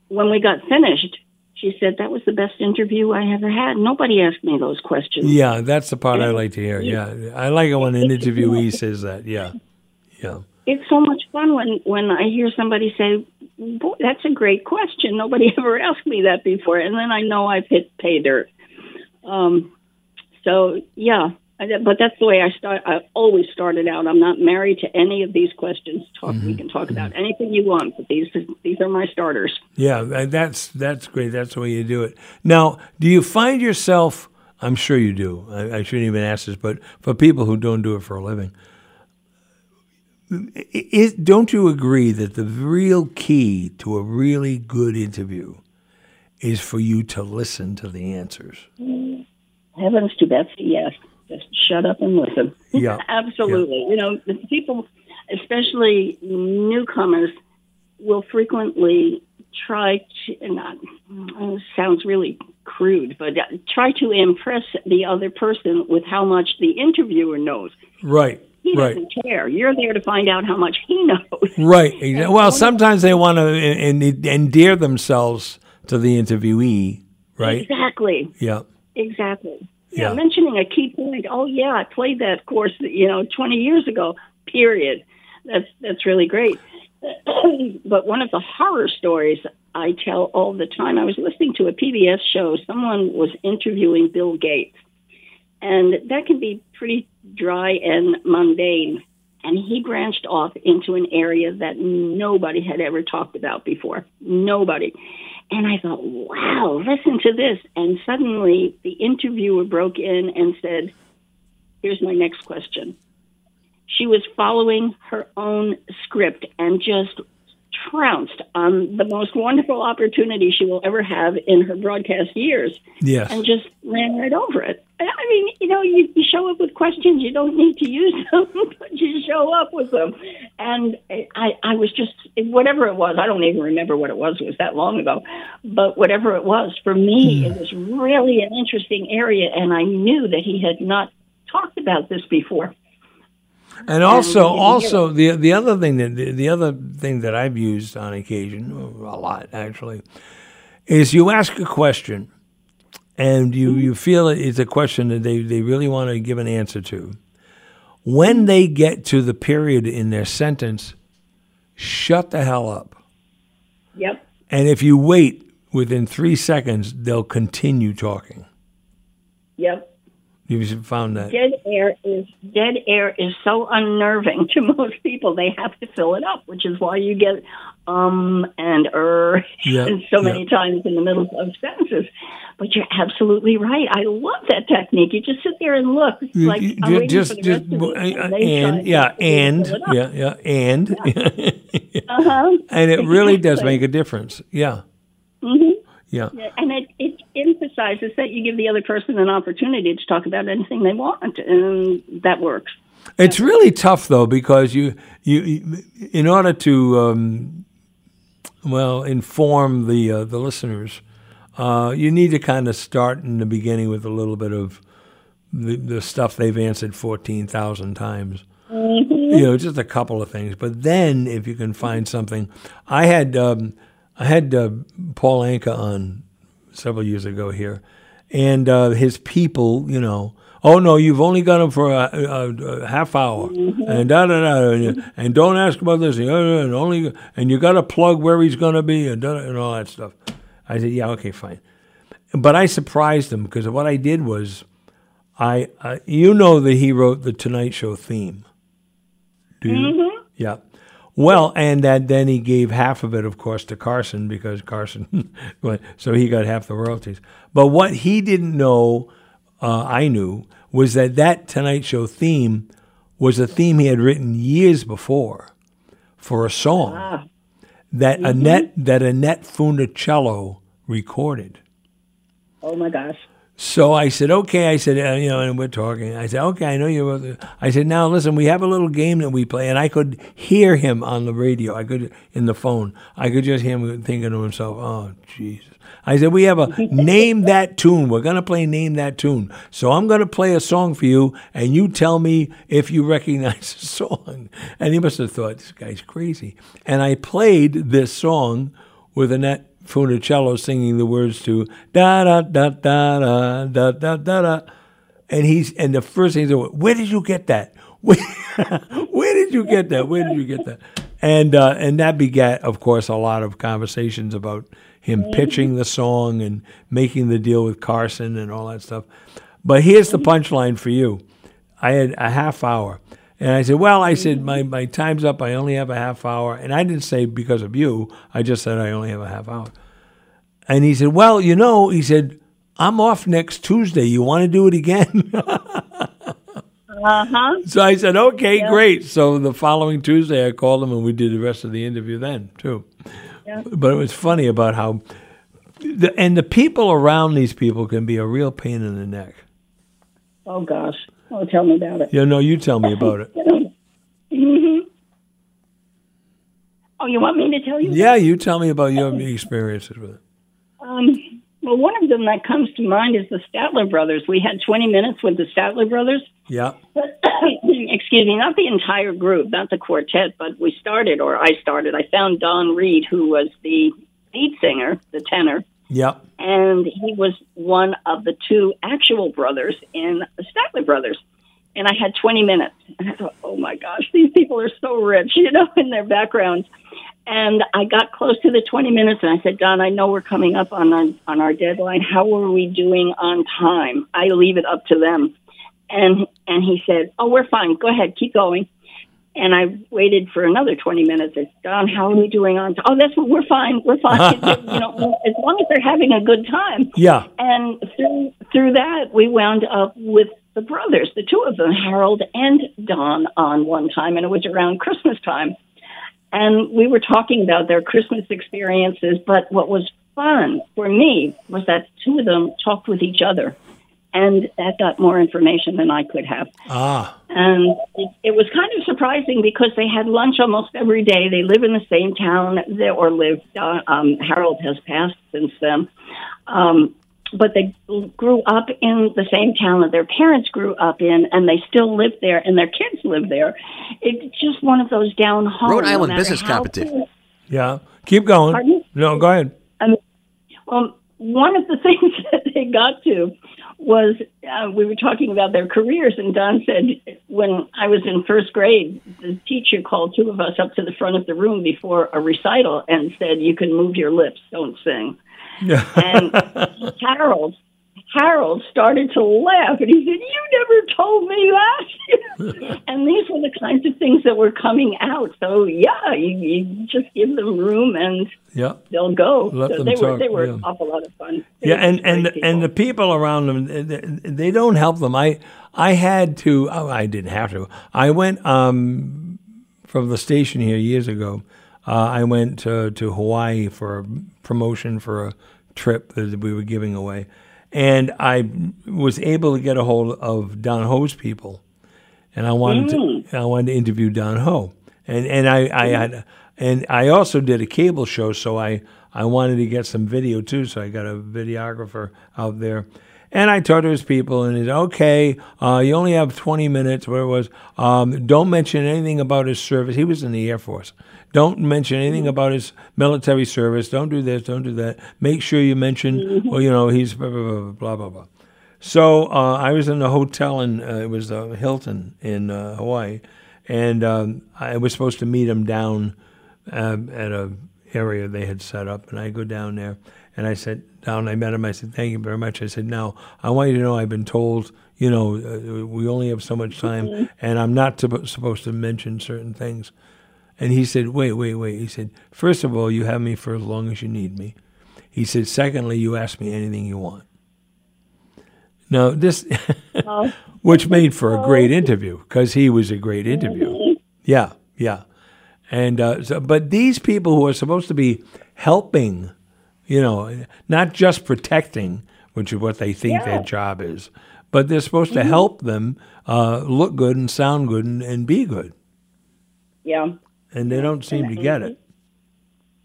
[SPEAKER 8] when we got finished, she said that was the best interview I ever had. Nobody asked me those questions.
[SPEAKER 1] Yeah, that's the part I like to hear. Yeah, I like it when an interviewee says that. Yeah, yeah,
[SPEAKER 8] It's so much fun when when I hear somebody say, "Boy, that's a great question. Nobody ever asked me that before," and then I know I've hit pay dirt. Um, so yeah, but that's the way I start. I always started out. I'm not married to any of these questions. Talk. We mm-hmm. can talk about mm-hmm. anything you want, but these these are my starters.
[SPEAKER 1] yeah. That's that's great. That's the way you do it. Now, do you find yourself? I'm sure you do. I, I shouldn't even ask this, but for people who don't do it for a living, is, don't you agree that the real key to a really good interview is for you to listen to the answers?
[SPEAKER 8] Heavens to Betsy, yes. Just shut up and listen.
[SPEAKER 1] Yeah.
[SPEAKER 8] Absolutely. You know, people, especially newcomers, will frequently try to, not, uh, sounds really crude, but uh, try to impress the other person with how much the interviewer knows.
[SPEAKER 1] Right.
[SPEAKER 8] He
[SPEAKER 1] Right.
[SPEAKER 8] doesn't care. You're there to find out how much he knows.
[SPEAKER 1] Right. Well, sometimes they want to endear themselves to the interviewee, right?
[SPEAKER 8] Exactly.
[SPEAKER 1] Yeah.
[SPEAKER 8] Exactly. Yeah,
[SPEAKER 1] Yeah.
[SPEAKER 8] mentioning a key point. Oh yeah, I played that course, you know, 20 years ago. Period. That's that's really great. but one of the horror stories I tell all the time. I was listening to a PBS show. Someone was interviewing Bill Gates, and that can be pretty dry and mundane. And he branched off into an area that nobody had ever talked about before. Nobody. And I thought, wow, listen to this. And suddenly the interviewer broke in and said, here's my next question. She was following her own script and just trounced on the most wonderful opportunity she will ever have in her broadcast years
[SPEAKER 1] Yes.
[SPEAKER 8] and just ran right over it. I mean, you know, you, you show up with questions, you don't need to use them, but you show up with them. And I, I was just, whatever it was, I don't even remember what it was, it was that long ago, but whatever it was, for me, hmm. it was really an interesting area, and I knew that he had not talked about this before.
[SPEAKER 1] And also,
[SPEAKER 8] Um,
[SPEAKER 1] also the the other thing that the, the other thing that I've used on occasion, a lot actually, is you ask a question, and you you feel it is a question that they they really want to give an answer to. When they get to the period in their sentence, shut the hell up.
[SPEAKER 8] Yep.
[SPEAKER 1] And if you wait within three seconds, they'll continue talking.
[SPEAKER 8] Yep.
[SPEAKER 1] You've found that.
[SPEAKER 8] Dead air is dead air is so unnerving to most people. They have to fill it up, which is why you get um and er
[SPEAKER 1] Yeah,
[SPEAKER 8] and so
[SPEAKER 1] yeah.
[SPEAKER 8] many times in the middle of sentences. But you're absolutely right. I love that technique. You just sit there and look. It's
[SPEAKER 1] You-
[SPEAKER 8] like
[SPEAKER 1] you-
[SPEAKER 8] I'm
[SPEAKER 1] just just and,
[SPEAKER 8] and,
[SPEAKER 1] yeah and
[SPEAKER 8] fill it up.
[SPEAKER 1] yeah yeah and
[SPEAKER 8] Uh-huh.
[SPEAKER 1] and it really does make a difference. Yeah.
[SPEAKER 8] Mhm.
[SPEAKER 1] Yeah.
[SPEAKER 8] Yeah, and it, it emphasizes that you give the other person an opportunity to talk about anything they want, and that works.
[SPEAKER 1] It's really tough though because you you, in order to um, well inform the uh, the listeners, uh, you need to kind of start in the beginning with a little bit of the, the stuff they've answered fourteen thousand times. You know, just a couple of things. But then, if you can find something, I had um, I had uh, Paul Anka on several years ago here, and uh, his people, you know, oh no, you've only got him for a, a, a half hour, and da da da, and, and don't ask about this, and, and only, and you got to plug where he's going to be, and and all that stuff. I said, yeah, okay, fine. But I surprised him because what I did was, I, uh, you know that he wrote the Tonight Show theme. Do you? Yeah. Well, and that then he gave half of it, of course, to Carson because Carson, so he got half the royalties. But what he didn't know, uh, I knew, was that that Tonight Show theme was a theme he had written years before for a song that Annette that Annette Funicello recorded.
[SPEAKER 8] Oh my gosh!
[SPEAKER 1] So I said, okay. I said, uh, you know, and we're talking. I said, okay, I know you. wrote the-" I said, now listen, we have a little game that we play, and I could hear him on the radio. I could in the phone. I could just hear him thinking to himself, oh Jesus. I said, we have a name that tune. We're gonna play name that tune. So I'm gonna play a song for you, and you tell me if you recognize the song. And he must have thought this guy's crazy. And I played this song with Annette Funicello singing the words to da da da da da da da da da. And he's and the first thing he said, "Where did you get that? Where, where did you get that? Where did you get that?" And uh, and that begat, of course, a lot of conversations about him pitching the song and making the deal with Carson and all that stuff. But here's the punchline for you. I had a half hour. And I said, Well, I said, my, my time's up. I only have a half hour. And I didn't say because of you. I just said I only have a half hour. And he said, Well, you know, he said, I'm off next Tuesday. You want to do it again?
[SPEAKER 8] Uh huh.
[SPEAKER 1] so I said, Okay, great. So the following Tuesday, I called him and we did the rest of the interview then, too. But it was funny about how, the, and the people around these people can be a real pain in the neck.
[SPEAKER 8] Oh gosh. Oh, tell me about it.
[SPEAKER 1] Yeah, no, you tell me about it.
[SPEAKER 8] hmm Oh, you want me to tell you?
[SPEAKER 1] Yeah, you tell me about your experiences with it.
[SPEAKER 8] Um, well, one of them that comes to mind is the Statler brothers. We had 20 minutes with the Statler brothers.
[SPEAKER 1] Yeah.
[SPEAKER 8] Excuse me, not the entire group, not the quartet, but we started, or I started. I found Don Reid, who was the lead singer, the tenor,
[SPEAKER 1] Yeah.
[SPEAKER 8] and he was one of the two actual brothers in the Statler brothers. And I had 20 minutes. And I thought, oh my gosh, these people are so rich, you know, in their backgrounds. And I got close to the 20 minutes and I said, Don, I know we're coming up on on our deadline. How are we doing on time? I leave it up to them. And, and he said, oh, we're fine. Go ahead. Keep going. And I waited for another 20 minutes. I said, Don, how are we doing on time? Oh, that's what we're fine. We're fine. you know, as long as they're having a good time.
[SPEAKER 1] Yeah.
[SPEAKER 8] And through through that, we wound up with the brothers, the two of them, Harold and Don, on one time, and it was around Christmas time. And we were talking about their Christmas experiences, but what was fun for me was that two of them talked with each other, and that got more information than I could have.
[SPEAKER 1] Ah.
[SPEAKER 8] And it, it was kind of surprising because they had lunch almost every day. They live in the same town, they, or lived. Uh, um, Harold has passed since then. Um, but they grew up in the same town that their parents grew up in, and they still live there, and their kids live there. It's just one of those down home.
[SPEAKER 10] Rhode Island
[SPEAKER 8] matter
[SPEAKER 10] Business
[SPEAKER 8] how
[SPEAKER 10] Competition.
[SPEAKER 8] cool-
[SPEAKER 1] Yeah. Keep going.
[SPEAKER 8] Pardon?
[SPEAKER 1] No, go ahead.
[SPEAKER 8] I mean, um, one of the things that they got to was uh, we were talking about their careers, and Don said when I was in first grade, the teacher called two of us up to the front of the room before a recital and said, "You can move your lips, don't sing." and Harold. Harold started to laugh and he said, You never told me that. and these were the kinds of things that were coming out. So, yeah, you, you just give them room and
[SPEAKER 1] Yeah.
[SPEAKER 8] they'll go.
[SPEAKER 1] Let
[SPEAKER 8] so
[SPEAKER 1] them
[SPEAKER 8] they were
[SPEAKER 1] talk,
[SPEAKER 8] they were
[SPEAKER 1] yeah.
[SPEAKER 8] an awful lot of fun. They
[SPEAKER 1] Yeah,
[SPEAKER 8] were
[SPEAKER 1] and and
[SPEAKER 8] people.
[SPEAKER 1] and the people around them, they, they don't help them. I I had to. Oh, I didn't have to. I went um, from the station here years ago. Uh, I went to, to Hawaii for a promotion for a trip that we were giving away, and I was able to get a hold of Don Ho's people, and I wanted to I wanted to interview Don Ho, and and I, I had and I also did a cable show, so I I wanted to get some video too, so I got a videographer out there. And I talked to his people, and he said, "Okay, uh, you only have 20 minutes. Where it was, um, don't mention anything about his service. He was in the Air Force. Don't mention anything about his military service. Don't do this. Don't do that. Make sure you mention, well, you know, he's blah blah blah blah blah." blah. So uh, I was in the hotel and uh, it was uh, Hilton in uh, Hawaii, and um, I was supposed to meet him down um, at a area they had set up, and I go down there, and I said down. I met him. I said, "Thank you very much." I said, "Now I want you to know I've been told, you know, uh, we only have so much time, and I'm not supp- supposed to mention certain things." And he said, "Wait, wait, wait." He said, first of all, you have me for as long as you need me." He said, "Secondly, you ask me anything you want." Now this, which made for a great interview because he was a great interview. Yeah, yeah, and uh, so, but these people who are supposed to be helping, you know, not just protecting, which is what they think
[SPEAKER 8] Yeah.
[SPEAKER 1] their job is. But they're supposed to help them uh, look good and sound good and, and be good,
[SPEAKER 8] Yeah.
[SPEAKER 1] And they don't seem to get it.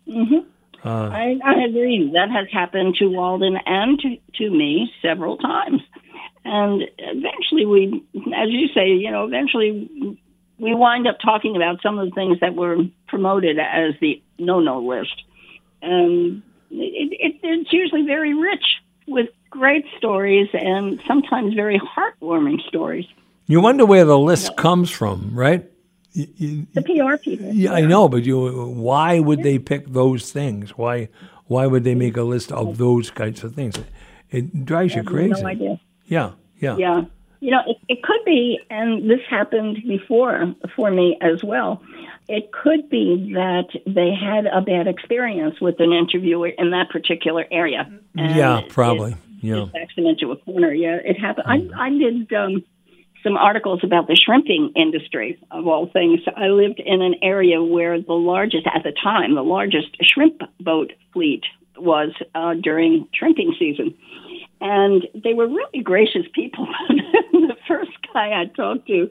[SPEAKER 1] Mm-hmm.
[SPEAKER 8] Uh, I, I agree. That has happened to Walden and to, to me several times. And eventually, we, as you say, you know, eventually we wind up talking about some of the things that were promoted as the no no list. And it, it, it's usually very rich with great stories and sometimes very heartwarming stories.
[SPEAKER 1] You wonder where the list comes from, right? You- you-
[SPEAKER 8] The PR people.
[SPEAKER 1] Yeah, I know, but you, why would they pick those things? Why, why would they make a list of those kinds of things? It drives you crazy.
[SPEAKER 8] No idea.
[SPEAKER 1] Yeah, yeah,
[SPEAKER 8] Yeah. You know, it, it could be, and this happened before for me as well. It could be that they had a bad experience with an interviewer in that particular area. and
[SPEAKER 1] yeah, probably.
[SPEAKER 8] It,
[SPEAKER 1] Yeah,
[SPEAKER 8] backs them into a corner. Yeah, it happened. I, I did um, some articles about the shrimping industry, of all things. I lived in an area where the largest, at the time, the largest shrimp boat fleet was uh, during shrimping season and they were really gracious people. the first guy I talked to,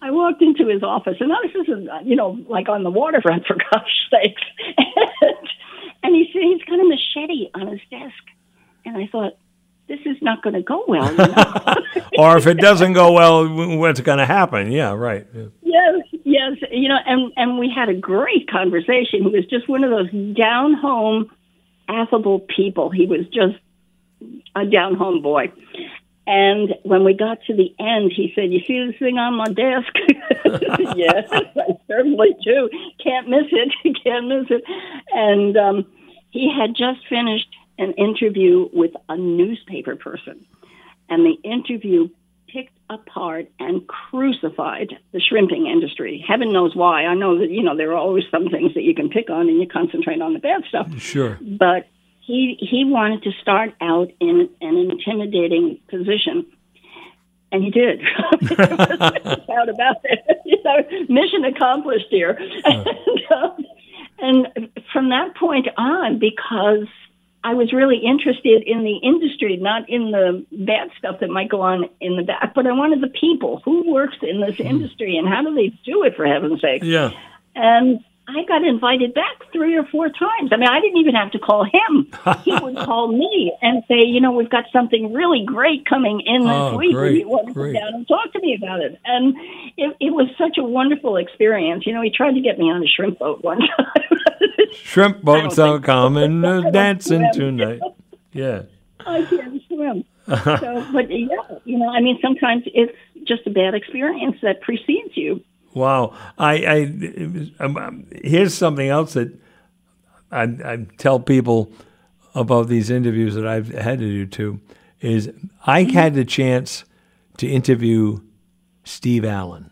[SPEAKER 8] I walked into his office, and this is, you know, like on the waterfront for gosh sakes. and, and he he's got a machete on his desk, and I thought, this is not going to go well. You know?
[SPEAKER 1] or if it doesn't go well, what's going to happen? Yeah, right. Yeah.
[SPEAKER 8] yes, yes, you know, and and we had a great conversation. He was just one of those down home, affable people. He was just a down home boy. And when we got to the end, he said, "You see this thing on my desk?" yes, I certainly do. Can't miss it. Can't miss it. And um, he had just finished an interview with a newspaper person, and the interview picked apart and crucified the shrimping industry. Heaven knows why. I know that you know there are always some things that you can pick on, and you concentrate on the bad stuff
[SPEAKER 1] Sure.
[SPEAKER 8] but he he wanted to start out in an intimidating position, and he did. There was no doubt about it. You know, mission accomplished here. And, and from that point on, because I was really interested in the industry, not in the bad stuff that might go on in the back, but I wanted the people who works in this hmm. industry and how do they do it for heaven's sake.
[SPEAKER 1] Yeah.
[SPEAKER 8] And I got invited back three or four times. I mean, I didn't even have to call him. he would call me and say, you know, we've got something really great coming in this
[SPEAKER 1] Oh,
[SPEAKER 8] week.
[SPEAKER 1] great,
[SPEAKER 8] and you want to come down and talk to me about it. And it, it was such a wonderful experience. You know, he tried to get me on a shrimp boat one time.
[SPEAKER 1] Shrimp boats are
[SPEAKER 8] I
[SPEAKER 1] uh, dancing tonight. Yeah.
[SPEAKER 8] I can't swim. so, but yeah, you know, I mean, sometimes it's just a bad experience that precedes you.
[SPEAKER 1] Wow. I, I um, um, here's something else that I, I tell people about these interviews that I've had to do too is I had the chance to interview Steve Allen.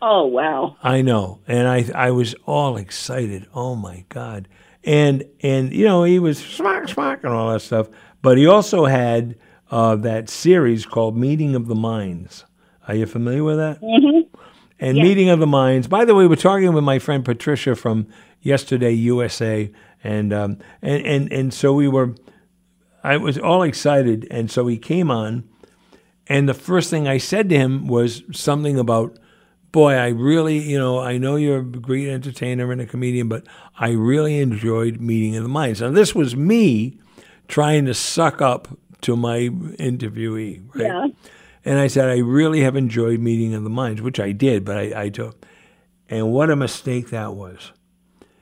[SPEAKER 8] Oh, wow.
[SPEAKER 1] I know, and I I was all excited. Oh my god! And and you know he was smack smack and all that stuff, but he also had uh, that series called Meeting of the Minds. Are you familiar with that?
[SPEAKER 8] Mm-hmm.
[SPEAKER 1] And Meeting of the Minds. By the way, we're talking with my friend Patricia from Yesterday USA, and um, and and and so we were. I was all excited, and so he came on, and the first thing I said to him was something about, boy, I really, you know, I know you're a great entertainer and a comedian, but I really enjoyed Meeting of the Minds. Now, this was me trying to suck up to my interviewee, right?
[SPEAKER 8] Yeah.
[SPEAKER 1] And I said, I really have enjoyed Meeting of the Minds, which I did, but I, I took. And what a mistake that was.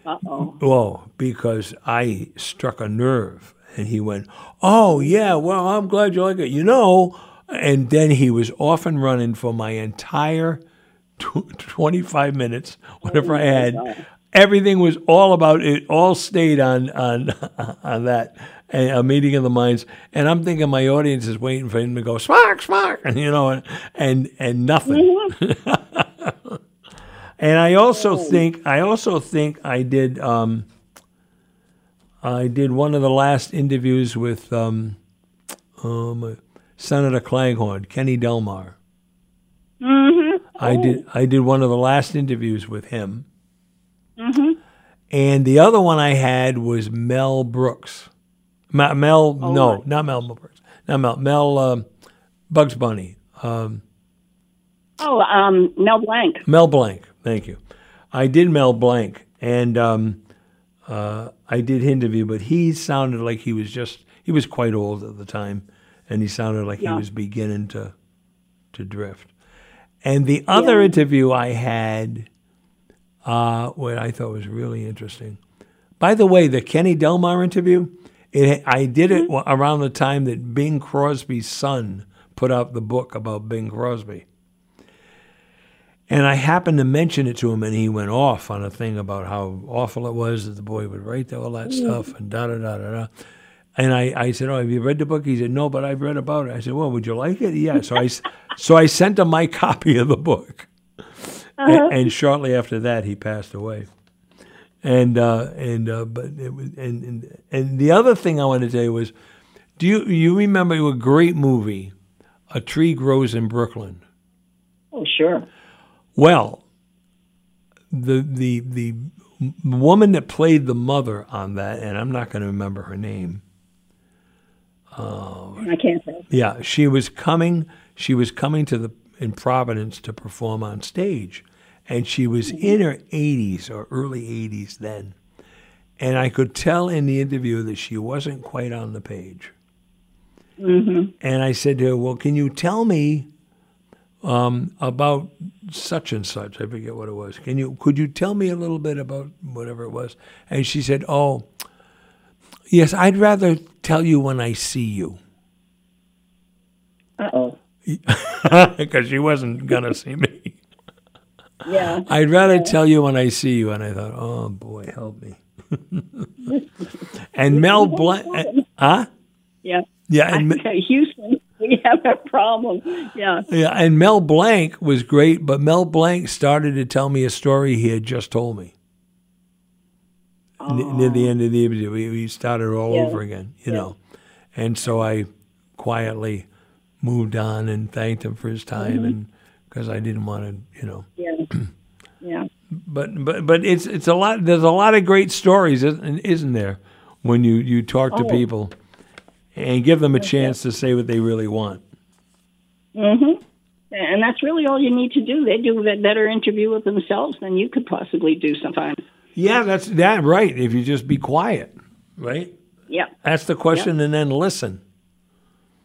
[SPEAKER 8] Uh oh.
[SPEAKER 1] Oh, because I struck a nerve. And he went, Oh, yeah, well, I'm glad you like it. You know, and then he was off and running for my entire tw- 25 minutes, whatever I had. Everything was all about it, all stayed on, on, on that. A a meeting of the minds, and I'm thinking my audience is waiting for him to go spark, spark, and you know, and and, and nothing. And I also think I also think I did um, I did one of the last interviews with um, um, Senator Claghorn, Kenny Delmar.
[SPEAKER 8] Mm-hmm.
[SPEAKER 1] I did I did one of the last interviews with him.
[SPEAKER 8] Mm-hmm.
[SPEAKER 1] And the other one I had was Mel Brooks. Ma- Mel,
[SPEAKER 8] Oh,
[SPEAKER 1] no,
[SPEAKER 8] right.
[SPEAKER 1] not Mel Brooks. Not Mel. Mel um, Bugs Bunny. Um,
[SPEAKER 8] Oh, um, Mel Blanc.
[SPEAKER 1] Mel Blanc. Thank you. I did Mel Blanc, and um, uh, I did interview, but he sounded like he was just, he was quite old at the time, and he sounded like
[SPEAKER 8] Yeah.
[SPEAKER 1] he was beginning to, to drift. And the other interview I had, uh, what I thought was really interesting. By the way, the Kenny Delmar interview, it, I did it
[SPEAKER 8] Mm-hmm.
[SPEAKER 1] around the time that Bing Crosby's son put out the book about Bing Crosby. And I happened to mention it to him, and he went off on a thing about how awful it was that the boy would write all that stuff and da da da da da. And I, I said, "Oh, have you read the book?" He said, "No, but I've read about it." I said, "Well, would you like it?" Yeah. So I, so I sent him my copy of the book, and, and shortly after that, he passed away. And uh, and uh, but it was and, and and the other thing I wanted to tell you was, do you you remember a great movie, A Tree Grows in Brooklyn?
[SPEAKER 8] Oh, sure.
[SPEAKER 1] Well, the the the woman that played the mother on that, and I'm not going to remember her name.
[SPEAKER 8] I can't say.
[SPEAKER 1] Yeah, she was coming. She was coming to the in Providence to perform on stage, and she was in her 80s or early 80s then, and I could tell in the interview that she wasn't quite on the page. And I said to her, "Well, can you tell me um, about such and such? I forget what it was. Can you could you tell me a little bit about whatever it was?" And she said, "Oh, yes, I'd rather tell you when I see you."
[SPEAKER 8] Uh oh.
[SPEAKER 1] because she wasn't gonna see me.
[SPEAKER 8] Yeah.
[SPEAKER 1] I'd rather tell you when I see you. And I thought, oh boy, help me. and Mel Blanc, huh?
[SPEAKER 8] Yeah.
[SPEAKER 1] Yeah, and,
[SPEAKER 8] Houston, we have a problem. Yeah.
[SPEAKER 1] yeah, and Mel Blanc was great, but Mel Blanc started to tell me a story he had just told me. N- near the end of the interview, we, we started all
[SPEAKER 8] Yeah.
[SPEAKER 1] over again, you know. And so I quietly moved on and thanked him for his time, mm-hmm. and because I didn't want to, you know.
[SPEAKER 8] Yeah. yeah.
[SPEAKER 1] but but but it's it's a lot. There's a lot of great stories, isn't, isn't there? When you you talk to
[SPEAKER 8] Oh.
[SPEAKER 1] people and give them a chance to say what they really want.
[SPEAKER 8] Mm-hmm. And that's really all you need to do. They do a better interview with themselves than you could possibly do sometimes.
[SPEAKER 1] Yeah, that's that right. If you just be quiet, right?
[SPEAKER 8] Yeah.
[SPEAKER 1] Ask the question and then listen.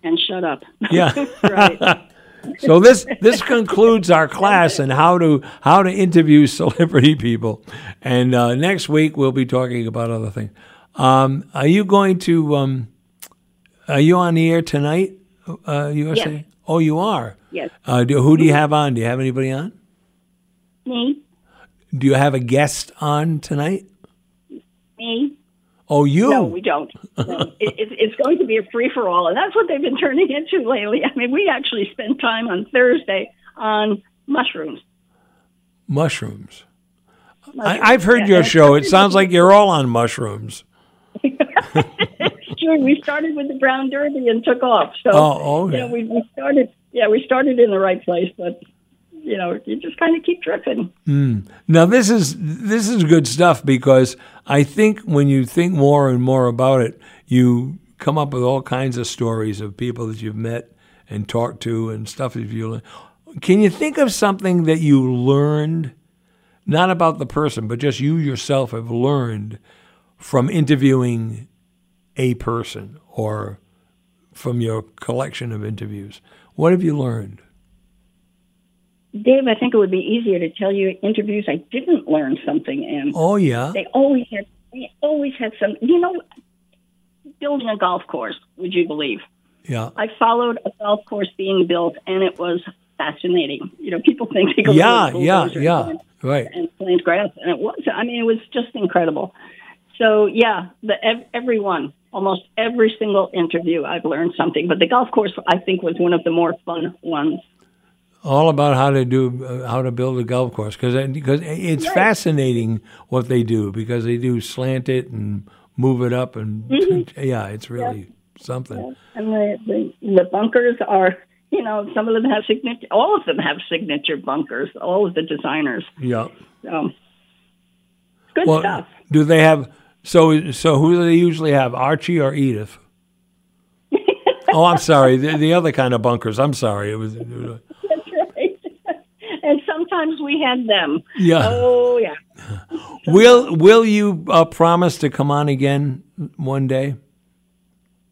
[SPEAKER 8] And shut up.
[SPEAKER 1] Yeah.
[SPEAKER 8] right.
[SPEAKER 1] So this this concludes our class on how to how to interview celebrity people, and uh, next week we'll be talking about other things. Um, are you going to? Um, are you on the air tonight, uh, USA?
[SPEAKER 8] Yes.
[SPEAKER 1] Oh, you are.
[SPEAKER 8] Yes.
[SPEAKER 1] Uh, do, who do you have on? Do you have anybody on?
[SPEAKER 8] Me.
[SPEAKER 1] Do you have a guest on tonight?
[SPEAKER 8] Me.
[SPEAKER 1] Oh, you.
[SPEAKER 8] No, we don't. No. it, it, it's going to be a free for all, and that's what they've been turning into lately. I mean, we actually spent time on Thursday on mushrooms.
[SPEAKER 1] Mushrooms.
[SPEAKER 8] Mushrooms.
[SPEAKER 1] I, I've heard
[SPEAKER 8] Yeah,
[SPEAKER 1] your show. It sounds like you're all on mushrooms.
[SPEAKER 8] sure, we started with the brown derby and took off. So,
[SPEAKER 1] Oh, oh,
[SPEAKER 8] you
[SPEAKER 1] yeah.
[SPEAKER 8] know, we, we started. Yeah, we started in the right place, but you know, you just kind of keep drifting. Hmm.
[SPEAKER 1] Now this is this is good stuff because I think when you think more and more about it, you come up with all kinds of stories of people that you've met and talked to and stuff that you learn. Can you think of something that you learned, not about the person, but just you yourself have learned from interviewing a person or from your collection of interviews? What have you learned?
[SPEAKER 8] Dave, I think it would be easier to tell you interviews I didn't learn something in.
[SPEAKER 1] Oh yeah,
[SPEAKER 8] They always had. They always had some. You know, building a golf course. Would you believe?
[SPEAKER 1] yeah.
[SPEAKER 8] I followed a golf course being built, and it was fascinating. You know, people think they go
[SPEAKER 1] Yeah, yeah, yeah.
[SPEAKER 8] and-
[SPEAKER 1] Right.
[SPEAKER 8] and plant grass, and it was. I mean, it was just incredible. So yeah, the ev- everyone, almost every single interview, I've learned something. But the golf course, I think, was one of the more fun ones.
[SPEAKER 1] All about how to do uh, how to build a golf course because because it's
[SPEAKER 8] Right.
[SPEAKER 1] fascinating what they do because they do slant it and move it up and
[SPEAKER 8] Mm-hmm.
[SPEAKER 1] yeah, it's really something.
[SPEAKER 8] And the, the the bunkers are, you know, some of them have signature. All of them have signature bunkers. All of the designers.
[SPEAKER 1] Yeah.
[SPEAKER 8] So good
[SPEAKER 1] Well,
[SPEAKER 8] stuff.
[SPEAKER 1] do they have so so who do they usually have? Archie or Edith? oh, I'm sorry. The, the other kind of bunkers. I'm sorry. It was.
[SPEAKER 8] That's right. And sometimes we had them.
[SPEAKER 1] Yeah.
[SPEAKER 8] Oh yeah.
[SPEAKER 1] Will Will you uh, promise to come on again one day?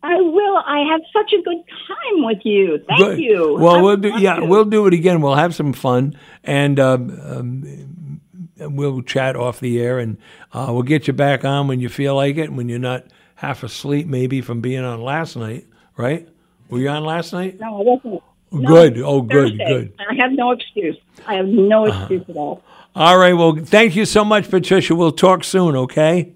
[SPEAKER 8] I will. I have such a good time with you. Thank
[SPEAKER 1] Good.
[SPEAKER 8] you.
[SPEAKER 1] Well,
[SPEAKER 8] I
[SPEAKER 1] we'll do. Yeah,
[SPEAKER 8] to.
[SPEAKER 1] we'll do it again. We'll have some fun, and um, um, we'll chat off the air, and uh, we'll get you back on when you feel like it, when you're not half asleep, maybe from being on last night. Right? Were you on last night?
[SPEAKER 8] No, I wasn't. No,
[SPEAKER 1] Good. Oh, good,
[SPEAKER 8] Thursday.
[SPEAKER 1] good.
[SPEAKER 8] I have no excuse. I have no excuse at all.
[SPEAKER 1] All right. Well, thank you so much, Patricia. We'll talk soon. Okay.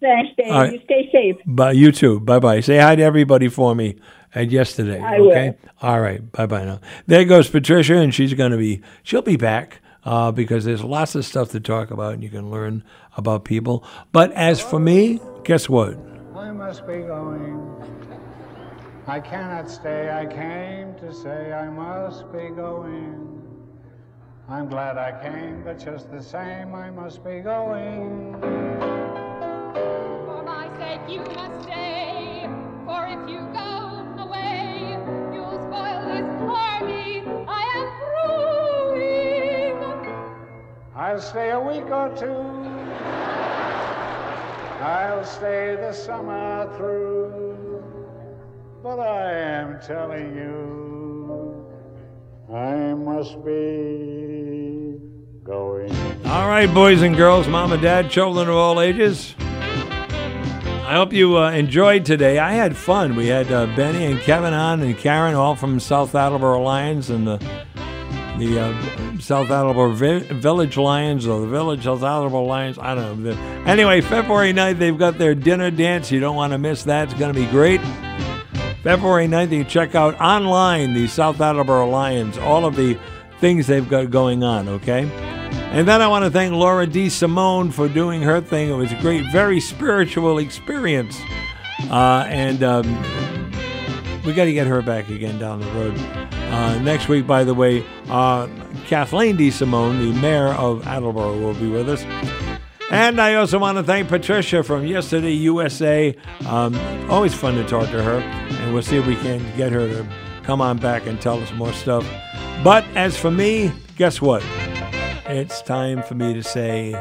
[SPEAKER 8] Thanks, Dave.
[SPEAKER 1] All right.
[SPEAKER 8] You stay safe.
[SPEAKER 1] Bye. You too. Bye bye. Say hi to everybody for me at yesterday.
[SPEAKER 8] I
[SPEAKER 1] okay. All right. Bye bye now. There goes Patricia, and she's going to be. She'll be back uh, because there's lots of stuff to talk about, and you can learn about people. But as for me, guess what?
[SPEAKER 10] I must be going. I cannot stay. I came to say I must be going. I'm glad I came, but just the same, I must be going.
[SPEAKER 11] For my sake you must stay, for if you go away, you'll spoil this party I am brewing.
[SPEAKER 10] I'll stay a week or two. I'll stay the summer through. But I am telling you, I must be going.
[SPEAKER 1] All right, boys and girls, mom and dad, children of all ages. I hope you uh, enjoyed today. I had fun. We had uh, Benny and Kevin on and Karen, all from South Attleboro Lions and the the uh, South Attleboro Vi- Village Lions or the Village South Attleboro Lions. I don't know. Anyway, February 9th, they've got their dinner dance. You don't want to miss that. It's going to be great. February 9th, you check out online the South Attleboro Lions, all of the things they've got going on, okay? And then I want to thank Laura DeSimone for doing her thing. It was a great, very spiritual experience. Uh, and um, we got to get her back again down the road. Uh, next week, by the way, uh, Cathleen DeSimone, the mayor of Attleboro, will be with us. And I also want to thank Patricia from Yesterday USA. Um, always fun to talk to her, and we'll see if we can get her to come on back and tell us more stuff. But as for me, guess what? It's time for me to say